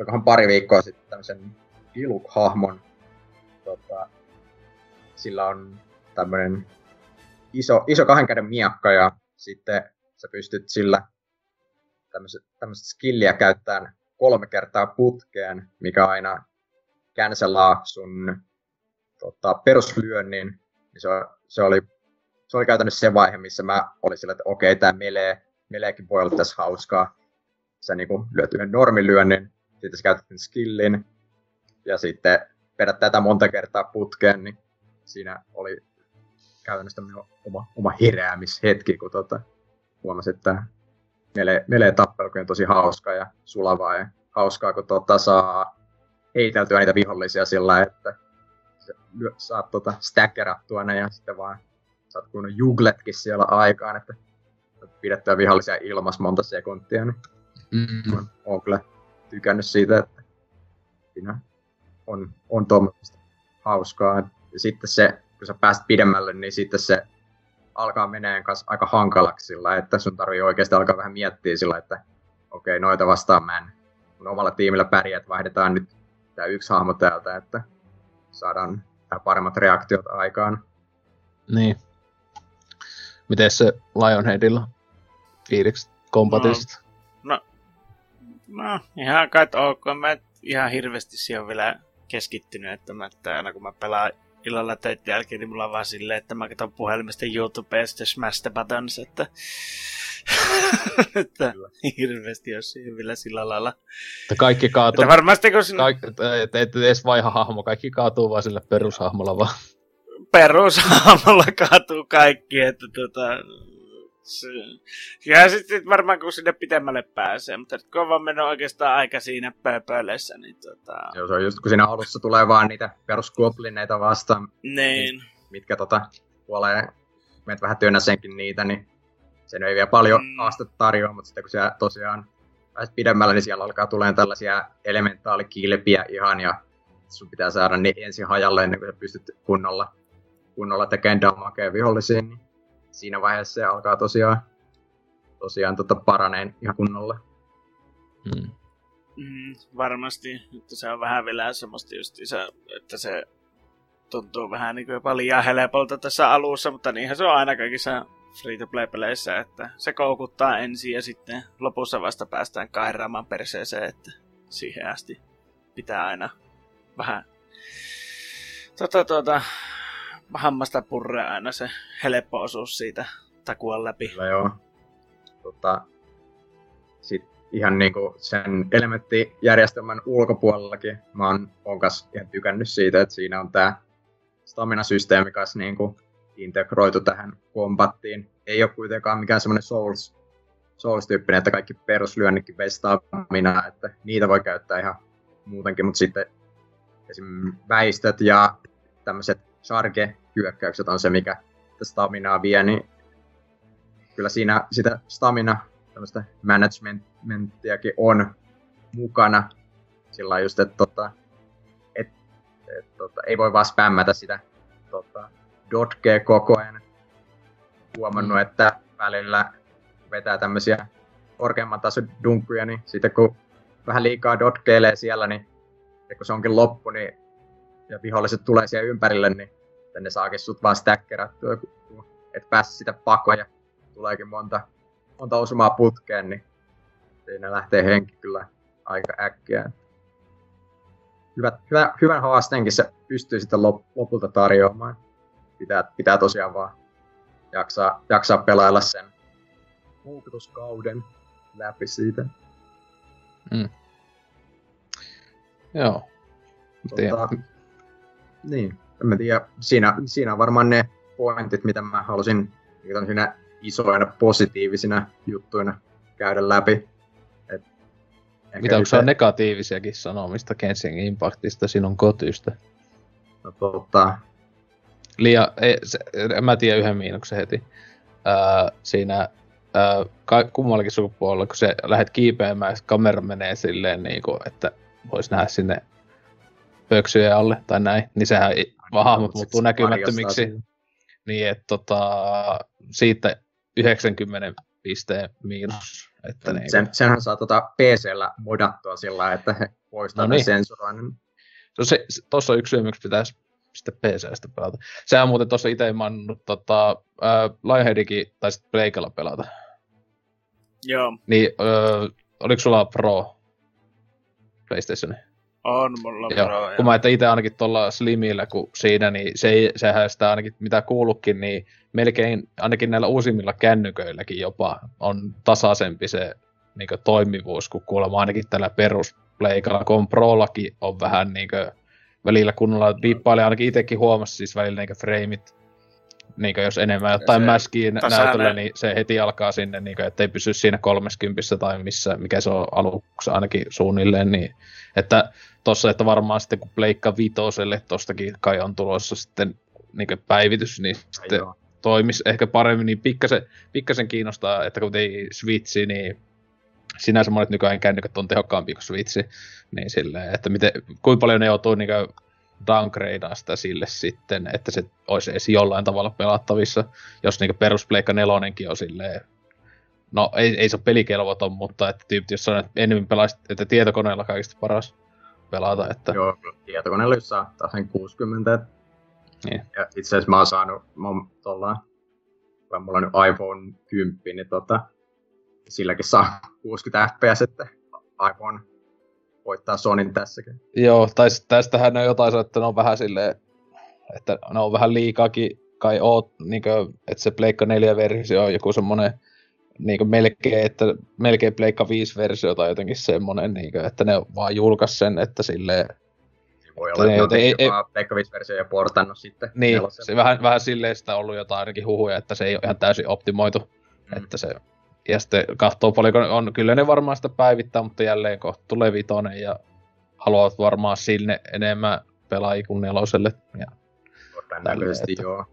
olikohan pari viikkoa sitten tämmöisen Iluk-hahmon. Tota, sillä on tämmöinen iso, iso kahden käden miakka ja sitten sä pystyt sillä tämmöistä skilliä käyttämään kolme kertaa putkeen, mikä aina cancelaa sun tota, peruslyönnin. Niin se, se, oli, se oli käytännössä se vaihe, missä mä olin sillä, että okei, okay, tämä melee, meleekin voi olla tässä hauskaa. Sä niinku lyöt yhden normilyönnin, sitten sä käytät skillin, ja sitten vedät tätä monta kertaa putkeen, niin siinä oli käytännössä oma, oma heräämishetki, kun tota, huomasin, että melee, melee on tosi hauska ja sulavaa ja hauskaa, kun tota, saa heiteltyä niitä vihollisia sillä että saat tota, stackerattua ne ja sitten vaan saat kunnon jugletkin siellä aikaan, että pidettyä vihollisia ilmas monta sekuntia, niin mm-hmm. on kyllä tykännyt siitä, että siinä on, on tuommoista hauskaa. Ja sitten se, kun sä pääst pidemmälle, niin sitten se alkaa meneen kanssa aika hankalaksi sillä, että sun tarvii oikeasti alkaa vähän miettiä sillä, että okei, okay, noita vastaan mä en mun omalla tiimillä pärjää, että vaihdetaan nyt tämä yksi hahmo täältä, että saadaan vähän paremmat reaktiot aikaan. Niin. Miten se Lionheadilla fiiliksi kompatista? No, no, No, ihan kai ok. Mä ihan hirveästi siihen vielä keskittynyt, että, mä, että aina kun mä pelaan illalla töiden jälkeen, niin mulla on vaan silleen, että mä katson puhelimesta YouTubesta Smash the Buttons, että, että hirveästi jos siihen vielä sillä lailla. Että kaikki kaatuu. Että varmasti kun sinä... Kaikki, et, et edes vaiha hahmo, kaikki kaatuu vaan sille perushahmolla vaan. Perushahmolla kaatuu kaikki, että tota, ja sitten varmaan kun sinne pitemmälle pääsee, mutta kun on vaan mennyt oikeastaan aika siinä pöpöleissä, niin tota... Joo, se on just kun siinä alussa tulee vaan niitä peruskuoplineita vastaan. Niin. Mitkä tota, kuolee, menet vähän työnnä senkin niitä, niin se ei vielä paljon mm. haastetta tarjoa, mutta sitten kun siellä tosiaan pääset pidemmällä, niin siellä alkaa tulemaan tällaisia elementaalikilpiä ihan, ja sun pitää saada ne ensin hajalle ennen kuin sä pystyt kunnolla, kunnolla tekemään damagea vihollisiin, niin siinä vaiheessa se alkaa tosiaan, tosiaan tota paraneen ihan kunnolla. Mm. Mm, varmasti, että se on vähän vielä semmoista isä, että se tuntuu vähän niin kuin jopa liian helpolta tässä alussa, mutta niinhän se on aina kaikissa free-to-play-peleissä, että se koukuttaa ensin ja sitten lopussa vasta päästään kairaamaan perseeseen, että siihen asti pitää aina vähän tota, tota, hammasta purrea aina se helppo osuus siitä takuan läpi. Kyllä joo. Tota, sit ihan niinku sen elementtijärjestelmän ulkopuolellakin mä oon, oon kas ihan tykännyt siitä, että siinä on tää stamina-systeemi kanssa niinku integroitu tähän kombattiin. Ei ole kuitenkaan mikään semmoinen Souls, Souls-tyyppinen, että kaikki peruslyönnikin vei stamina, että niitä voi käyttää ihan muutenkin, mutta sitten esim. väistöt ja tämmöiset charge-hyökkäykset on se, mikä staminaa vie, niin kyllä siinä sitä stamina tämmöistä managementtiakin on mukana. Sillä just, että tota, et, et, tota, ei voi vaan spämmätä sitä tota, dotkea koko ajan. Huomannut, mm. että välillä vetää tämmöisiä korkeamman tason dunkkuja, niin sitten kun vähän liikaa dotkeilee siellä, niin ja kun se onkin loppu, niin ja viholliset tulee siellä ympärille, niin ne saakin sut vaan stäkkerättyä, et pääse sitä pakoon ja tuleekin monta, monta osumaa putkeen, niin siinä lähtee henki kyllä aika äkkiä. Hyvä, hyvä, hyvän haasteenkin se pystyy sitten lopulta tarjoamaan. Pitää, pitää tosiaan vaan jaksaa, jaksaa pelailla sen houkutuskauden läpi siitä. Mm. Joo. Tota, niin, en mä tiedä. Siinä, siinä on varmaan ne pointit, mitä mä halusin siinä isoina positiivisina juttuina käydä läpi. Et mitä onko se negatiivisiakin sanomista Genshin Impactista sinun kotystä? No tota... Liian, ei, se, en mä tiedä yhden miinuksen heti. Öö, siinä öö, kummallakin sukupuolella, kun se lähdet kiipeämään, kamera menee silleen, niin kuin, että vois nähdä sinne pöksyjen alle tai näin, niin sehän vaan hahmot muuttuu näkymättömiksi. Niin, että tota, siitä 90 pisteen miinus. Että niin. Sen, senhän saa tota PC-llä modattua sillä että he poistaa no niin. sensuroinnin. No se, tuossa on yksi syy, miksi pitäisi sitten PCstä pelata. Sehän muuten tuossa itse mannut tota, äh, Lionheadikin tai sitten Pleikalla pelata. Joo. Niin, äh, oliko sulla Pro PlayStationi? On mulla Joo. Kun mä että itse ainakin tuolla Slimillä, kun siinä, niin se sehän sitä ainakin mitä kuulukin, niin melkein ainakin näillä uusimmilla kännyköilläkin jopa on tasaisempi se niin toimivuus, kun kuulemma ainakin tällä peruspleikalla, kun Prollakin on vähän niin kuin, välillä kunnolla viippailee, ainakin itsekin huomasi siis välillä niin freimit, niin jos enemmän jotain mäskiä näytöllä, niin se heti alkaa sinne, niin kuin, ettei pysy siinä 30 tai missä, mikä se on aluksi ainakin suunnilleen, niin että tossa, että varmaan sitten kun Pleikka Vitoselle tostakin kai on tulossa sitten niin päivitys, niin sitten Joo. toimisi ehkä paremmin, niin pikkasen, pikkasen kiinnostaa, että kun ei Switchi, niin sinänsä monet nykyään kännykät on tehokkaampi kuin Switchi, niin silleen, että miten, kuinka paljon ne joutuu niin downgradea sitä sille sitten, että se olisi edes jollain tavalla pelattavissa, jos niin perus Pleikka nelonenkin on silleen, no ei, ei se ole pelikelvoton, mutta että tyyppi, jos on, että enemmän pelaisit, että tietokoneella kaikista paras pelata. Että... Joo, tietokoneella jos saattaa sen 60. Niin. Ja itse asiassa mä oon saanut, mä oon tollaan, kun mulla on nyt iPhone 10, niin tota, silläkin saa 60 fps, että iPhone voittaa Sonin tässäkin. Joo, tai tästähän on jotain, että ne on vähän silleen, että ne on vähän liikaakin kai oot, niin kuin, että se Pleikka 4-versio on joku semmonen niin melkein, että melkein Pleikka 5-versio tai jotenkin semmonen, niin kuin, että ne vaan julkaisi sen, että silleen... Voi olla, että ne, ei, ei, Pleikka 5-versio ja portannut sitten. Niin, se vähän, vähän silleen sitä ollut jotain ainakin huhuja, että se ei ole ihan täysin optimoitu, mm. että se... Ja sitten katsoo paljon, on, kyllä ne varmaan sitä päivittää, mutta jälleen kohta tulee vitonen ja haluavat varmaan sinne enemmän pelaajia kuin neloselle. Ja Todennäköisesti joo.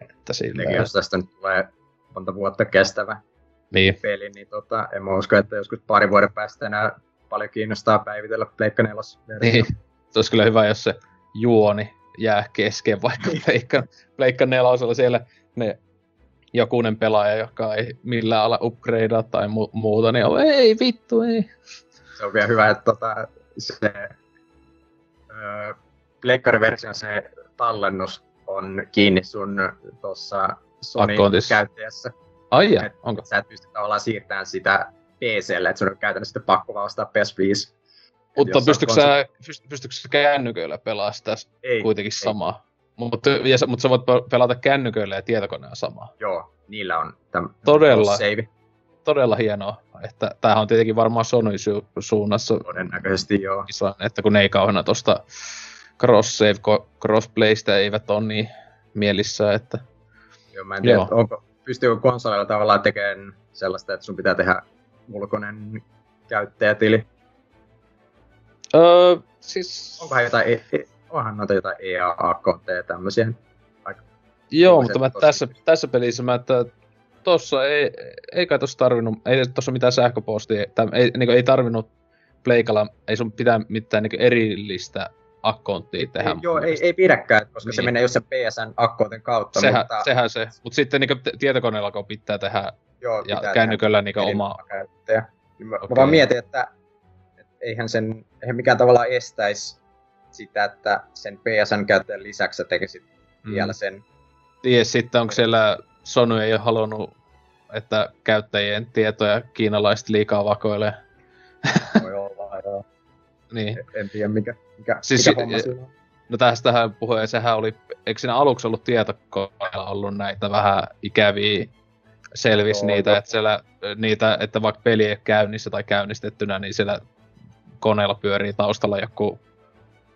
Että silleen... jos tästä nyt tulee monta vuotta kestävä niin. peli, niin tota, en mä usko, että joskus pari vuoden päästä enää paljon kiinnostaa päivitellä Pleikka 4 Niin, se olisi kyllä hyvä, jos se juoni jää kesken vaikka Pleikka, Pleikka 4 siellä ne jokunen pelaaja, joka ei millään ala upgradea tai mu- muuta, niin on, ei vittu, ei. Se on vielä hyvä, että tota, se öö, pleikkariversion se tallennus on kiinni sun tuossa. Sony-käyttäjässä. Ai Et onko? Sä et pysty tavallaan siirtämään sitä PClle, että sun on käytännössä sitten pakko vaan ostaa PS5. Mutta pystytkö sä, pyst- pystytkö sä kännyköillä pelaamaan sitä Ei, kuitenkin ei. samaa? Mutta mut sä voit pe- pelata kännyköillä ja tietokoneella samaa. Joo, niillä on tämä Todella. save Todella hienoa, että tämähän on tietenkin varmaan Sony su- suunnassa todennäköisesti, joo. iso, että kun ne ei kauheena tosta cross-save, crossplaystä eivät ole niin mielissä, että joo mä en tiedä, Joo. onko, pystyykö konsoleilla tavallaan tekemään sellaista, että sun pitää tehdä ulkoinen käyttäjätili. öö, siis... Onkohan jotain, e- e- onhan noita jotain EAA-kontteja ja tämmöisiä. Joo, mutta se mä tosi- tässä, tässä pelissä mä, että tossa ei, ei kai tossa tarvinnut, ei tossa mitään sähköpostia, tai ei, niin ei tarvinnut pleikalla, ei sun pitää mitään niin erillistä akkonttia tehdä. Ei, joo, ei, ei pidäkään, koska se Niin. menee just sen PSN-akkointen kautta, sehän, mutta sehän se, mutta sitten niin tietokoneella kun pitää tehdä joo, ja pitää kännyköllä niin tehdä oma, käyttäjä. Niin mä, Okei. mä vaan mietin, että, että eihän, sen, eihän mikään tavallaan estäisi sitä, että sen PSN-käyttäjän lisäksi sä tekisit mm, vielä sen. tiedä sitten onko siellä Sony ei ole halunnut, että käyttäjien tietoja kiinalaiset liikaa vakoilee. Voi olla, joo. niin. En- En tiedä, mikä, mikä, Siis mikä homma siinä on. No tästähän puhuen, sehän oli, eikö siinä aluksi ollut tietokoneella ollut näitä vähän ikäviä selvis Joo, niitä, että siellä niitä, että vaikka peli ei ole käynnissä tai käynnistettynä, niin siellä koneella pyörii taustalla joku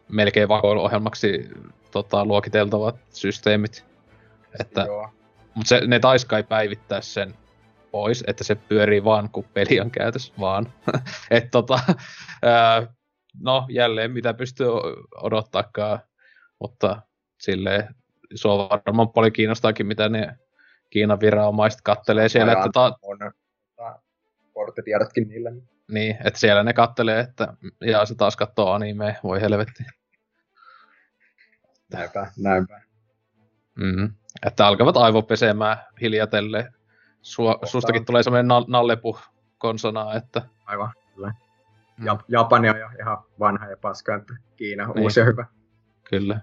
melkein vakoiluohjelmaksi tota, luokiteltavat systeemit. Että, mutta se, ne taisi kai päivittää sen pois, että se pyörii vaan, kun peli on käytössä, vaan. että tota, ää, no jälleen mitä pystyy odottaakaan, mutta silleen se on varmaan paljon kiinnostaakin, mitä ne Kiinan viranomaiset kattelee siellä, Ajan että, ta, On korttitiedotkin niillä. niin niin, että siellä ne kattelee, että ja se taas katsoo anime, voi helvetti. Näinpä, näinpä. Mm-hmm. Että alkavat aivopesemään hiljatelle. Sua, sustakin tulee semmoinen na- nallepu konsonaa, että Aivan, kyllä. Mm. Ja, Japani on jo ihan vanha ja paska, että Kiina on Niin. uusi ja hyvä. Kyllä.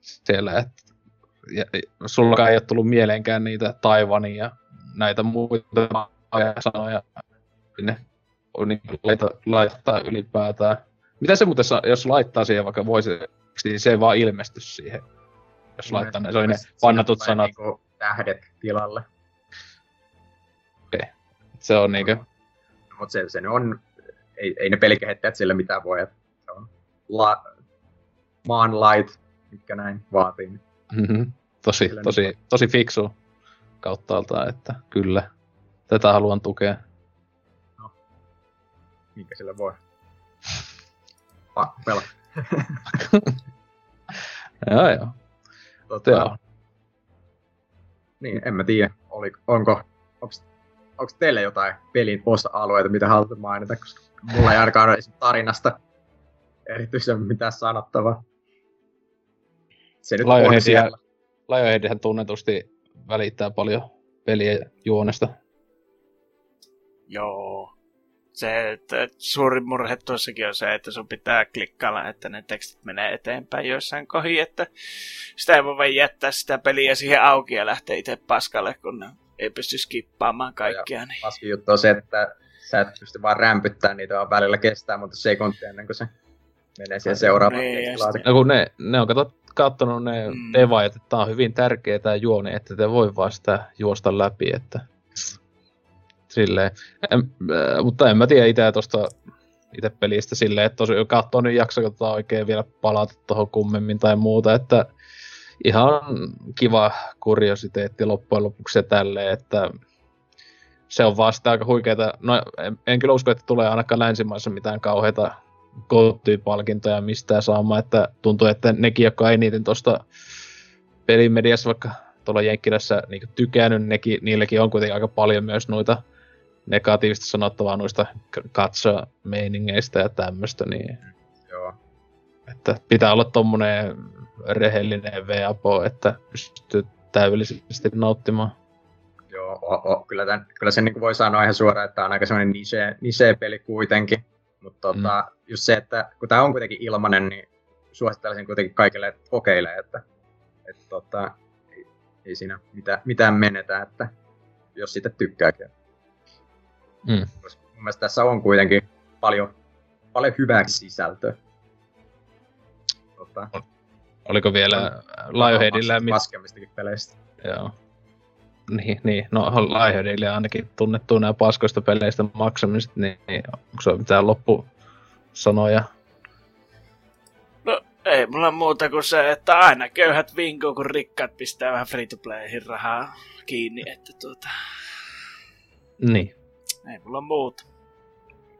Siellä, että ja, ja sulla ei ole tullut mieleenkään niitä Taivania ja näitä muita sanoja sinne niin laita, laittaa ylipäätään. Mitä se muuten, jos laittaa siihen vaikka voisi, niin se ei vaan ilmesty siihen. Jos laittaa ne, se on ne tulee sanat. Niinku tähdet tilalle. Se on niinkö, Mutta se, se on, ei, ei ne pelikehittäjät sille mitään voi. että Se on la, maan lait, mitkä näin vaatii. mm-hmm. tosi, tosi, tosi fiksu kauttaaltaan, että kyllä. Tätä haluan tukea. Minkä sille voi. Pakko pelata. Joo, joo. Tota, Joo. Niin, en mä tiedä, oli, onko, onks, onks teille jotain pelin osa-alueita, mitä haluatte mainita, koska mulla ei ainakaan ole tarinasta erityisen mitään sanottavaa. Se nyt on siellä. Tunnetusti välittää paljon pelien juonesta. Joo. Se, että suurin murhe tuossakin on se, että sun pitää klikkailla, että ne tekstit menee eteenpäin joissain kohin, että sitä ei voi vain jättää sitä peliä siihen auki ja lähteä itse paskalle, kun ei pysty skippaamaan kaikkea. Niin. Paskin juttu on se, että sä et pysty vaan rämpyttämään niitä, vaan välillä kestää monta sekuntia ennen kuin se menee siihen seuraavaan Niin. No kun ne, ne on kato, kattonut ne Mm. devaajat, että tää on hyvin tärkeä tää juoni, että te voi vaan sitä juosta läpi, että silleen. En, äh, mutta en mä tiedä itse tosta itse pelistä silleen, että tosi katsoo nyt jakso, tota oikein vielä palata tuohon kummemmin tai muuta, että ihan kiva kuriositeetti loppujen lopuksi ja tälleen, että se on vasta aika huikeeta. No en, en kyllä usko, että tulee ainakaan länsimaissa mitään kauheita palkintoja mistään saamaan, että tuntuu, että nekin, jotka ei niiden tuosta pelimediassa vaikka tuolla Jenkkilässä niin tykännyt, nekin, niilläkin on kuitenkin aika paljon myös noita negatiivista sanottavaa noista katso-meiningeistä ja tämmöistä, niin Joo. että pitää olla tommonen rehellinen VAPO, että pystyy täydellisesti nauttimaan. o, o, o, kyllä, tämän, kyllä sen niin voi sanoa ihan suoraan, että tämä on aika semmoinen niche, niche-peli kuitenkin. Mutta tota, mm. just se, että kun tämä on kuitenkin ilmanen, niin suosittelisin kuitenkin kaikille, että kokeilee, että, että tota, ei, ei siinä mitään, mitään menetä, että jos siitä tykkääkin. Mm. Mun mielestä tässä on kuitenkin paljon, paljon hyvää sisältöä. Tota, Oliko vielä Lionheadillä... Paskemmistakin peleistä. Joo. Niin, niin. no Lionheadille ainakin tunnettu nämä paskoista peleistä maksamiset, niin, niin onko se mitään loppusanoja? No ei mulla muuta kuin se, että aina köyhät vinko, kun rikkaat pistää vähän free to playhin rahaa kiinni, että tuota... Niin. Ei mulla muuta.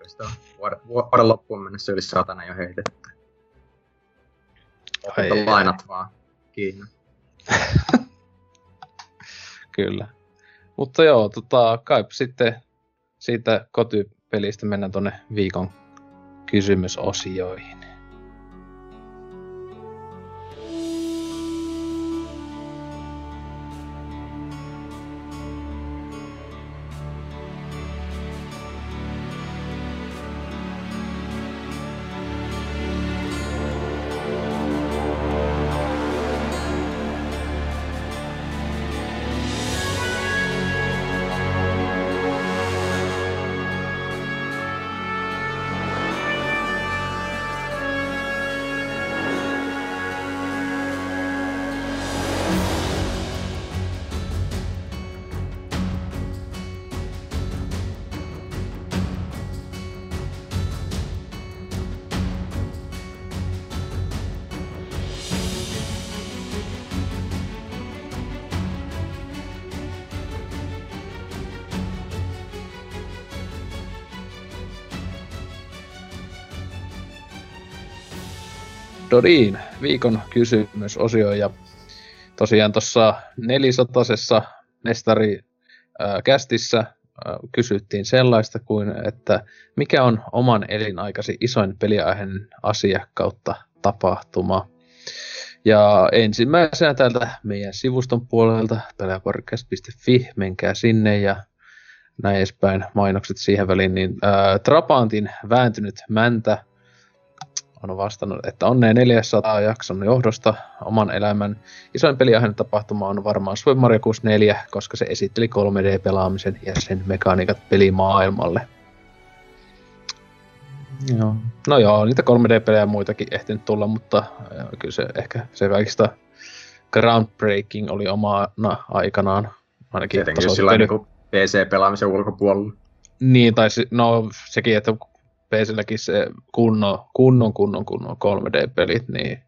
Sitä vuoden, vuoden loppuun mennessä yli satana jo heitetty. Ai, lainat vaan kiinni. Kyllä. Mutta joo, tota, kai sitten siitä kotipelistä mennään tuonne viikon kysymysosioihin. Dodin viikon kysymysosio ja tosiaan tuossa nelisatosessa mestari kästissä kysyttiin sellaista kuin, että mikä on oman elinaikasi isoin peliaiheen asia kautta tapahtuma. Ja ensimmäisenä täältä meidän sivuston puolelta, peliaporkast.fi, menkää sinne ja näin edespäin mainokset siihen väliin, niin äh, Trapantin vääntynyt mäntä on vastannut, että onnea 400 jakson johdosta oman elämän. Isoin peliaiheen tapahtuma on varmaan Super Mario 64, koska se esitteli 3D-pelaamisen ja sen mekaniikat pelimaailmalle. Joo. No joo, niitä 3D-pelejä muitakin ehtinyt tulla, mutta kyllä se ehkä se kaikista groundbreaking oli omana aikanaan. Ainakin Tietenkin sillä niin PC-pelaamisen ulkopuolella. Niin, tai no sekin, että PClläkin se kunnon, kunnon, kunnon, kunnon 3D-pelit, niin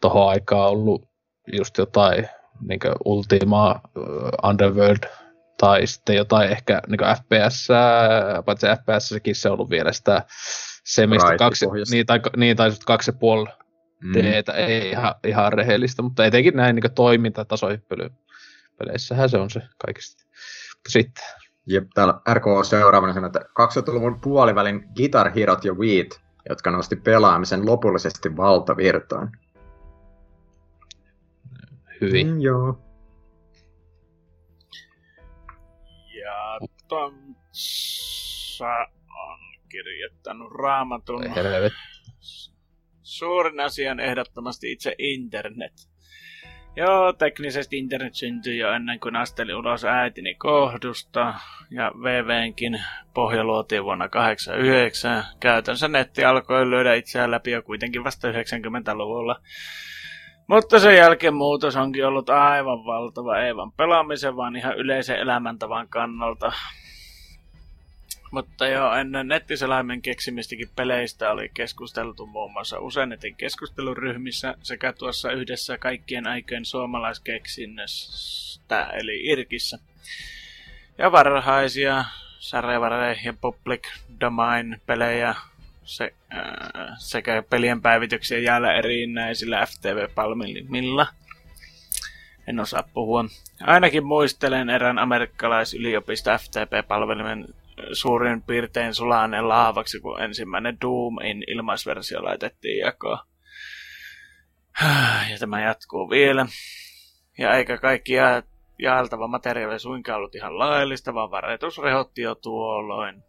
tohon aikaan ollut just jotain niin Ultima, Underworld, tai sitten jotain ehkä niin FPS, paitsi FPS sekin se on ollut vielä sitä semistä kaksi, niin, tai, niin, tai kaksi ja puoli mm. d ei ihan, ihan rehellistä, mutta etenkin näin niin toiminta-tasohyppelypeleissähän se on se kaikista. Mutta sitten Jep, täällä RK on seuraavana sanoo, että 2000-luvun puolivälin Guitar Herot ja Wheat, jotka nosti pelaamisen lopullisesti valtavirtaan. Hyvin. Mm, joo. Ja Tontsa on kirjoittanut raamatun. Helvet. Suurin asia on ehdottomasti itse internet. Joo, teknisesti internet syntyi jo ennen kuin asteli ulos äitini kohdusta, ja VVnkin pohja luotiin vuonna 89. Käytännössä netti alkoi lyödä itseään läpi jo kuitenkin vasta 90-luvulla. Mutta sen jälkeen muutos onkin ollut aivan valtava, ei vaan pelaamisen, vaan ihan yleisen elämäntavan kannalta. Mutta jo ennen nettiselaimen keksimistäkin peleistä oli keskusteltu muun muassa Usenetin keskusteluryhmissä sekä tuossa yhdessä kaikkien aikojen suomalaiskeksinnöstä eli Irkissä. Ja varhaisia Sarevare ja Public Domain pelejä se, äh, sekä pelien päivityksiä jäällä erinäisillä FTV-palvelimilla. En osaa puhua. Ainakin muistelen erään amerikkalaisyliopisto FTP-palvelimen suurin piirtein sulainen laavaksi, kun ensimmäinen Doomin ilmaisversio laitettiin jakoon. Ja tämä jatkuu vielä. Ja eikä kaikki jää jaeltava materiaali suinkaan ollut ihan laillista, vaan varetus rehotti jo tuolloin.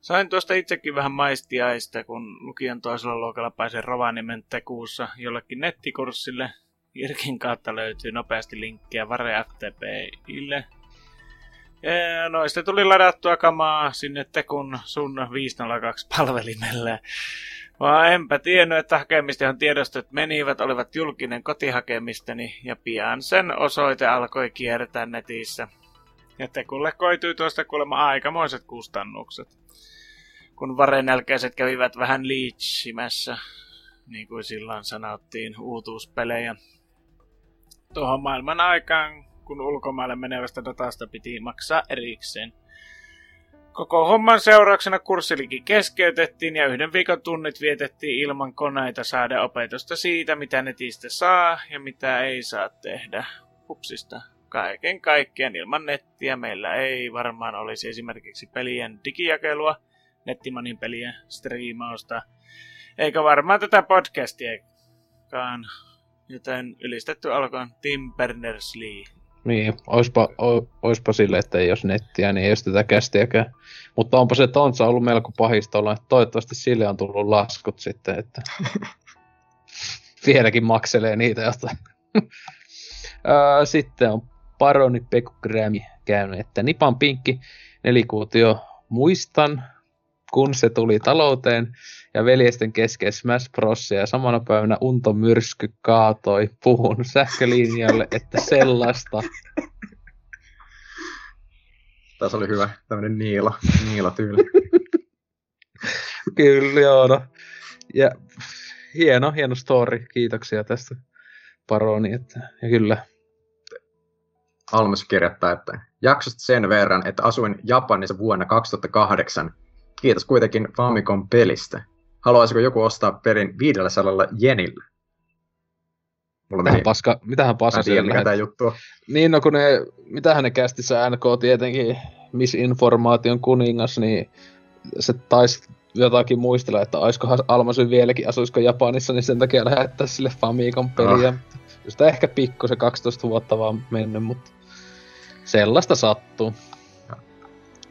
Sain tuosta itsekin vähän maistiaista, kun lukion toisella luokalla pääsin Rovaniemen tekuussa jollekin nettikurssille. Irkin kautta löytyy nopeasti linkkiä Vare FTPille. Noista tuli ladattua kamaa sinne Tekun sun 502 palvelimelle. Vaan enpä tiennyt, että hakemistahan tiedostot menivät, olivat julkinen kotihakemisteni, ja pian sen osoite alkoi kiertää netissä. Ja Tekulle koitui tuosta kuulemma aikamoiset kustannukset. Kun varenälkäiset kävivät vähän liitsimässä, niin kuin silloin sanottiin, uutuuspelejä. Tuohon maailman aikaan, kun ulkomaille menevästä datasta piti maksaa erikseen. Koko homman seurauksena kurssilikin keskeytettiin ja yhden viikon tunnit vietettiin ilman koneita saada opetusta siitä, mitä netistä saa ja mitä ei saa tehdä. Hupsista. Kaiken kaikkiaan ilman nettiä meillä ei varmaan olisi esimerkiksi pelien digijakelua, nettimanin pelien striimausta, eikä varmaan tätä podcastiakaan. Joten ylistetty alkoon Tim Berners-Lee. Niin, oispa, o, oispa sille, että ei jos nettiä, niin ei olisi tätä kästiäkään. Mutta onpa se Tontsa ollut melko pahista olla, että toivottavasti sille on tullut laskut sitten, että vieläkin makselee niitä jotain. sitten on Paroni Pekugrämi käynyt, että Nipan pinkki nelikuutio muistan, kun se tuli talouteen ja veljesten kesken Smash Bros. ja samana päivänä Unto Myrsky kaatoi puhun sähkölinjalle, että sellaista. Tässä oli hyvä tämmöinen niila, niila tyyli. Kyllä, joo. No. Ja hieno, hieno story. Kiitoksia tästä paroni. Että, ja kyllä. Almas kirjoittaa, että jaksosta sen verran, että asuin Japanissa vuonna 2008 Kiitos kuitenkin Famicom pelistä. Haluaisiko joku ostaa pelin 500 jenillä? Mulla mitähän, meni... paska, mitähän paska siellä mikä juttua. Niin, no kun ne, mitähän ne kästissä NK tietenkin misinformaation kuningas, niin se taisi jotakin muistella, että olisikohan Almasy vieläkin, asuisiko Japanissa, niin sen takia lähettää sille Famicom peliä. Oh. Sitä ehkä pikku se 12 vuotta vaan mennyt, mutta sellaista sattuu.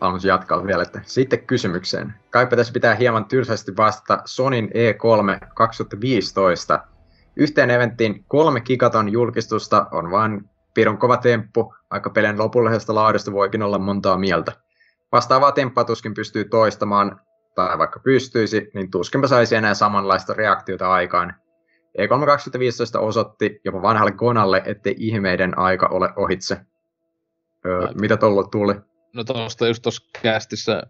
Haluaisin jatkaa vielä, että sitten kysymykseen. Kai pitäisi pitää hieman tylsästi vastata Sonin E3 2015. Yhteen eventtiin kolme gigaton julkistusta on vain pirun kova temppu, vaikka pelin lopullisesta laadusta voikin olla montaa mieltä. Vastaavaa temppaa tuskin pystyy toistamaan, tai vaikka pystyisi, niin tuskinpä saisi enää samanlaista reaktiota aikaan. E3 2015 osoitti jopa vanhalle Gonalle, ettei ihmeiden aika ole ohitse. Öö, mitä tuolla tuli? No tuosta just tuossa kästissä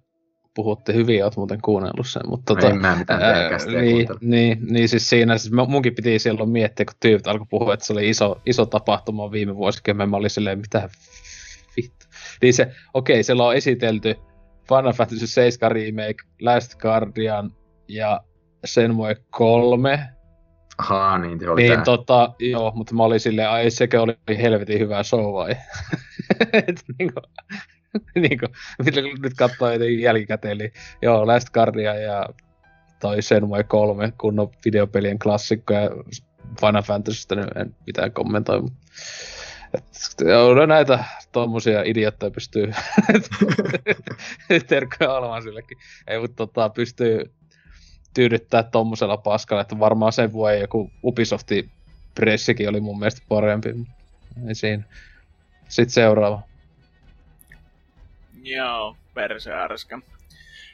puhutte hyvin, oot muuten kuunnellut sen, mutta tota, en mä mitään ää, niin, niin, niin, siis siinä, siis munkin piti silloin miettiä, kun tyypit alkoi puhua, että se oli iso, iso tapahtuma viime vuosikymmen, mä olin silleen, mitä vittu. Niin se, okei, okay, siellä on esitelty Final Fantasy 7 Remake, Last Guardian ja Senmue 3, Ahaa, niin se oli Niin, tää. tota, joo, mutta mä olin silleen, ai sekä oli helvetin hyvä show vai? Et, niin kuin, niin kuin, mitä nyt katsoo jälkikäteen, niin joo, Last Guardian ja toi Senmue 3 kunnon videopelien klassikko ja Final Fantasystä nyt en mitään kommentoi. joo, näitä tuommoisia idiotteja pystyy terkkoja olemaan sillekin. Ei, mutta tota, pystyy tyydyttää tommosella paskalla, että varmaan sen vuoden joku Ubisoftin pressikin oli mun mielestä parempi. Ei siinä. Sitten seuraava. Joo, perseärska.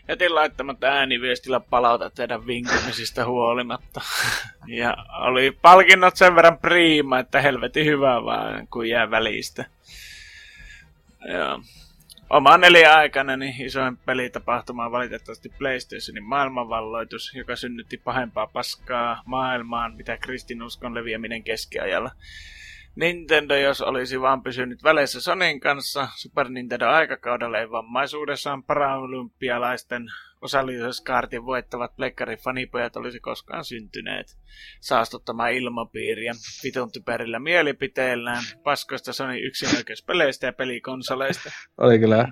Jätin laittamatta ääniviestillä palauta teidän vinkumisista huolimatta. ja oli palkinnot sen verran priima, että helvetin hyvä vaan, kun jää välistä. Joo. Oma neljäaikana niin isoin pelitapahtuma on valitettavasti PlayStationin maailmanvalloitus, joka synnytti pahempaa paskaa maailmaan, mitä kristinuskon leviäminen keskiajalla. Nintendo, jos olisi vaan pysynyt väleissä Sonin kanssa, Super Nintendo aikakaudella ei vammaisuudessaan paralympialaisten osallisuuskaartin voittavat plekkari fanipojat olisi koskaan syntyneet. Saastuttamaan ilmapiiriä vitun typerillä mielipiteillään, paskoista Sony yksinoikeuspeleistä ja pelikonsoleista. Oli kyllä,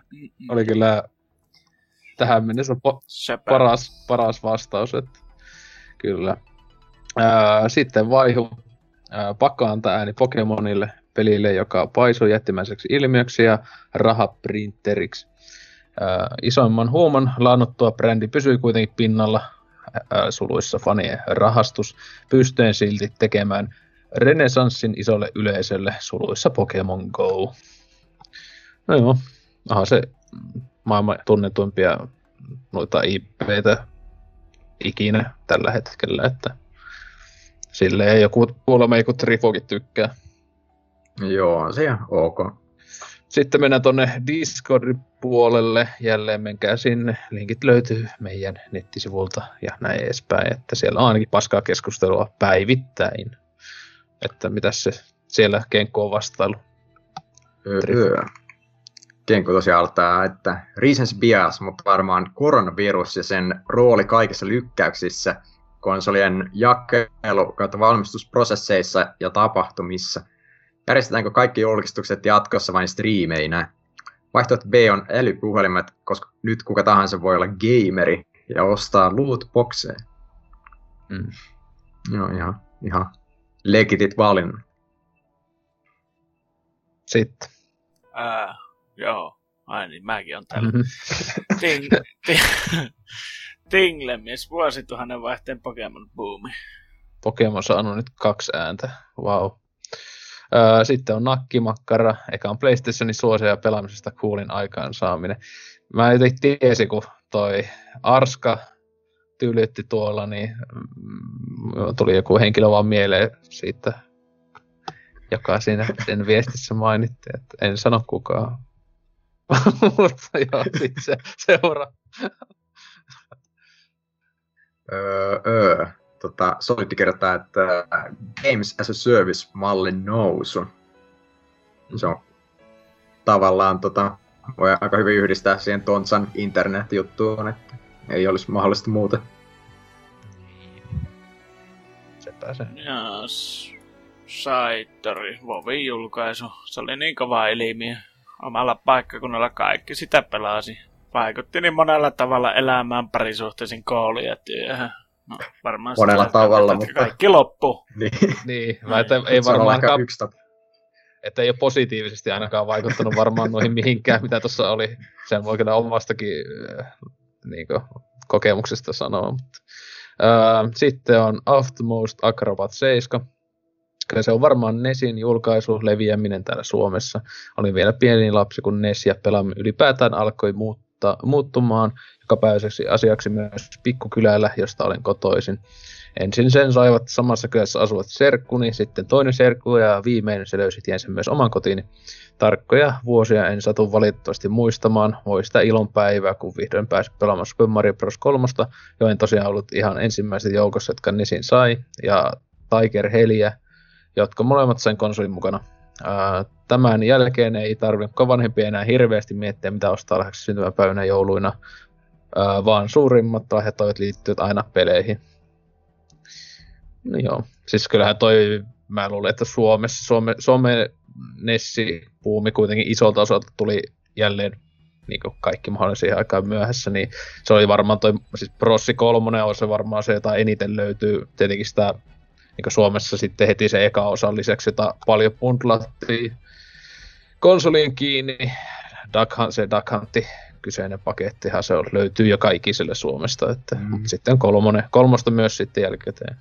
oli kyllä tähän mennessä po- paras, paras vastaus, että kyllä. Ää, sitten vaihu pakko antaa ääni Pokemonille. pelille, joka paisui jättimäiseksi ilmiöksi ja rahaprinteriksi. Ää, isoimman huoman laannuttua brändi pysyi kuitenkin pinnalla, ää, suluissa fanien rahastus, pystyen silti tekemään renesanssin isolle yleisölle, suluissa Pokemon Go. No joo, aha se maailman tunnetuimpia noita IPtä ikinä tällä hetkellä, että silleen joku kuulemma joku Trifokin tykkää. Joo, se on ok. Sitten mennään tuonne Discordin puolelle, jälleen menkää sinne, linkit löytyy meidän nettisivulta ja näin edespäin, että siellä on ainakin paskaa keskustelua päivittäin. Että mitä se siellä Kenko on vastailu. Öö. Kenko tosiaan aloittaa, että reasons bias, mutta varmaan koronavirus ja sen rooli kaikissa lykkäyksissä, konsolien jakelu kautta valmistusprosesseissa ja tapahtumissa. Järjestetäänkö kaikki julkistukset jatkossa vain striimeinä? Vaihtoehto B on älypuhelimet, koska nyt kuka tahansa voi olla gameri ja ostaa lootboxeja. Mm. No ihan, ihan legitit valinnat. Sitten. Ää, joo, ai niin, mäkin on täällä. ting, ting, Tinglemies, vuosituhannen vaihteen Pokemon boomi. Pokemon saanut nyt kaksi ääntä, wow. Sitten on nakkimakkara, eka on PlayStationin suosia pelaamisesta kuulin aikaansaaminen. Mä jotenkin tiesin, kun toi Arska tyylytti tuolla, niin mm, tuli joku henkilö vaan mieleen siitä, joka siinä sen viestissä mainitti, että en sano kukaan. Mutta joo, se seuraa. Öö, öö tota, Solid kirjoittaa, että Games as a Service-mallin nousu. Se on tavallaan, tota, voi aika hyvin yhdistää siihen Tontsan internet-juttuun, että ei olisi mahdollista muuta. Sepä se. Yes. Saitori, Vovin julkaisu. Se oli niin kova elimiä. Omalla paikkakunnalla kaikki sitä pelasi. Vaikutti niin monella tavalla elämään parisuhteisiin kouluun ja työhön. No, varmaan Monella tavalla, mutta... Kaikki loppu. niin. niin, mä että ei varmaan... Yksi tapa. Että ei ole positiivisesti ainakaan vaikuttanut varmaan noihin mihinkään, mitä tuossa oli. Sen voi kyllä omastakin äh, niin kuin, kokemuksesta sanoa. Mutta. Äh, sitten on Aftermost Acrobat 7. Kyllä se on varmaan Nesin julkaisu, leviäminen täällä Suomessa. Olin vielä pieni lapsi, kun Nes ja pelaaminen ylipäätään alkoi muuttaa, muuttumaan jokapäiväiseksi asiaksi myös pikkukylällä, josta olen kotoisin. Ensin sen saivat samassa kylässä asuvat serkkuni, sitten toinen serkku ja viimein se löysi tiensä myös oman kotiin. Tarkkoja vuosia en satu valitettavasti muistamaan, voi sitä ilonpäivää, kun vihdoin pääsi pelaamaan Super Mario Bros. 3, jo en tosiaan ollut ihan ensimmäiset joukossa, jotka Nesin sai, ja Tiger Heliä, jotka molemmat sen konsolin mukana. Tämän jälkeen ei tarvinnut vanhempia enää hirveästi miettiä, mitä ostaa lähes syntymäpäivänä jouluina, vaan suurimmat lahjatoivet liittyvät aina peleihin. No joo, siis kyllähän toi, mä luulen, että Suomessa, Suome, Suome Nessi puumi kuitenkin isolta osalta tuli jälleen niin kuin kaikki mahdollisia aikaan myöhässä, niin se oli varmaan toi, siis Prossi 3 on se varmaan se, jota eniten löytyy. Tietenkin sitä niin Suomessa sitten heti se eka osa lisäksi, jota paljon puntlattiin konsoliin kiinni. Duck Hunt, se Duck Huntti kyseinen pakettihan se on, löytyy jo kaikiselle Suomesta, että mm. sitten kolmonen, kolmosta myös sitten jälkikäteen.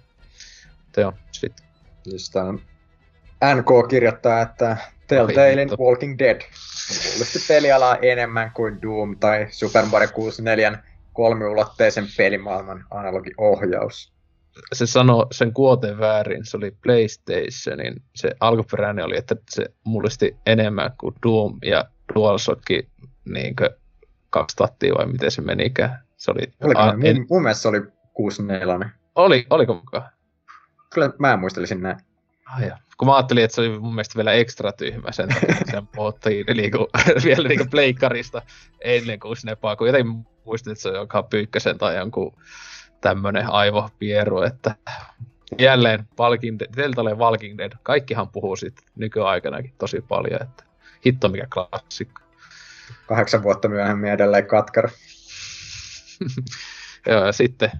Joo, sitten. Listaan. NK kirjoittaa, että Telltalein Walking Dead kuulosti pelialaa enemmän kuin Doom tai Super Mario 64 kolmiulotteisen pelimaailman analogiohjaus. Se sanoi sen kuoten väärin, se oli PlayStationin, se alkuperäinen oli, että se mullisti enemmän kuin Doom ja DualShock niin kaksi tattia vai miten se menikään. Se oli... Oliko a, en... mun, mielestä se oli 64. Oli, oliko mukaan? Kyllä mä muistelisin näin. Ah, ja. Kun mä ajattelin, että se oli mun mielestä vielä ekstra tyhmä sen takia, sen puhuttiin niinku, vielä niinku pleikkarista ennen kuin Snepaa, kun jotenkin muistin, että se on joka pyykkäsen tai jonkun tämmönen aivopieru, että jälleen Walking Dead, Deltalle Walking Dead, kaikkihan puhuu siitä nykyaikanakin tosi paljon, että hitto mikä klassikko. Kahdeksan vuotta myöhemmin edelleen katkara. Joo, ja sitten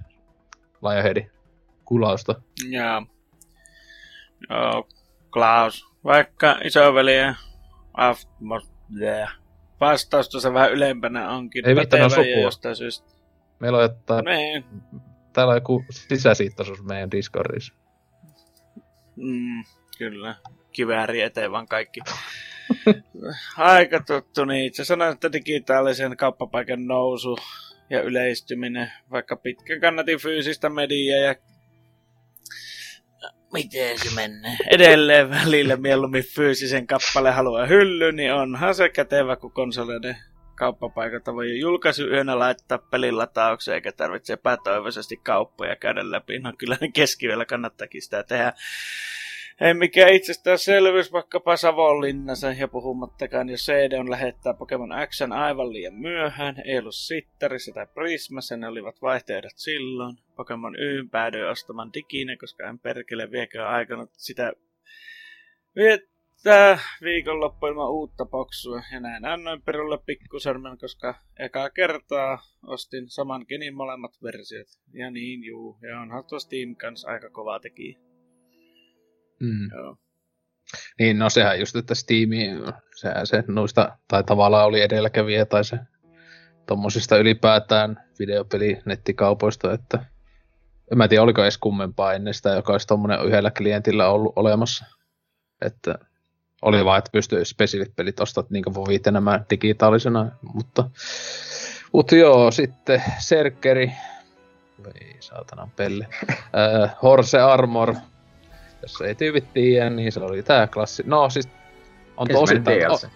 Lionheadi kulausta. Joo. Joo, Klaus, Vaikka isoveljen vastaus tuossa vähän ylempänä onkin. Ei mitään sopua. jostain syystä. Meillä on jotain... Niin. Täällä on joku sisäsiittoisuus meidän Discordissa. Mm, kyllä. Kivääri eteen vaan kaikki. Aika tuttu, niin itse sanoin, että digitaalisen kauppapaikan nousu ja yleistyminen, vaikka pitkän kannatin fyysistä mediaa ja miten se menee. Edelleen välillä mieluummin fyysisen kappaleen haluaa hylly, niin onhan se kätevä, kun konsoleiden kauppapaikalta voi julkaisuyönä laittaa pelin lataukseen, eikä tarvitse epätoivoisesti kauppoja käydä läpi. No kyllä keskivellä kannattakin sitä tehdä. Ei mikään itsestäänselvyys vaikkapa Savonlinnassa ja puhumattakaan, jos CD on lähettää Pokemon X aivan liian myöhään, ei ollut Sittarissa tai Prismassa, ne olivat vaihtoehdot silloin. Pokemon Y päädyin ostamaan diginen, koska en perkele viekään aikana sitä viettää viikonloppu ilman uutta boksua. Ja näin annoin perulle pikkusormen, koska eka kertaa ostin saman genin molemmat versiot. Ja niin juu, ja onhan tuo Steam kanssa aika kova tekijä. Mm. Joo. Niin, no sehän just, että Steam, sehän se noista, tai tavallaan oli edelläkävijä, tai se tommosista ylipäätään videopeli nettikaupoista, että en mä tiedä, oliko edes kummempaa ennen sitä, joka olisi tommonen yhdellä klientillä ollut olemassa. Että oli vaan, että pystyy spesifit pelit ostat niin kuin viitenämään digitaalisena, mutta, mutta joo, sitten Serkeri, ei saatanan pelle, äh, Horse Armor, jos ei tyypit tiedä, niin se oli tää klassi. No siis on tosi... DLC.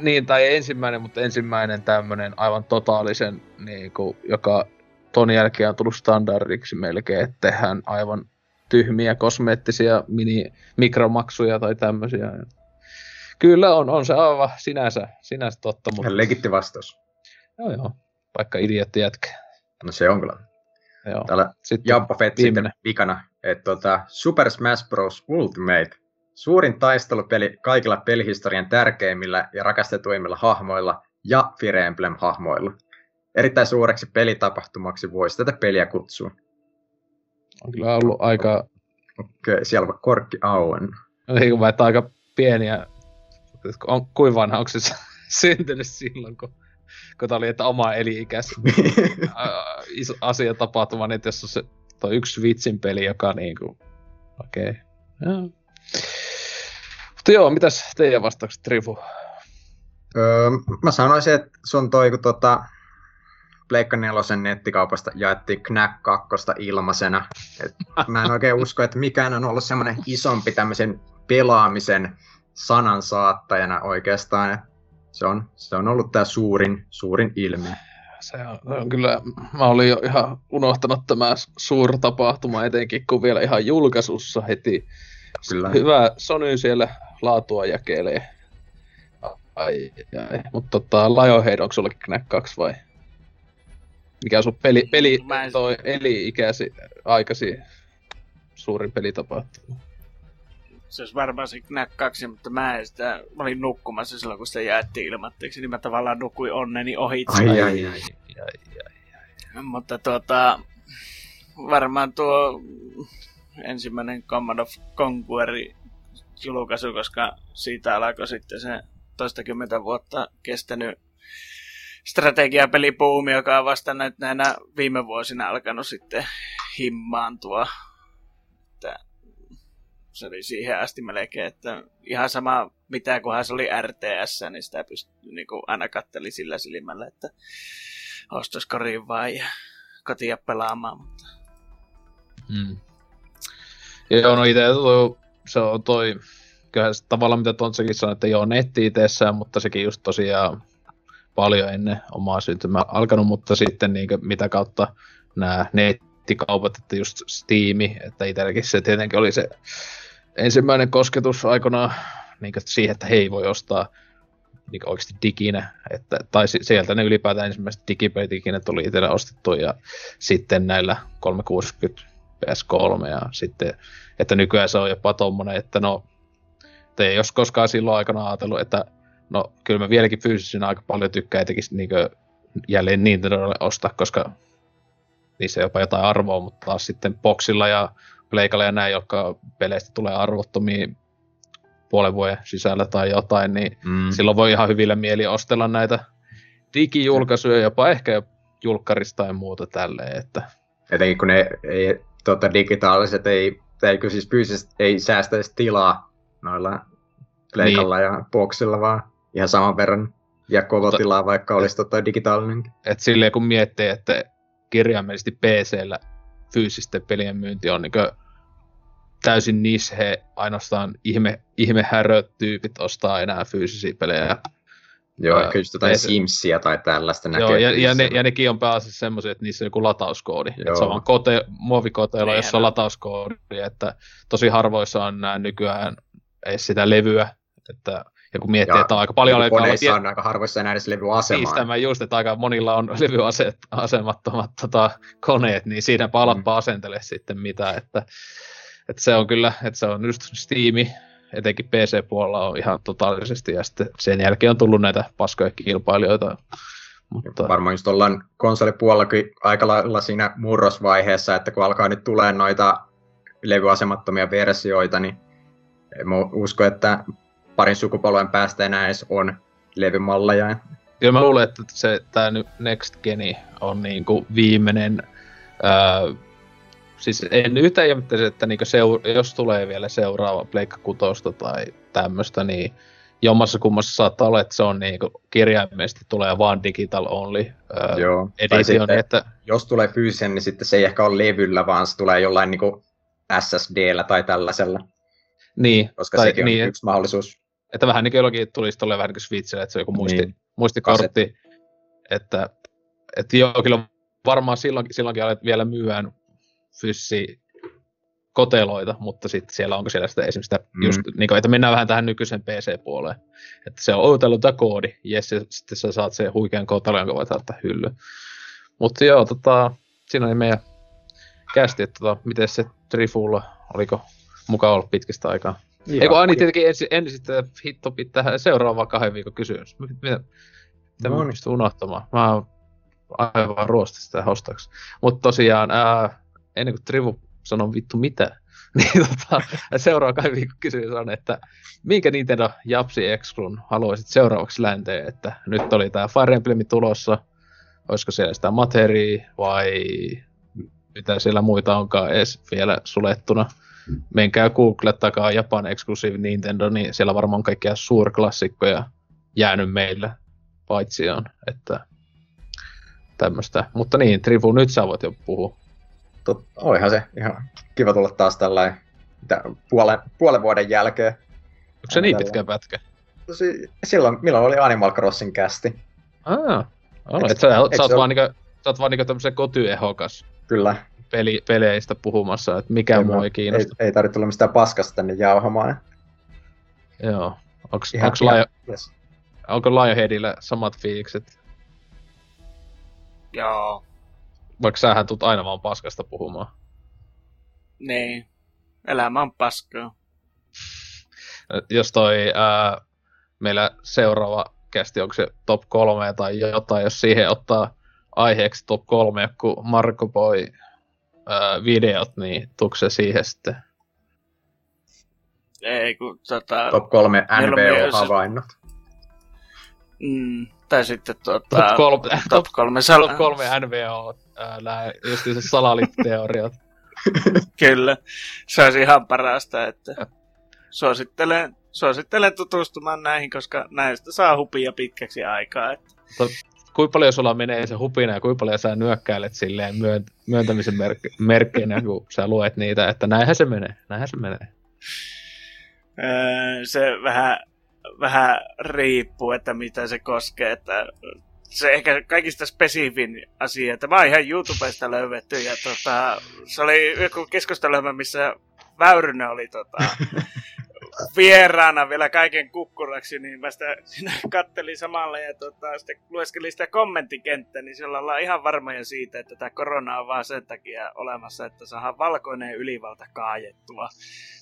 niin, tai ensimmäinen, mutta ensimmäinen tämmönen aivan totaalisen, niin kuin, joka ton jälkeen on tullut standardiksi melkein, että tehdään aivan tyhmiä kosmeettisia mini, mikromaksuja tai tämmöisiä. Kyllä on, on se aivan sinänsä, sinänsä totta. Mutta... Legitti vastaus. Joo joo, vaikka idiotti jätkä. No se on kyllä. Joo. Täällä sitten Jamppa Fett sitten vikana, että tota, Super Smash Bros. Ultimate, suurin taistelupeli kaikilla pelihistorian tärkeimmillä ja rakastetuimmilla hahmoilla ja Fire Emblem-hahmoilla. Erittäin suureksi pelitapahtumaksi voisi tätä peliä kutsua. On kyllä ollut aika... Okei, okay, siellä on korkki auen. Ei kun että aika pieniä... On, kuin vanha, onko se syntynyt silloin, kun kun tämä oli, että oma eli-ikäs asia tapahtuma, niin että jos on se toi yksi vitsin peli, joka niinku, okei, okay. Mutta joo, mitäs teidän vastaukset, Trifu? Öö, mä sanoisin, että se on toi, kun tota, Pleikka nelosen nettikaupasta jaettiin Knack 2 ilmaisena. Et mä en oikein usko, että mikään on ollut semmoinen isompi tämmöisen pelaamisen sanan saattajana oikeastaan. Se on, se on ollut tämä suurin, suurin ilmiö. Se on, se on kyllä, mä olin jo ihan unohtanut tämä suurtapahtuma etenkin, kun vielä ihan julkaisussa heti. Kyllä. Hyvä Sony siellä laatua jakelee. Ai, ai. Mutta tota, Lionhead, onko sullakin Knack 2 vai? Mikä on sun peli, peli toi eli-ikäsi aikasi suurin pelitapahtuma? Se olisi varmaan se Knack 2, mutta mä en sitä, mä olin nukkumassa silloin, kun se jaettiin ilmatteeksi, niin mä tavallaan nukuin onneni ohi. Ai, ai, ai, ai, ai, ai. Mutta tuota, varmaan tuo ensimmäinen Command of Conquer julkaisu, koska siitä alkoi sitten se toistakymmentä vuotta kestänyt strategiapelipuumi, joka on vasta näinä viime vuosina alkanut sitten himmaantua se oli siihen asti melkein, että ihan sama mitä kunhan se oli RTS, niin sitä pystyi niin kuin aina katteli sillä silmällä, että ostoskoriin ja kotia pelaamaan. Mutta... Mm. Joo, no itse se on toi, kyllä se, tavallaan mitä Tontsakin sanoi, että joo netti itsessään, mutta sekin just tosiaan paljon ennen omaa syntymää alkanut, mutta sitten niin kuin, mitä kautta nämä nettikaupat, että just Steam, että itselläkin se tietenkin oli se ensimmäinen kosketus aikanaan niin siihen, että hei voi ostaa niin oikeasti diginä, että, tai sieltä ne ylipäätään ensimmäiset digipelit ikinä tuli itsellä ostettu ja sitten näillä 360 PS3 ja sitten, että nykyään se on jopa tommonen, että no, te ei jos koskaan silloin aikana ajatellut, että no kyllä mä vieläkin fyysisenä aika paljon tykkään etenkin niin jälleen Nintendolle ostaa, koska niissä jopa jotain arvoa, mutta taas sitten boxilla ja pleikalla ja näin, jotka peleistä tulee arvottomia puolen vuoden sisällä tai jotain, niin Mm. silloin voi ihan hyvillä mieli ostella näitä digijulkaisuja, jopa ehkä julkkarista tai muuta tälleen, että Etenkin kun ne ei, tota, digitaaliset ei, tai siis fyysisesti ei säästä edes tilaa noilla leikalla niin. ja boksilla, vaan ihan saman verran ja koko Mutta- tilaa, vaikka olisi tota, digitaalinenkin. et silleen kun miettii, että kirjaimellisesti PCllä fyysisten pelien myynti on niin täysin nishe, ainoastaan ihme, ihmehäröt-tyypit ostaa enää fyysisiä pelejä. Joo, Ää, ehkä just jotain et- Simsia tai tällaista näkee. Joo, ja, ja, ne, ja nekin on pääasiassa semmoisia, että niissä on joku latauskoodi. Että Joo. se on vaan kote, muovikoteilla, Niin, jossa on latauskoodi, että tosi harvoissa on nää nykyään edes sitä levyä, että ja kun miettii, Ja että on aika paljon aikaa koneissa on aika harvoissa enää edes levyasemaa. Niistä mä just, että aika monilla on levyasemattomat tota, koneet, niin siinäpä alatpa Mm. asentele sitten mitä, että, että se on kyllä, että se on just Steam, etenkin PC-puolella on ihan totaalisesti, ja sitten sen jälkeen on tullut näitä paskoja kilpailijoita, mutta Varmaan just ollaan konsolipuolellakin aika lailla siinä murrosvaiheessa, että kun alkaa nyt tulee noita levyasemattomia versioita, niin en usko, että parin sukupolven päästä enää edes on levymalleja. Kyllä mä luulen, että se, tää nyt Next Geni on niinku viimeinen, ää, siis en yhtään ihmettäisi, että niinku seur- jos tulee vielä seuraava Pleikka kutosta tai tämmöstä, niin jommassa kummassa saattaa olla, että se on niinku kirjaimellisesti tulee vaan digital only Joo. Edition, sitten, että jos tulee fyysinen, niin sitten se ei ehkä ole levyllä, vaan se tulee jollain niin SSDllä tai tällaisella, niin, koska tai, sekin on niin, yksi mahdollisuus. että vähän niin kuin jollakin tulisi tolleen vähän niin kuin Switchille, että se on joku muisti, Niin. muistikortti, että, että joo, kyllä varmaan silloin, silloinkin alet vielä myyään fyssi koteloita, mutta sitten siellä onko siellä sitä esimerkiksi sitä, Mm. just, niin kuin, että mennään vähän tähän nykyisen PC-puoleen, että se on odotellut tämä koodi, jes, ja sitten sä saat sen huikean kotelon, jonka voit laittaa hylly. Mutta joo, tota, siinä oli meidän kästi, että tota, miten se Trifulla, oliko mukaan ollut pitkistä aikaa? Eikö aina tietenkin ensin, ensin sitten hitto pitää seuraava kahden viikon kysymys. Mitä, mitä No mä niin. pystyn unohtamaan? Mä oon aivan ruosta sitä hostaksi. Mutta tosiaan, ää, ennen kuin Trivu sanoo vittu mitä, niin tota, seuraava kahden viikon kysymys on, että minkä Nintendo Japsi Exclun haluaisit seuraavaksi länteen, että nyt oli tää Fire Emblem tulossa, olisiko siellä sitä materia vai mitä siellä muita onkaan edes vielä sulettuna menkää googlettakaa Japan Exclusive Nintendo, niin siellä varmaan kaikkia suurklassikkoja jäänyt meille paitsi on, että tämmöistä. Mutta niin, Trifu, nyt sä voit jo puhua. Tot, olihan se ihan kiva tulla taas tällainen mitä, puolen, puolen vuoden jälkeen. Onko se niin pitkä pätkä? Tosi, silloin, milloin oli Animal Crossing kästi? Ah, on, et sä, eiks sä, oot se vaan niinku, sä oot vaan niinku tämmösen kotyehokas Kyllä. peli, peleistä puhumassa, että mikä Ei mua ei kiinnosta. Ei, ei tarvitse tulla mistään paskasta tänne jauhamaan. Joo. Onks, Ihan- onks, ihan- Yes. onko Lionheadillä samat fiilikset? Joo, Vaikka sähän tulet aina vaan paskasta puhumaan. niin. Elämä on paskaa. jos toi ää, meillä seuraava kästi, onko se top kolme tai jotain, jos siihen ottaa aiheeksi top kolme, kun Marko Boy ää, videot, niin tuuko se siihen sitten? Ei kun tota... Top kolme NVO-havainnot. Mm, tai sitten tuota... Top kolme, top kolme sal- top kolme NVO, ää, nää just se salaliitteoriat. Kyllä, se olisi ihan parasta, että suosittelen, suosittelen tutustumaan näihin, koska näistä saa hupia pitkäksi aikaa. Että Kuinka paljon sulla menee se hupina ja kuinka paljon sä nyökkäilet silleen myön, myöntämisen merk- merkkeinä, kun sä luet niitä, että näinhän se menee, näinhän se menee. öö, se vähän, vähän riippuu, että mitä se koskee. Että se ehkä kaikista spesifin asia, että mä oon ihan YouTubesta löydetty ja tota, se oli joku keskustelma, missä Väyrynen oli tota, vieraana vielä kaiken kukkuraksi, niin mä sitä siinä kattelin samalla ja tota, sitten lueskelin sitä kommenttikenttää, niin siellä ollaan ihan varmoja siitä, että tämä korona on vaan sen takia olemassa, että saadaan valkoinen ylivalta kaajettua.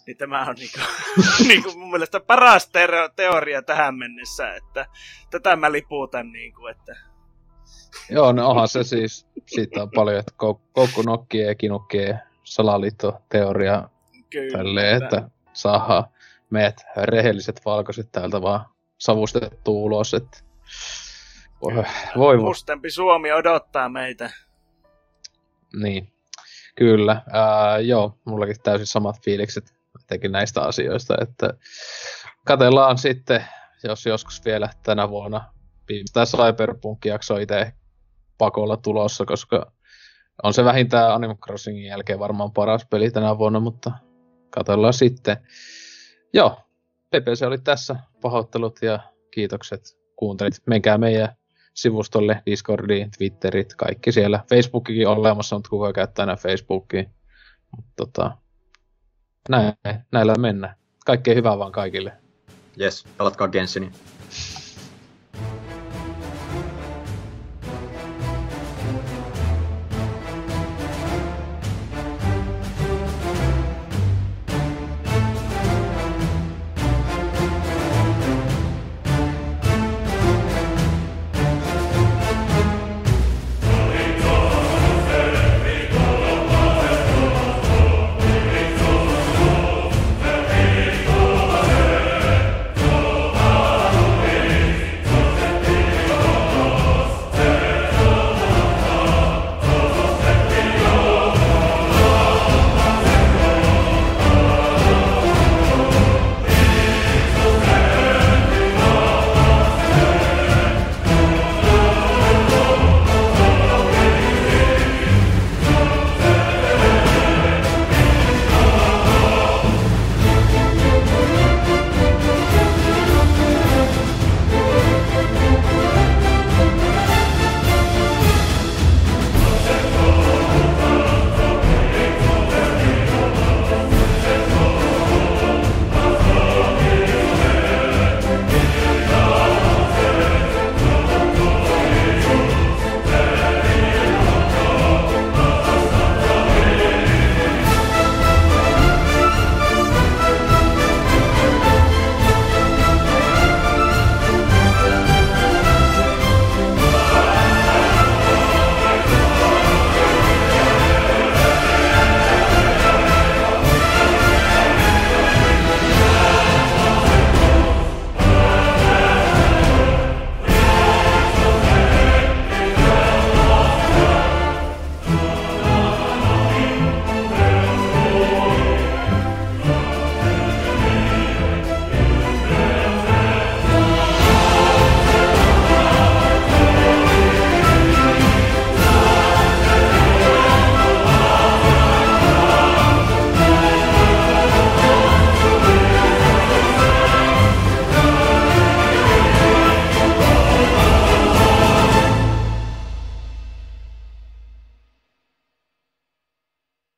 Niin tämä on niinku, niinku mun mielestä paras teoria tähän mennessä, että tätä mä liputan niinku, että Joo, no onhan se siis, siitä on paljon, että koukku nokkien ja kinukkien salaliittoteoria kyllä. tälleen, että saadaan meidät rehelliset valkoiset täältä vaan savustettu ulos, että voi, voi. Mustempi Suomi odottaa meitä. Niin, kyllä. Ää, joo, mullakin täysin samat fiilikset etenkin näistä asioista, että katellaan sitten, jos joskus vielä tänä vuonna tämä Cyberpunk-jakso itse pakolla tulossa, koska on se vähintään Animal Crossingin jälkeen varmaan paras peli tänä vuonna, mutta katsellaan sitten. Joo, PPC oli tässä. Pahoittelut ja kiitokset kuuntelit. Menkää meidän sivustolle, Discordiin, Twitterit, kaikki siellä. Facebookikin on olemassa, mutta kuka käyttää enää Facebookia. Mutta tota, näin, näillä mennään. Kaikkea hyvää vaan kaikille. Yes, pelatkaa Gensinin.